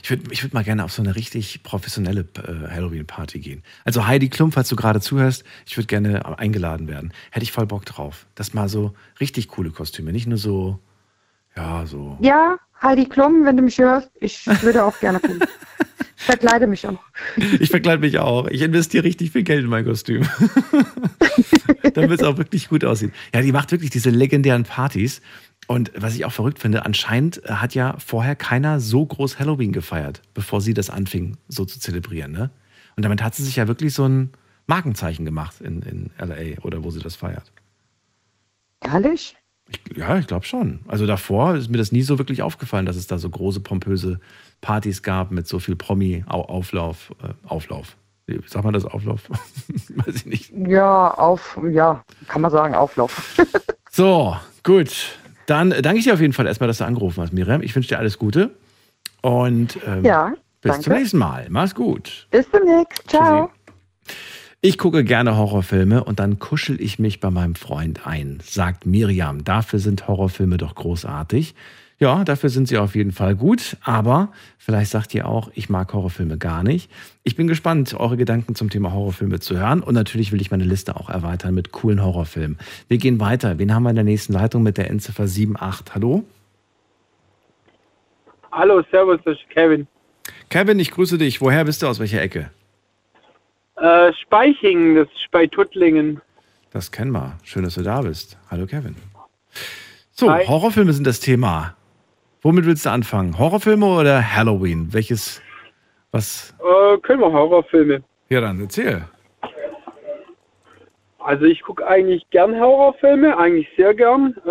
Ich würde ich würd mal gerne auf so eine richtig professionelle äh, Halloween-Party gehen. Also Heidi Klum, falls du gerade zuhörst, ich würde gerne eingeladen werden. Hätte ich voll Bock drauf. Das mal so richtig coole Kostüme, nicht nur so, ja, so. Ja, Heidi Klum, wenn du mich hörst, ich würde auch gerne kommen. Ich [LAUGHS] verkleide mich auch. Ich verkleide mich auch. Ich investiere richtig viel Geld in mein Kostüm. [LAUGHS] Damit es auch wirklich gut aussieht. Ja, die macht wirklich diese legendären Partys. Und was ich auch verrückt finde, anscheinend hat ja vorher keiner so groß Halloween gefeiert, bevor sie das anfing, so zu zelebrieren. Ne? Und damit hat sie sich ja wirklich so ein Markenzeichen gemacht in, in LA oder wo sie das feiert. Ehrlich? Ich, ja, ich glaube schon. Also davor ist mir das nie so wirklich aufgefallen, dass es da so große, pompöse Partys gab mit so viel Promi-Auflauf. Äh, Auflauf. Wie Sagt man das Auflauf? [LAUGHS] Weiß ich nicht. Ja, auf, ja, kann man sagen, Auflauf. [LAUGHS] So, gut. Dann danke ich dir auf jeden Fall erstmal, dass du angerufen hast, Miriam. Ich wünsche dir alles Gute. Und ähm, Ja, bis danke. zum nächsten Mal. Mach's gut. Bis demnächst. Ciao. Ich gucke gerne Horrorfilme und dann kuschel ich mich bei meinem Freund ein, sagt Miriam. Dafür sind Horrorfilme doch großartig. Ja, dafür sind sie auf jeden Fall gut, aber vielleicht sagt ihr auch, ich mag Horrorfilme gar nicht. Ich bin gespannt, eure Gedanken zum Thema Horrorfilme zu hören und natürlich will ich meine Liste auch erweitern mit coolen Horrorfilmen. Wir gehen weiter. Wen haben wir in der nächsten Leitung mit der Endziffer 78? Hallo? Hallo, Servus, das ist Kevin. Kevin, ich grüße dich. Woher bist du? Aus welcher Ecke? Äh, Speichingen, das ist bei Tuttlingen. Das kennen wir. Schön, dass du da bist. Hallo Kevin. So, Hi. Horrorfilme sind das Thema. Womit willst du anfangen? Horrorfilme oder Halloween? Welches, was? Äh, können wir Horrorfilme. Ja, dann erzähl. Also ich gucke eigentlich gern Horrorfilme, eigentlich sehr gern. Äh,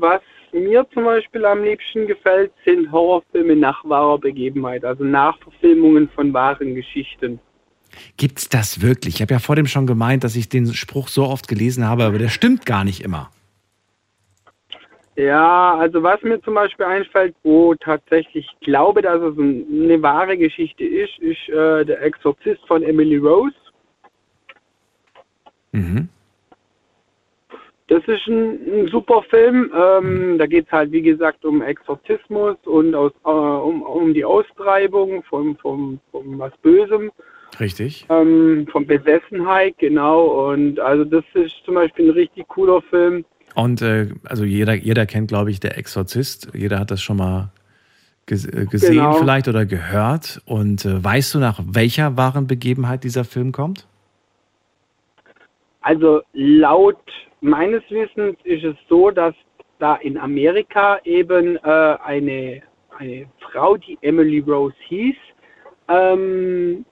was mir zum Beispiel am liebsten gefällt, sind Horrorfilme nach wahrer Begebenheit, also Nachverfilmungen von wahren Geschichten. Gibt's das wirklich? Ich habe ja vor dem schon gemeint, dass ich den Spruch so oft gelesen habe, aber der stimmt gar nicht immer. Ja, also was mir zum Beispiel einfällt, wo tatsächlich ich glaube, dass es ein, eine wahre Geschichte ist, ist äh, der Exorzist von Emily Rose. Mhm. Das ist ein, ein super Film. Ähm, da geht es halt, wie gesagt, um Exorzismus und aus, äh, um, um die Austreibung von, von, von was Bösem, Richtig. ähm, von Besessenheit, genau. Und also das ist zum Beispiel ein richtig cooler Film. Und äh, also jeder, jeder kennt, glaube ich, der Exorzist. Jeder hat das schon mal äh, gesehen Genau. vielleicht oder gehört. Und äh, weißt du, nach welcher wahren Begebenheit dieser Film kommt? Also laut meines Wissens ist es so, dass da in Amerika eben äh, eine, eine Frau, die Emily Rose hieß, ähm,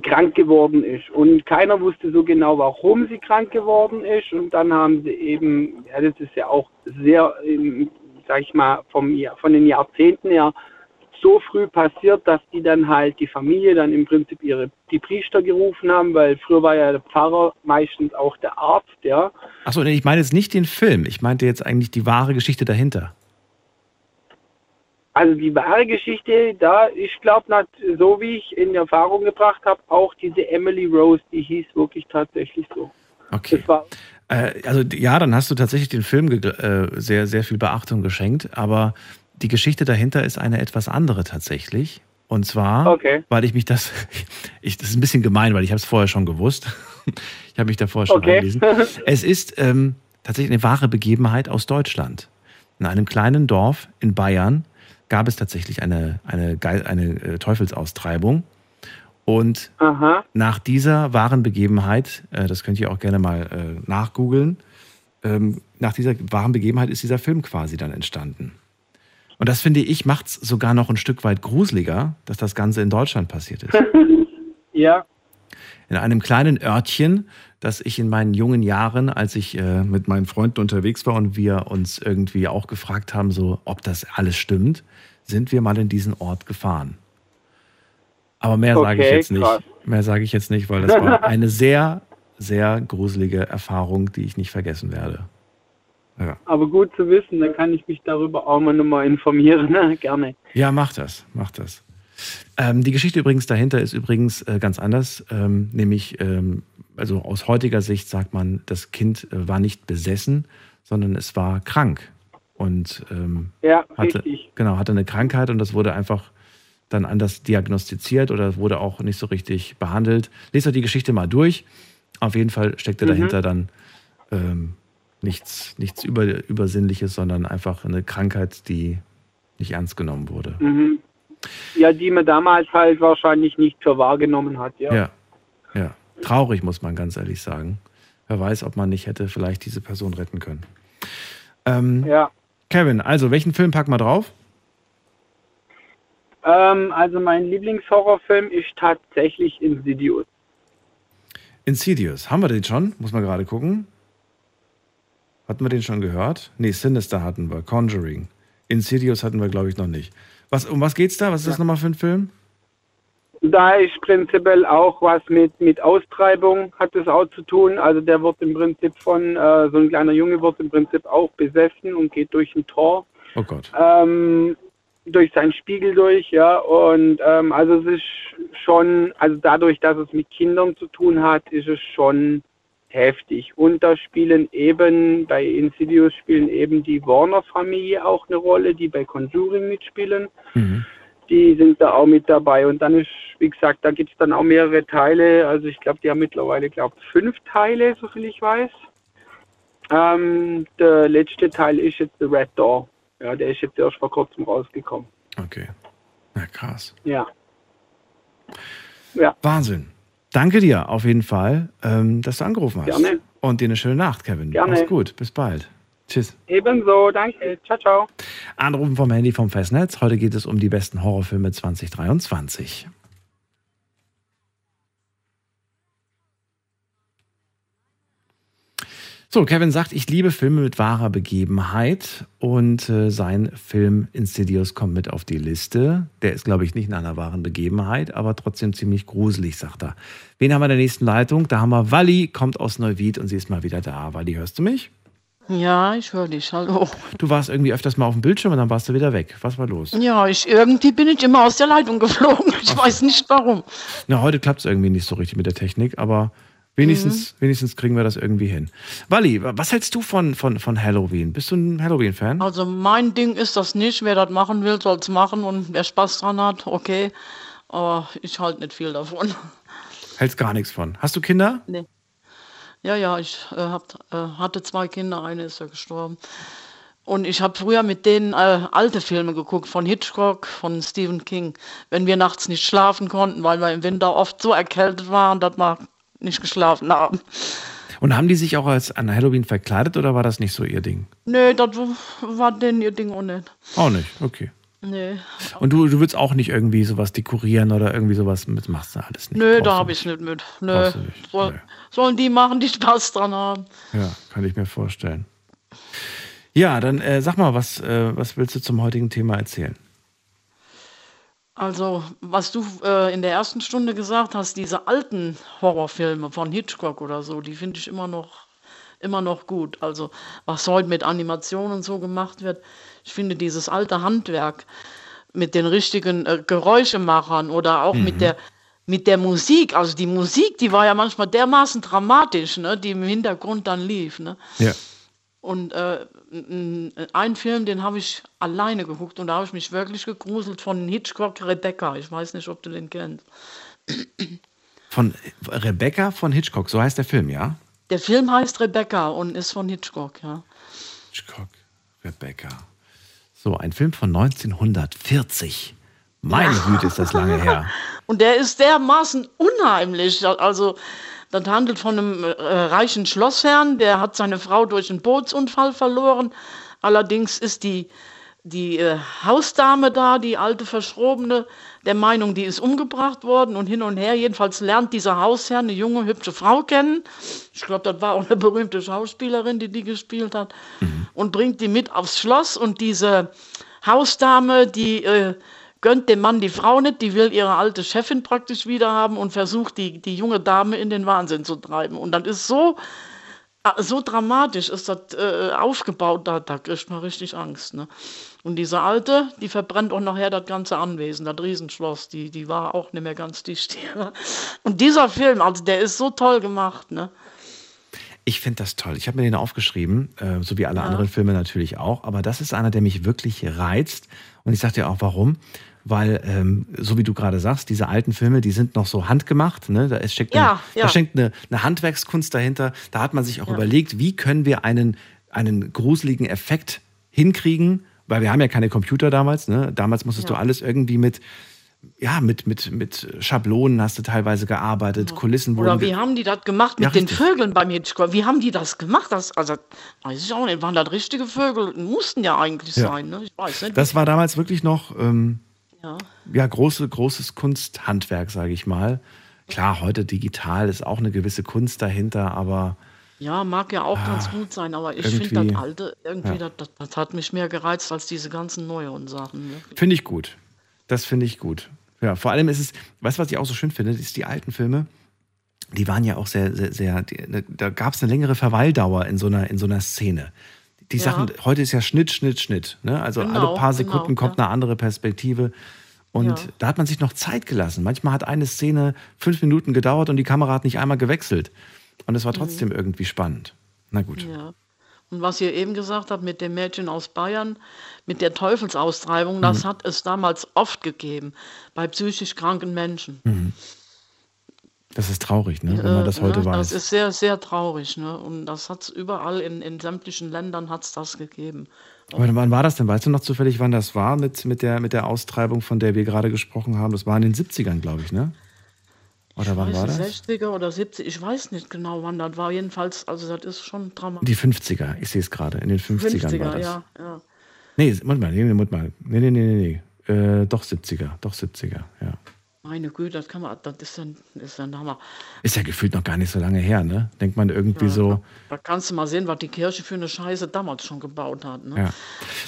krank geworden ist. Und keiner wusste so genau, warum sie krank geworden ist. Und dann haben sie eben, ja, das ist ja auch sehr, sag ich mal, vom, von den Jahrzehnten her so früh passiert, dass die dann halt die Familie dann im Prinzip ihre die Priester gerufen haben, weil früher war ja der Pfarrer meistens auch der Arzt, ja. Achso, ich meine jetzt nicht den Film. Ich meinte jetzt eigentlich die wahre Geschichte dahinter. Also die wahre Geschichte, da ich glaube, so wie ich in Erfahrung gebracht habe, auch diese Emily Rose, die hieß wirklich tatsächlich so. Okay. Äh, also ja, dann hast du tatsächlich den Film äh, sehr, sehr viel Beachtung geschenkt, aber die Geschichte dahinter ist eine etwas andere tatsächlich. Und zwar, Okay. weil ich mich das, [LAUGHS] ich, das ist ein bisschen gemein, weil ich habe es vorher schon gewusst. [LAUGHS] Ich habe mich da vorher schon Okay. eingelesen. Es ist ähm, tatsächlich eine wahre Begebenheit aus Deutschland. In einem kleinen Dorf in Bayern gab es tatsächlich eine, eine, eine äh, Teufelsaustreibung. Und aha, nach dieser wahren Begebenheit, äh, das könnt ihr auch gerne mal äh, nachgoogeln, ähm, nach dieser wahren Begebenheit ist dieser Film quasi dann entstanden. Und das finde ich, macht es sogar noch ein Stück weit gruseliger, dass das Ganze in Deutschland passiert ist. [LAUGHS] ja, In einem kleinen Örtchen, das ich in meinen jungen Jahren, als ich äh, mit meinen Freunden unterwegs war und wir uns irgendwie auch gefragt haben, so, ob das alles stimmt, sind wir mal in diesen Ort gefahren. Aber mehr sage ich Okay, jetzt nicht. krass. Mehr sage ich jetzt nicht, weil das war [LAUGHS] eine sehr, sehr gruselige Erfahrung, die ich nicht vergessen werde. Ja, aber gut zu wissen, dann kann ich mich darüber auch mal nochmal informieren, ne? [LAUGHS] gerne. ja mach das, mach das. Ähm, die Geschichte übrigens dahinter ist übrigens äh, ganz anders, ähm, nämlich, ähm, also aus heutiger Sicht sagt man, das Kind äh, war nicht besessen, sondern es war krank und ähm, Ja, hatte, richtig. genau, hatte eine Krankheit und das wurde einfach dann anders diagnostiziert oder wurde auch nicht so richtig behandelt. Lest euch die Geschichte mal durch. Auf jeden Fall steckte Mhm. dahinter dann ähm, Nichts, nichts über, Übersinnliches, sondern einfach eine Krankheit, die nicht ernst genommen wurde. Mhm. Ja, die man damals halt wahrscheinlich nicht für wahrgenommen hat, ja. Ja, ja. Traurig, muss man ganz ehrlich sagen. Wer weiß, ob man nicht hätte vielleicht diese Person retten können. Ähm, Ja. Kevin, also welchen Film packen wir drauf? Ähm, also mein Lieblingshorrorfilm ist tatsächlich Insidious. Insidious. Haben wir den schon? Muss man gerade gucken. Hatten wir den schon gehört? Nee, Sinister hatten wir. Conjuring. Insidious hatten wir, glaube ich, noch nicht. Was, um was geht's da? Was ist das nochmal für ein Film? Da ist prinzipiell auch was mit, mit Austreibung hat es auch zu tun. Also der wird im Prinzip von, äh, so ein kleiner Junge wird im Prinzip auch besessen und geht durch ein Tor. Oh Gott. ähm, durch seinen Spiegel durch, ja. Und ähm, also es ist schon, also dadurch, dass es mit Kindern zu tun hat, ist es schon heftig. Und da spielen eben, bei Insidious spielen eben die Warner-Familie auch eine Rolle, die bei Conjuring mitspielen. Die sind da auch mit dabei. Und dann ist, wie gesagt, da gibt es dann auch mehrere Teile. Also ich glaube, die haben mittlerweile, glaube fünf Teile, soviel ich weiß. Ähm, der letzte Teil ist jetzt The Red Door. Ja, der ist jetzt erst vor kurzem rausgekommen. Okay. Na krass. Ja. Ja. Wahnsinn. Danke dir auf jeden Fall, ähm, dass du angerufen hast. Gerne. Und dir eine schöne Nacht, Kevin. Gerne. Mach's gut. Bis bald. Tschüss. Ebenso, danke. Ciao, ciao. Anrufen vom Handy vom Festnetz. Heute geht es um die besten Horrorfilme 2023. So, Kevin sagt, ich liebe Filme mit wahrer Begebenheit und äh, sein Film Insidious kommt mit auf die Liste. Der ist, glaube ich, nicht in einer wahren Begebenheit, aber trotzdem ziemlich gruselig, sagt er. Wen haben wir in der nächsten Leitung? Da haben wir Walli, kommt aus Neuwied und sie ist mal wieder da. Walli, hörst du mich? Ja, ich höre dich. Hallo. Du warst irgendwie öfters mal auf dem Bildschirm und dann warst du wieder weg. Was war los? Ja, ich irgendwie bin ich immer aus der Leitung geflogen. Ich weiß nicht warum. Na, heute klappt es irgendwie nicht so richtig mit der Technik, aber wenigstens, wenigstens kriegen wir das irgendwie hin. Walli, was hältst du von, von, von Halloween? Bist du ein Halloween-Fan? Also mein Ding ist das nicht. Wer das machen will, soll es machen und wer Spaß dran hat, okay. Aber ich halte nicht viel davon. [LAUGHS] Hältst gar nichts von. Hast du Kinder? Nee. Ja, ja, ich äh, hab, äh, hatte zwei Kinder, eine ist ja gestorben. Und ich habe früher mit denen äh, alte Filme geguckt, von Hitchcock, von Stephen King. Wenn wir nachts nicht schlafen konnten, weil wir im Winter oft so erkältet waren, dass wir nicht geschlafen haben. Und haben die sich auch als an Halloween verkleidet oder war das nicht so ihr Ding? Nee, das war denen ihr Ding auch nicht. Auch nicht, okay. Nee, Und du, du willst auch nicht irgendwie sowas dekorieren oder irgendwie sowas mit, machst du alles nicht. Nö, Brauchst da habe ich nicht mit. Nö. Nicht. Soll, Sollen die machen, die Spaß dran haben. Ja, kann ich mir vorstellen. Ja, dann äh, sag mal, was, äh, was willst du zum heutigen Thema erzählen? Also, was du äh, in der ersten Stunde gesagt hast, diese alten Horrorfilme von Hitchcock oder so, die finde ich immer noch, immer noch gut. Also, was heute mit Animationen so gemacht wird, ich finde dieses alte Handwerk mit den richtigen äh, Geräuschemachern oder auch mit der mit der Musik, also die Musik, die war ja manchmal dermaßen dramatisch, ne, die im Hintergrund dann lief, ne? Ja. Und äh, einen Film, den habe ich alleine geguckt und da habe ich mich wirklich gegruselt von Hitchcock Rebecca. Ich weiß nicht, ob du den kennst. Von Rebecca von Hitchcock, so heißt der Film, ja? Der Film heißt Rebecca und ist von Hitchcock, ja. Hitchcock, Rebecca. So, ein Film von 1940. Meine Güte, ist das lange her. Und der ist dermaßen unheimlich. Also, das handelt von einem äh, reichen Schlossherrn, der hat seine Frau durch einen Bootsunfall verloren. Allerdings ist die, die äh, Hausdame da, die alte Verschrobene, der Meinung, die ist umgebracht worden und hin und her. Jedenfalls lernt dieser Hausherr eine junge, hübsche Frau kennen. Ich glaube, das war auch eine berühmte Schauspielerin, die die gespielt hat. Und bringt die mit aufs Schloss. Und diese Hausdame, die äh, gönnt dem Mann die Frau nicht, die will ihre alte Chefin praktisch wieder haben und versucht, die, die junge Dame in den Wahnsinn zu treiben. Und dann ist so, äh, so dramatisch ist das äh, aufgebaut, da, da kriegt man richtig Angst. Ne? Und diese Alte, die verbrennt auch nachher das ganze Anwesen, das Riesenschloss, die, die war auch nicht mehr ganz dicht. Und dieser Film, also der ist so toll gemacht. Ne? Ich finde das toll. Ich habe mir den aufgeschrieben, äh, so wie alle Ja. anderen Filme natürlich auch. Aber das ist einer, der mich wirklich reizt. Und ich sage dir auch, warum. Weil, ähm, so wie du gerade sagst, diese alten Filme, die sind noch so handgemacht. Ne? Da ist- steckt, Ja, eine, ja. da steckt eine, eine Handwerkskunst dahinter. Da hat man sich auch Ja. überlegt, wie können wir einen, einen gruseligen Effekt hinkriegen, weil wir haben ja keine Computer damals. Ne? Damals musstest du Ja. alles irgendwie mit, ja, mit, mit, mit Schablonen hast du teilweise gearbeitet, Kulissen wurden. Oder wie haben die das gemacht mit Ja, den. Vögeln beim Hitchcock? Wie haben die das gemacht? Das, also, weiß ich auch nicht. Waren das richtige Vögel? Mussten ja eigentlich Ja. sein. Ne? Ich weiß nicht. Das war damals wirklich noch ähm, ja. ja, große, großes Kunsthandwerk, sage ich mal. Klar, heute digital ist auch eine gewisse Kunst dahinter, aber ja, mag ja auch ganz gut sein, aber ich finde das Alte, irgendwie, ja. das, das, das hat mich mehr gereizt als diese ganzen neuen Sachen. Ne? finde ich gut. Das finde ich gut. Ja, vor allem ist es, weißt du, was ich auch so schön finde, ist die alten Filme, die waren ja auch sehr, sehr, sehr die, ne, da gab es eine längere Verweildauer in so einer, in so einer Szene. Die Ja. Sachen, heute ist ja Schnitt, Schnitt, Schnitt. Ne? Also alle Genau, paar Sekunden genau, kommt ja. eine andere Perspektive. Und Ja. da hat man sich noch Zeit gelassen. Manchmal hat eine Szene fünf Minuten gedauert und die Kamera hat nicht einmal gewechselt. Und es war trotzdem irgendwie spannend. Na gut. Mhm. Ja. Und was ihr eben gesagt habt mit dem Mädchen aus Bayern, mit der Teufelsaustreibung, das Mhm. hat es damals oft gegeben bei psychisch kranken Menschen. Mhm. Das ist traurig, ne? wenn man das Äh, heute ne, weiß. Das ist sehr, sehr traurig. Ne? Und das hat es überall in, in sämtlichen Ländern hat's das gegeben. Aber wann war das denn? Weißt du noch zufällig, wann das war mit, mit, der, mit der Austreibung, von der wir gerade gesprochen haben? Das war in den 70ern, glaube ich, ne? Oder wann weiß war das? 60er oder 70, ich weiß nicht genau, wann das war. Jedenfalls, also das ist schon dramatisch. Die 50er, ich sehe es gerade. In den 50ern, war das. ja, ja. Nee, Moment mal, nee, Moment mal. Nee, nee, nee, nee. nee. Äh, doch 70er, doch 70er, ja. Meine Güte, das kann man, das ist ein, ist ein Hammer. Ist ja gefühlt noch gar nicht so lange her, ne? Denkt man irgendwie so, Da kannst du mal sehen, was die Kirche für eine Scheiße damals schon gebaut hat. Ne? ja.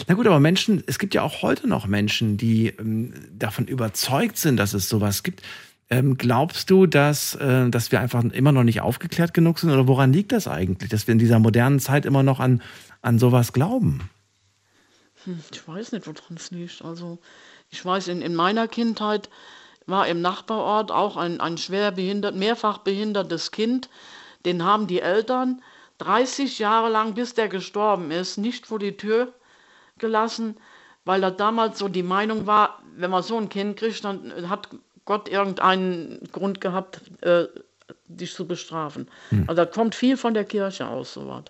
Na gut, aber Menschen, es gibt ja auch heute noch Menschen, die ähm, davon überzeugt sind, dass es sowas gibt. Ähm, glaubst du, dass, äh, dass wir einfach immer noch nicht aufgeklärt genug sind? Oder woran liegt das eigentlich, dass wir in dieser modernen Zeit immer noch an, an sowas glauben? Hm, Ich weiß nicht, woran es liegt. Also, ich weiß, in, in meiner Kindheit war im Nachbarort auch ein, ein schwer behindert, mehrfach behindertes Kind. Den haben die Eltern 30 Jahre lang, bis der gestorben ist, nicht vor die Tür gelassen, weil da damals so die Meinung war, wenn man so ein Kind kriegt, dann hat Gott irgendeinen Grund gehabt, äh, dich zu bestrafen. Hm. Also da kommt viel von der Kirche aus, sowas.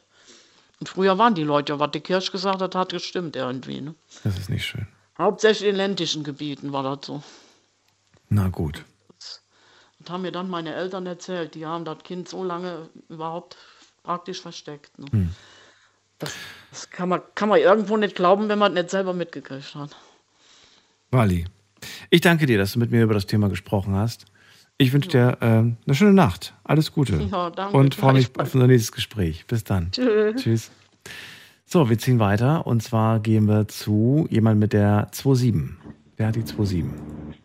Und früher waren die Leute, was die Kirche gesagt hat, hat gestimmt irgendwie. Ne? Das ist nicht schön. Hauptsächlich in ländlichen Gebieten war das so. Na gut. Das haben mir dann meine Eltern erzählt. Die haben das Kind so lange überhaupt praktisch versteckt. Ne? Hm. Das, das kann, man, kann man irgendwo nicht glauben, wenn man es nicht selber mitgekriegt hat. Wally, ich danke dir, dass du mit mir über das Thema gesprochen hast. Ich wünsche dir ähm, eine schöne Nacht. Alles Gute. Ja, danke, Und freue mich auf unser nächstes Gespräch. Bis dann. Tschüss. Tschüss. So, wir ziehen weiter und zwar gehen wir zu jemand mit der 27. Wer hat die 27?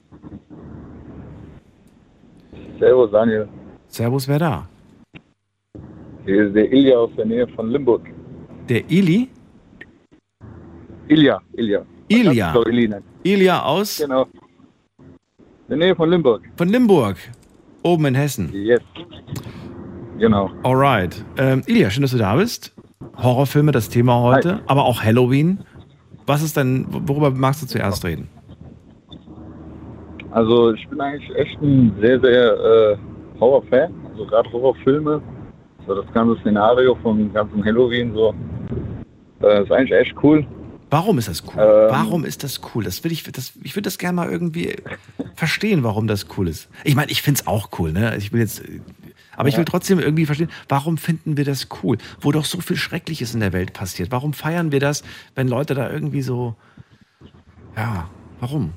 Servus, Daniel. Servus, wer da? Hier ist der Ilja aus der Nähe von Limburg. Der Ili? Ilja, Ilja. Ilja. Ilja aus? Genau. In der Nähe von Limburg. Von Limburg. Oben in Hessen. Yes. Genau. Alright. Ähm, Ilja, schön, dass du da bist. Horrorfilme, das Thema heute, aber auch Halloween. Was ist denn, worüber magst du zuerst reden? Also ich bin eigentlich echt ein sehr, sehr äh, Horror-Fan. Also gerade Horrorfilme. So das ganze Szenario vom ganzen Halloween so. Äh, ist eigentlich echt cool. Warum ist das cool? Ähm, warum ist das cool? Das will ich, das, ich würde das gerne mal irgendwie verstehen, warum das cool ist. Ich meine, ich finde es auch cool, ne? Ich will jetzt, aber ich will trotzdem irgendwie verstehen, warum finden wir das cool? Wo doch so viel Schreckliches in der Welt passiert. Warum feiern wir das, wenn Leute da irgendwie so, ja, warum?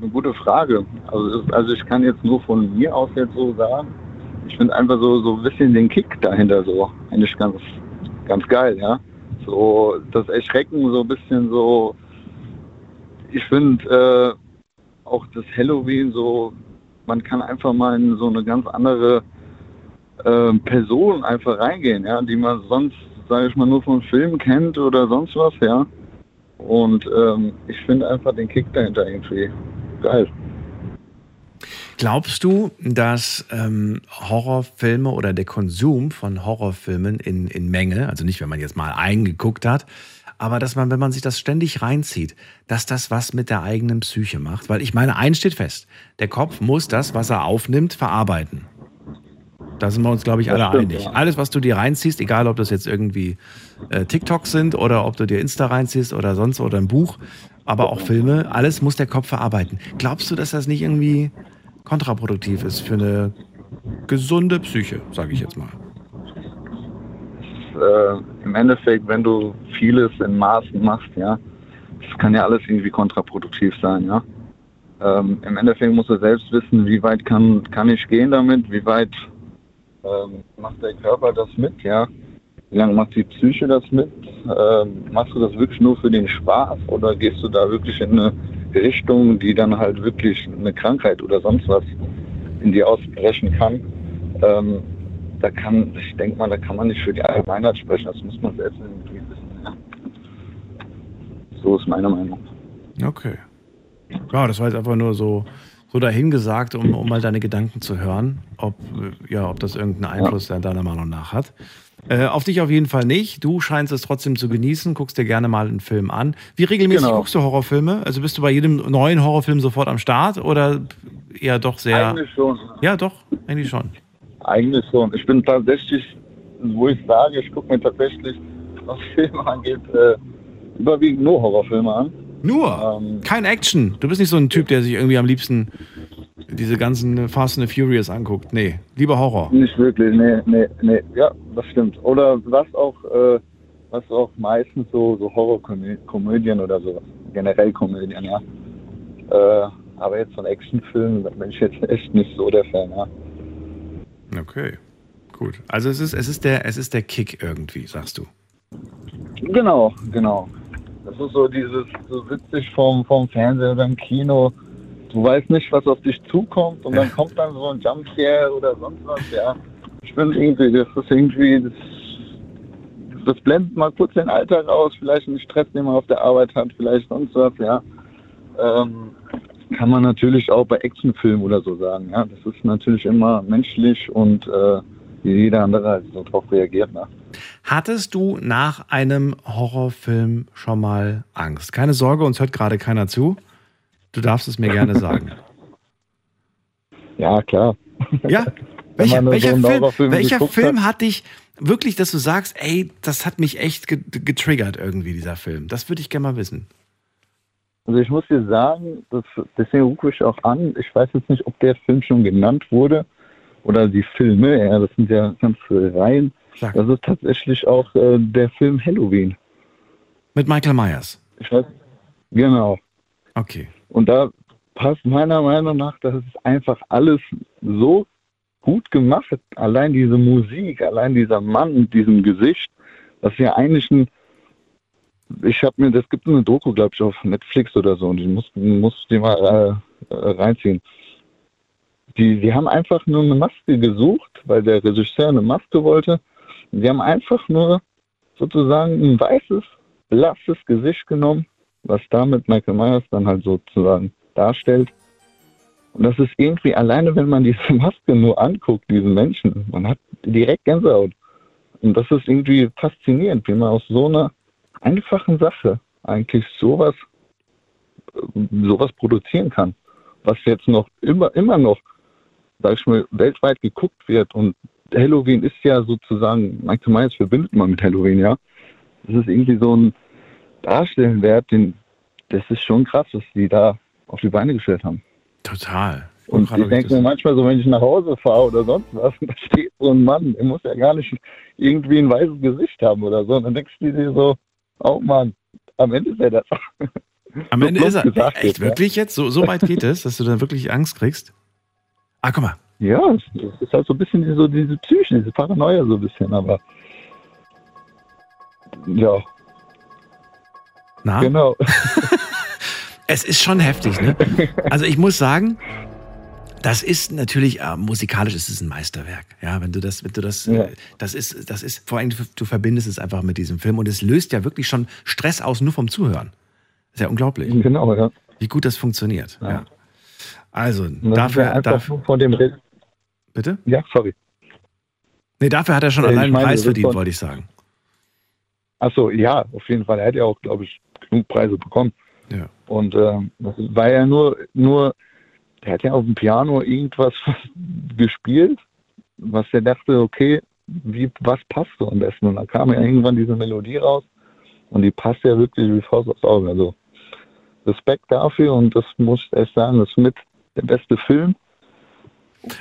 Eine gute Frage. Also, also ich kann jetzt nur von mir aus jetzt so sagen. Ich finde einfach so, so ein bisschen den Kick dahinter so eigentlich ganz, ganz geil, ja. So das Erschrecken so ein bisschen so. Ich finde äh, auch das Halloween so, man kann einfach mal in so eine ganz andere äh, Person einfach reingehen, ja, die man sonst, sage ich mal, nur von Filmen kennt oder sonst was, ja. Und ähm, ich finde einfach den Kick dahinter irgendwie geil. Glaubst du, dass ähm, Horrorfilme oder der Konsum von Horrorfilmen in, in Menge, also nicht, wenn man jetzt mal einen geguckt hat, aber dass man, wenn man sich das ständig reinzieht, dass das was mit der eigenen Psyche macht. Weil ich meine, eins steht fest, der Kopf muss das, was er aufnimmt, verarbeiten. Da sind wir uns, glaube ich, alle einig. Alles, was du dir reinziehst, egal ob das jetzt irgendwie äh, TikToks sind oder ob du dir Insta reinziehst oder sonst oder ein Buch, aber auch Filme, alles muss der Kopf verarbeiten. Glaubst du, dass das nicht irgendwie kontraproduktiv ist für eine gesunde Psyche, sage ich jetzt mal? äh, im Endeffekt, wenn du vieles in Maßen machst, ja, das kann ja alles irgendwie kontraproduktiv sein, ja. Ähm, Im Endeffekt musst du selbst wissen, wie weit kann, kann ich gehen damit, wie weit ähm, macht der Körper das mit, ja. Wie lange macht die Psyche das mit? Ähm, machst du das wirklich nur für den Spaß oder gehst du da wirklich in eine Richtung, die dann halt wirklich eine Krankheit oder sonst was in dir ausbrechen kann? Ähm, da kann, ich denke mal, da kann man nicht für die Allgemeinheit sprechen, das muss man selbst irgendwie wissen. So ist meine Meinung. Okay. Ja, das war jetzt einfach nur so, so dahingesagt, um, um mal deine Gedanken zu hören, ob, ja, ob das irgendeinen Einfluss deiner Meinung nach hat. Äh, auf dich auf jeden Fall nicht. Du scheinst es trotzdem zu genießen, guckst dir gerne mal einen Film an. Wie regelmäßig Genau. guckst du Horrorfilme? Also bist du bei jedem neuen Horrorfilm sofort am Start oder eher doch sehr. Eigentlich schon. Ja, doch, eigentlich schon. Eigentlich schon. Ich bin tatsächlich, wo ich sage, ich gucke mir tatsächlich, was Filme angeht, äh, überwiegend nur Horrorfilme an. Nur? Ähm, Kein Action. Du bist nicht so ein Typ, der sich irgendwie am liebsten diese ganzen Fast and the Furious anguckt. Nee, lieber Horror. Nicht wirklich, nee, nee, nee, ja, das stimmt. Oder was auch, äh, was auch meistens so, so Horrorkomödien oder so, generell Komödien, ja. Äh, aber jetzt von Actionfilmen da bin ich jetzt [LAUGHS] echt nicht so der Fan, ja. Okay, gut. Also es ist, es ist, der, es ist der Kick irgendwie, sagst du. Genau, genau. Das ist so dieses, du sitzt dich vorm, vorm Fernseher oder im Kino, du weißt nicht, was auf dich zukommt und dann kommt dann so ein Jumpscare oder sonst was, ja. Ich bin irgendwie, das ist irgendwie, das, das blendet mal kurz den Alltag aus, vielleicht einen Stress, den man auf der Arbeit hat, vielleicht sonst was, ja. Ähm, kann man natürlich auch bei Actionfilmen oder so sagen, ja. Das ist natürlich immer menschlich und äh, wie jeder andere halt so drauf reagiert, ne. Hattest du nach einem Horrorfilm schon mal Angst? Keine Sorge, uns hört gerade keiner zu. Du darfst es mir gerne sagen. [LAUGHS] Ja, klar. Ja? Welcher, welcher, so Film, welcher Film hat. dich wirklich, dass du sagst, ey, das hat mich echt ge- getriggert irgendwie, dieser Film? Das würde ich gerne mal wissen. Also ich muss dir sagen, das, deswegen rufe ich auch an. Ich weiß jetzt nicht, ob der Film schon genannt wurde oder die Filme. Ja, das sind ja ganze Reihen. Das ist tatsächlich auch äh, der Film Halloween. Mit Michael Myers. Ich weiß. Genau. Okay. Und da passt meiner Meinung nach, das ist einfach alles so gut gemacht. Allein diese Musik, allein dieser Mann mit diesem Gesicht, das ist ja eigentlich ein. Ich habe mir, das gibt eine Doku, glaube ich, auf Netflix oder so, und ich muss, muss die mal äh, äh, reinziehen. Die, die haben einfach nur eine Maske gesucht, weil der Regisseur eine Maske wollte. Die haben einfach nur sozusagen ein weißes, blasses Gesicht genommen, was damit Michael Myers dann halt sozusagen darstellt. Und das ist irgendwie alleine, wenn man diese [LAUGHS] Maske nur anguckt, diesen Menschen, man hat direkt Gänsehaut. Und das ist irgendwie faszinierend, wie man aus so einer einfachen Sache eigentlich sowas, äh, sowas produzieren kann. Was jetzt noch immer, immer noch, sag ich mal, weltweit geguckt wird. Und Halloween ist ja sozusagen, Michael Myers verbindet man mit Halloween, ja. Das ist irgendwie so ein Darstellenwert, den, das ist schon krass, was die da auf die Beine gestellt haben. Total. Und Gerade ich denke mir manchmal so, wenn ich nach Hause fahre oder sonst was, und [LAUGHS] da steht so ein Mann, der muss ja gar nicht irgendwie ein weißes Gesicht haben oder so. Und dann denkst du dir so, oh Mann, am Ende ist er das. Am So Ende ist er. Echt, jetzt, ja. wirklich jetzt? So, so weit geht es, dass du dann wirklich Angst kriegst? Ah, guck mal. Ja, es ist halt so ein bisschen so diese Psyche, diese Paranoia so ein bisschen, aber ja. Na? Genau. [LAUGHS] Es ist schon heftig, ne? Also ich muss sagen, das ist natürlich äh, musikalisch ist es ein Meisterwerk. Ja, wenn du das, wenn du das, Ja. äh, das ist, das ist vor allem du, verbindest es einfach mit diesem Film und es löst ja wirklich schon Stress aus nur vom Zuhören. ist ja unglaublich. Genau, ja. Wie gut das funktioniert. Ja. Also ja dafür, einfach dafür, nur von dem Re bitte? Ja, sorry. Nee, dafür hat er schon Äh, allein einen meine, Preis verdient, von- wollte ich sagen. Achso, ja, auf jeden Fall. Er hat ja auch, glaube ich, genug Preise bekommen. Ja. Und ähm, das war ja nur, nur, der hat ja auf dem Piano irgendwas [LAUGHS] gespielt, was er dachte, okay, wie, was passt so am besten? Und dann kam ja irgendwann diese Melodie raus und die passt ja wirklich wie Faust aufs Auge. Also Respekt dafür und das muss ich echt sagen, das ist mit der beste Film.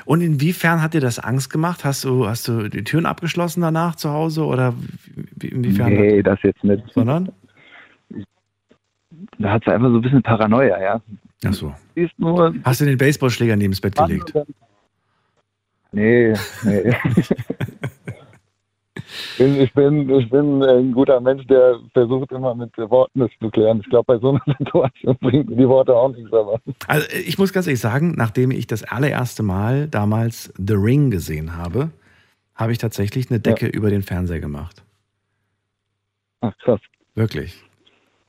Und inwiefern hat dir das Angst gemacht? Hast du, hast du die Türen abgeschlossen danach zu Hause oder wie, inwiefern? Nee, das jetzt nicht. Sondern? Da hat sie einfach so ein bisschen Paranoia, ja. Ach so. Nur, Hast du den Baseballschläger neben das Bett gelegt? Nee, nee. [LAUGHS] ich, bin, ich bin ein guter Mensch, der versucht immer mit Worten das zu klären. Ich glaube, bei so einer [LAUGHS] Situation bringen die Worte auch nichts, aber. Also ich muss ganz ehrlich sagen, nachdem ich das allererste Mal damals The Ring gesehen habe, habe ich tatsächlich eine Decke über den Fernseher gemacht. Ach krass. Wirklich.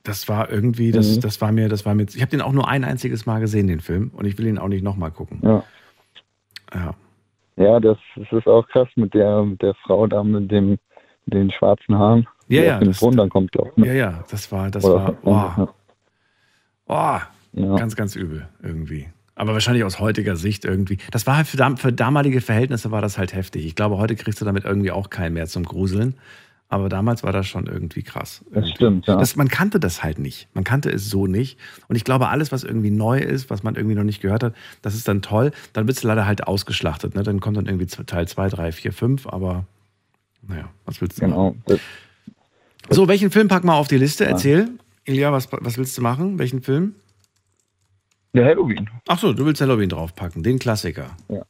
Das war irgendwie, das, Mhm. das war mir, das war mir. Ich habe den auch nur ein einziges Mal gesehen, den Film, und ich will ihn auch nicht nochmal gucken. Ja. Ja. Ja, das, das ist auch krass mit der, mit der Frau da mit dem den schwarzen Haaren. Ja, ja, das- Thron dann kommt, glaube ich. Ja, ja, das war, das Oder- war, oh, oh, Ja. ganz, ganz übel irgendwie. Aber wahrscheinlich aus heutiger Sicht irgendwie. Das war halt für, dam für damalige Verhältnisse war das halt heftig. Ich glaube, heute kriegst du damit irgendwie auch keinen mehr zum Gruseln. Aber damals war das schon irgendwie krass. Das stimmt, ja. Das, man kannte das halt nicht. Man kannte es so nicht. Und ich glaube, alles, was irgendwie neu ist, was man irgendwie noch nicht gehört hat, das ist dann toll. Dann wird es leider halt ausgeschlachtet. Ne? Dann kommt dann irgendwie Teil 2, 3, 4, 5. Aber naja, was willst du Genau. machen? So, welchen Film pack mal auf die Liste? Erzähl. Ilja, was, was willst du machen? Welchen Film? Der Halloween. Ach so, du willst Halloween draufpacken, den Klassiker. Ja.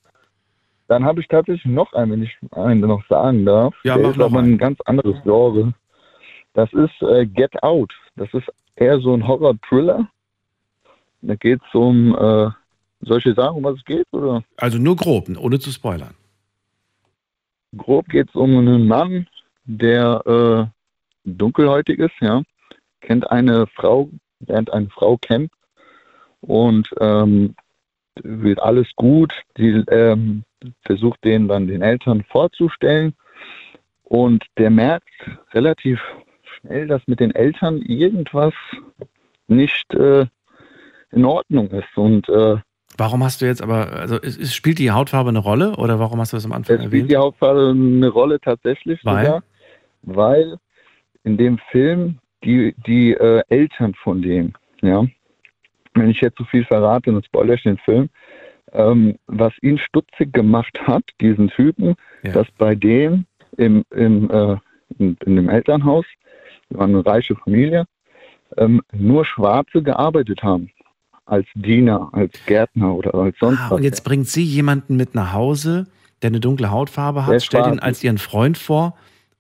Dann habe ich tatsächlich noch einen, wenn ich einen noch sagen darf. Ja, Der mach ist noch aber einen. ein ganz anderes Genre. Das ist äh, Get Out. Das ist eher so ein Horror-Thriller. Da geht es um, äh, soll ich dir sagen, um was es geht? Oder? Also nur grob, ohne zu spoilern. Grob geht es um einen Mann, der äh, dunkelhäutig ist, ja, kennt eine Frau, lernt eine Frau kennen und ähm, wird alles gut. Die ähm, versucht den dann den Eltern vorzustellen und der merkt relativ schnell, dass mit den Eltern irgendwas nicht äh, in Ordnung ist und äh, Warum hast du jetzt aber, also es spielt die Hautfarbe eine Rolle oder warum hast du das am Anfang Es spielt erwähnt? die Hauptfarbe eine Rolle tatsächlich Weil? sogar, weil in dem Film die, die äh, Eltern von dem, ja, wenn ich jetzt zu viel verrate, dann spoilere ich den Film, ähm, was ihn stutzig gemacht hat, diesen Typen, dass bei dem im, im, äh, in, in dem Elternhaus, wir waren eine reiche Familie, ähm, nur Schwarze gearbeitet haben. Als Diener, als Gärtner oder als sonst Ah, was. und jetzt bringt sie jemanden mit nach Hause, der eine dunkle Hautfarbe Der hat, ist stellt ihn als ihren Freund vor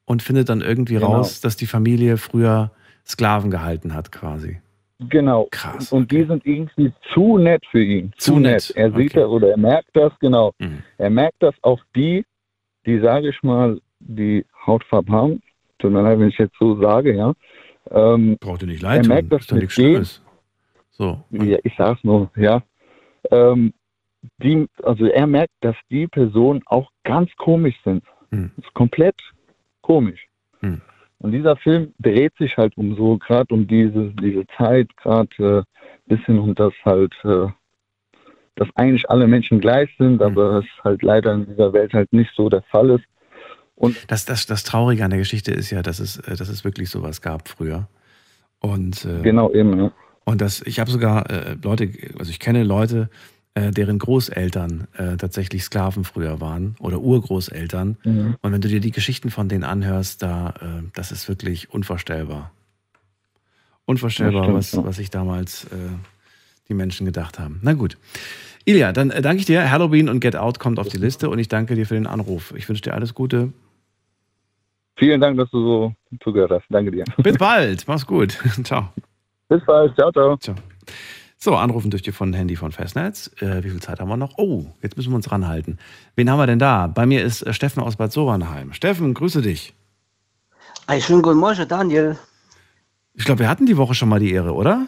und findet dann irgendwie Genau. raus, dass die Familie früher Sklaven gehalten hat, quasi. Genau. Krass. Und die sind irgendwie zu nett für ihn. Zu nett, Er sieht das oder er merkt das, genau. Mhm. Er merkt das auch die, die, sage ich mal, die Hautfarbe haben. Tut mir leid, wenn ich jetzt so sage, ja. Ähm, Braucht ihr nicht er leid tun, merkt das ist nichts Schlimmes. So. Ja, ich sag's nur, ja. Ähm, die, also er merkt, dass die Personen auch ganz komisch sind. Hm. Das ist komplett komisch. Hm. Und dieser Film dreht sich halt um so, gerade um diese, diese Zeit, gerade äh, bisschen um das halt, äh, dass eigentlich alle Menschen gleich sind, aber es halt leider in dieser Welt halt nicht so der Fall ist. Und Das, das, das Traurige an der Geschichte ist ja, dass es, äh, dass es wirklich sowas gab früher. Und, äh, Genau, eben, ja. Und das, ich habe sogar äh, Leute, also ich kenne Leute, äh, deren Großeltern äh, tatsächlich Sklaven früher waren oder Urgroßeltern. Mhm. Und wenn du dir die Geschichten von denen anhörst, da, äh, das ist wirklich unvorstellbar. Unvorstellbar, Das was, stimmt, ja. was sich damals äh, die Menschen gedacht haben. Na gut. Ilja, dann äh, danke ich dir. Halloween und Get Out kommt auf die Liste und ich danke dir für den Anruf. Ich wünsche dir alles Gute. Vielen Dank, dass du so zugehört hast. Danke dir. Bis bald. Mach's gut. [LAUGHS] Ciao. Bis bald. Ciao, ciao. Ciao. So, anrufen dürft ihr von Handy von Festnetz. Äh, wie viel Zeit haben wir noch? Oh, jetzt müssen wir uns ranhalten. Wen haben wir denn da? Bei mir ist äh, Steffen aus Bad Sobernheim. Steffen, grüße dich. Einen schönen guten Morgen, Daniel. Ich glaube, wir hatten die Woche schon mal die Ehre, oder?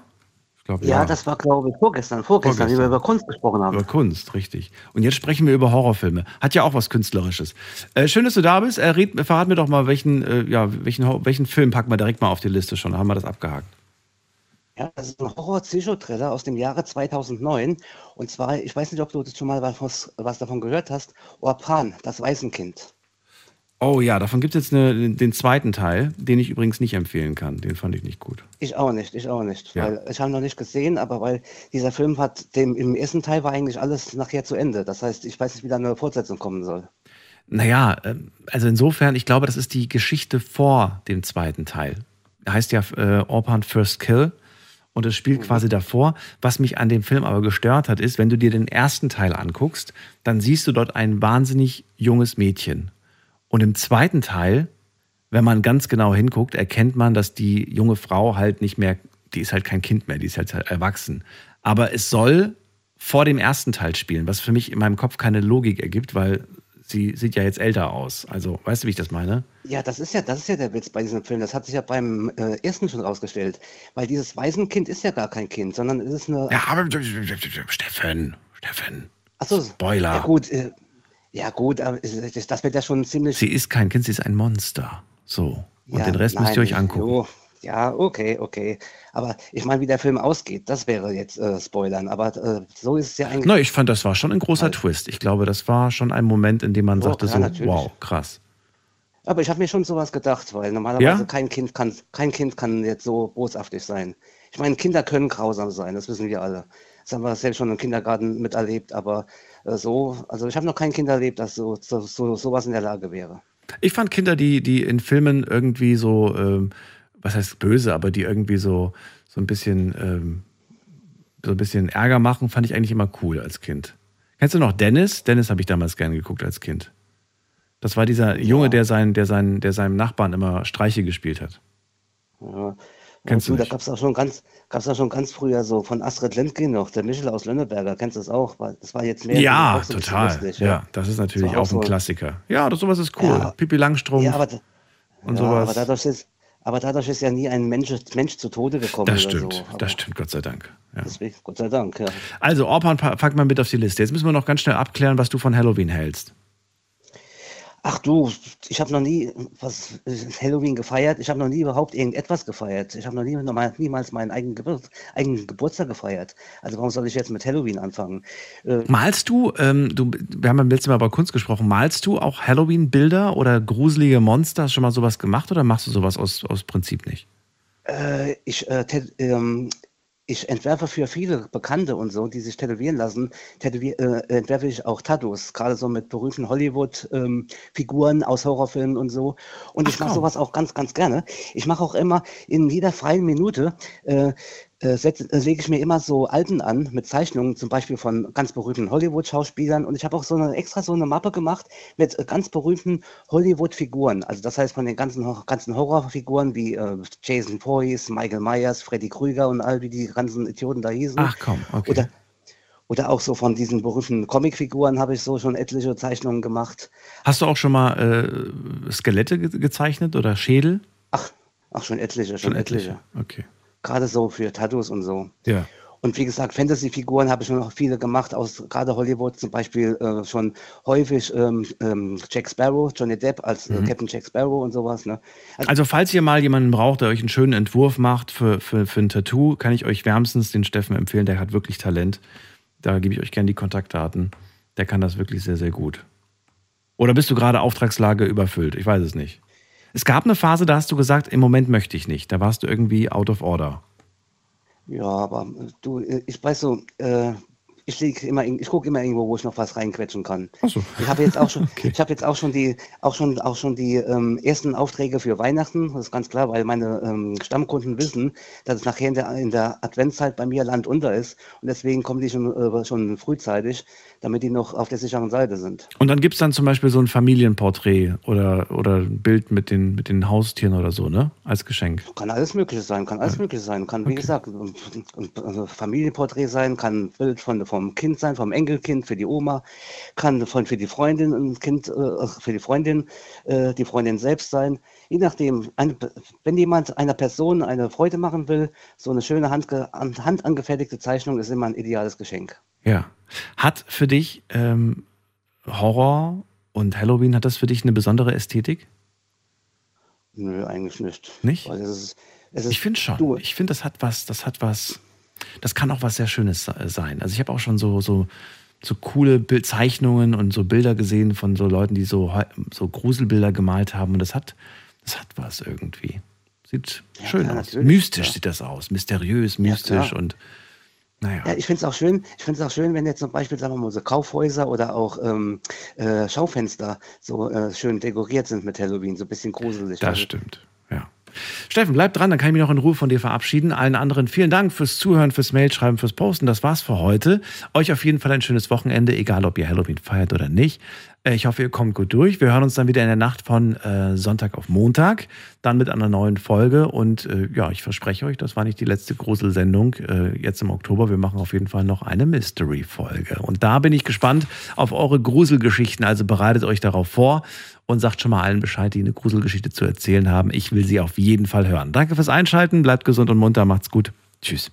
Ich glaube, Ja, das war, glaube ich, vorgestern, vorgestern, wie wir über Kunst gesprochen haben. Über Kunst, richtig. Und jetzt sprechen wir über Horrorfilme. Hat ja auch was Künstlerisches. Äh, schön, dass du da bist. Äh, red, verrat mir doch mal, welchen, äh, ja, welchen, welchen Film packen wir direkt mal auf die Liste schon. Da haben wir das abgehakt. Ja, das ist ein Horror-Psycho-Thriller aus dem Jahre 2009. Und zwar, ich weiß nicht, ob du das schon mal was, was davon gehört hast, Orpan, das Waisenkind. Oh ja, davon gibt es jetzt eine, den zweiten Teil, den ich übrigens nicht empfehlen kann. Den fand ich nicht gut. Ich auch nicht, ich auch nicht. Ja. Weil ich habe noch nicht gesehen, aber weil dieser Film hat, dem, im ersten Teil war eigentlich alles nachher zu Ende. Das heißt, ich weiß nicht, wie da eine Fortsetzung kommen soll. Naja, ähm, also insofern, ich glaube, das ist die Geschichte vor dem zweiten Teil. Er heißt ja äh, Orpan First Kill und es spielt quasi davor. Was mich an dem Film aber gestört hat, ist, wenn du dir den ersten Teil anguckst, dann siehst du dort ein wahnsinnig junges Mädchen. Und im zweiten Teil, wenn man ganz genau hinguckt, erkennt man, dass die junge Frau halt nicht mehr, die ist halt kein Kind mehr, die ist halt erwachsen. Aber es soll vor dem ersten Teil spielen, was für mich in meinem Kopf keine Logik ergibt, weil sie sieht ja jetzt älter aus. Also, weißt du, wie ich das meine? Ja, das ist ja, das ist ja der Witz bei diesem Film. Das hat sich ja beim äh, ersten schon rausgestellt. Weil dieses Waisenkind ist ja gar kein Kind, sondern es ist eine. Ja, aber Steffen, Steffen. Achso, Spoiler. Ja gut, äh, ja gut, aber das, wird ja schon ziemlich. Sie ist kein Kind, sie ist ein Monster. So. Und ja, den Rest müsst ihr nein, euch angucken. jo, ja, okay, okay. Aber ich meine, wie der Film ausgeht, das wäre jetzt äh, Spoilern. Aber äh, so ist es ja eigentlich. Na, ich fand, das war schon ein großer Twist. Ich glaube, das war schon ein Moment, in dem man Oh, sagte klar, so, natürlich. wow, krass. Aber ich habe mir schon sowas gedacht, weil normalerweise Ja? kein Kind kann kein Kind kann jetzt so boshaftig sein. Ich meine, Kinder können grausam sein, das wissen wir alle. Das haben wir selbst schon im Kindergarten miterlebt, aber äh, so, also ich habe noch kein Kind erlebt, das so, so, so sowas in der Lage wäre. Ich fand Kinder, die, die in Filmen irgendwie so, ähm, was heißt böse, aber die irgendwie so, so ein bisschen, ähm, so ein bisschen Ärger machen, fand ich eigentlich immer cool als Kind. Kennst du noch Dennis? Dennis habe ich damals gerne geguckt als Kind. Das war dieser Junge, der, sein, der, sein, der seinem Nachbarn immer Streiche gespielt hat. Ja. Kennst du da gab es auch schon ganz, gab's auch schon ganz früher so von Astrid Lindgren noch, der Michel aus Lönneberger, kennst du das auch? Das war jetzt mehr Ja, auch so ein total. lustig, ja. das ist natürlich Das auch ein so- Klassiker. Ja, das sowas ist cool. Ja. Pippi Langstrumpf Ja, aber, und ja, sowas. aber dadurch ist, aber dadurch ist ja nie ein Mensch, Mensch zu Tode gekommen das stimmt, so. Das stimmt, Gott sei Dank. Ja. Deswegen, Gott sei Dank, ja. Also, Orpan, pa- pack mal mit auf die Liste. Jetzt müssen wir noch ganz schnell abklären, was du von Halloween hältst. Ach du, ich habe noch nie was äh, Halloween gefeiert. Ich habe noch nie überhaupt irgendetwas gefeiert. Ich habe noch nie, noch mal, niemals meinen eigenen, Gebur eigenen Geburtstag gefeiert. Also warum soll ich jetzt mit Halloween anfangen? Äh, Malst du, ähm, du, wir haben beim letzten Mal über Kunst gesprochen, malst du auch Halloween-Bilder oder gruselige Monster? Hast du schon mal sowas gemacht oder machst du sowas aus, aus Prinzip nicht? Äh, ich, äh, ähm, ich entwerfe für viele Bekannte und so, die sich tätowieren lassen, tätowier äh, entwerfe ich auch Tattoos, gerade so mit berühmten Hollywood-Figuren aus Horrorfilmen und so. Und ich mache sowas auch ganz, ganz gerne. Ich mache auch immer in jeder freien Minute, äh, äh, setz- äh, lege ich mir immer so Alben an mit Zeichnungen, zum Beispiel von ganz berühmten Hollywood-Schauspielern. Und ich habe auch so eine extra so eine Mappe gemacht mit äh, ganz berühmten Hollywood-Figuren. Also das heißt von den ganzen, ganzen Horrorfiguren wie äh, Jason Voorhees, Michael Myers, Freddy Krüger und all wie die ganzen Idioten da hießen. Ach komm, okay. Oder, oder auch so von diesen berühmten Comicfiguren habe ich so schon etliche Zeichnungen gemacht. Hast du auch schon mal Skelette ge gezeichnet oder Schädel? Ach, schon etliche, schon, Schon etliche. etliche. Okay. Gerade so für Tattoos und so. Ja. Und wie gesagt, Fantasy-Figuren habe ich schon noch viele gemacht, aus gerade Hollywood zum Beispiel äh, schon häufig ähm, ähm, Jack Sparrow, Johnny Depp als äh, Mhm. Captain Jack Sparrow und sowas. Ne? Also, falls ihr mal jemanden braucht, der euch einen schönen Entwurf macht für, für, für ein Tattoo, kann ich euch wärmstens den Steffen empfehlen. Der hat wirklich Talent. Da gebe ich euch gerne die Kontaktdaten. Der kann das wirklich sehr, sehr gut. Oder bist du gerade Auftragslage überfüllt? Ich weiß es nicht. Es gab eine Phase, da hast du gesagt, im Moment möchte ich nicht. Da warst du irgendwie out of order. Ja, aber äh, du, äh, ich weiß so, äh, ich lieg immer, in- ich gucke immer irgendwo, wo ich noch was reinquetschen kann. Ach so. Ich habe jetzt auch schon, [LAUGHS] ich habe jetzt auch schon die, auch schon, auch schon die ähm, ersten Aufträge für Weihnachten. Das ist ganz klar, weil meine ähm, Stammkunden wissen, dass es nachher in der, in der Adventszeit bei mir Land unter ist und deswegen kommen die schon, äh, schon frühzeitig, damit die noch auf der sicheren Seite sind. Und dann gibt es dann zum Beispiel so ein Familienporträt oder, oder ein Bild mit den, mit den Haustieren oder so, ne? Als Geschenk. Kann alles Mögliche sein, kann alles Mögliche sein. Kann, wie gesagt, ein, ein Familienporträt sein, kann ein Bild von, vom Kind sein, vom Enkelkind für die Oma, kann von für die Freundin ein Kind, äh, für die Freundin, äh, die Freundin selbst sein. Je nachdem, wenn jemand einer Person eine Freude machen will, so eine schöne handge, handangefertigte Zeichnung ist immer ein ideales Geschenk. Ja. Hat für dich ähm, Horror und Halloween, hat das für dich eine besondere Ästhetik? Nö, eigentlich nicht. Nicht? Es ist, es ist, Ich finde schon. Ich finde, das hat was, das hat was, das kann auch was sehr Schönes se- sein. Also ich habe auch schon so, so, so coole Zeichnungen und so Bilder gesehen von so Leuten, die so, so Gruselbilder gemalt haben. Und das hat, das hat was irgendwie. Sieht schön klar, aus. Mystisch ja. sieht das aus. Mysteriös, mystisch klar. und naja. Ja, ich finde es auch schön, ich finde es auch schön, wenn jetzt zum Beispiel, sagen wir mal, so Kaufhäuser oder auch ähm, äh, Schaufenster so äh, schön dekoriert sind mit Halloween, so ein bisschen gruselig. Das Also, stimmt, ja. Steffen, bleib dran, dann kann ich mich noch in Ruhe von dir verabschieden. Allen anderen vielen Dank fürs Zuhören, fürs Mailschreiben, fürs Posten. Das war's für heute. Euch auf jeden Fall ein schönes Wochenende, egal ob ihr Halloween feiert oder nicht. Äh, Ich hoffe, ihr kommt gut durch. Wir hören uns dann wieder in der Nacht von äh, Sonntag auf Montag, dann mit einer neuen Folge. Und äh, ja, ich verspreche euch, das war nicht die letzte Gruselsendung äh, jetzt im Oktober. Wir machen auf jeden Fall noch eine Mystery-Folge. Und da bin ich gespannt auf eure Gruselgeschichten. Also bereitet euch darauf vor und sagt schon mal allen Bescheid, die eine Gruselgeschichte zu erzählen haben. Ich will sie auf jeden Fall hören. Danke fürs Einschalten, bleibt gesund und munter, macht's gut. Tschüss.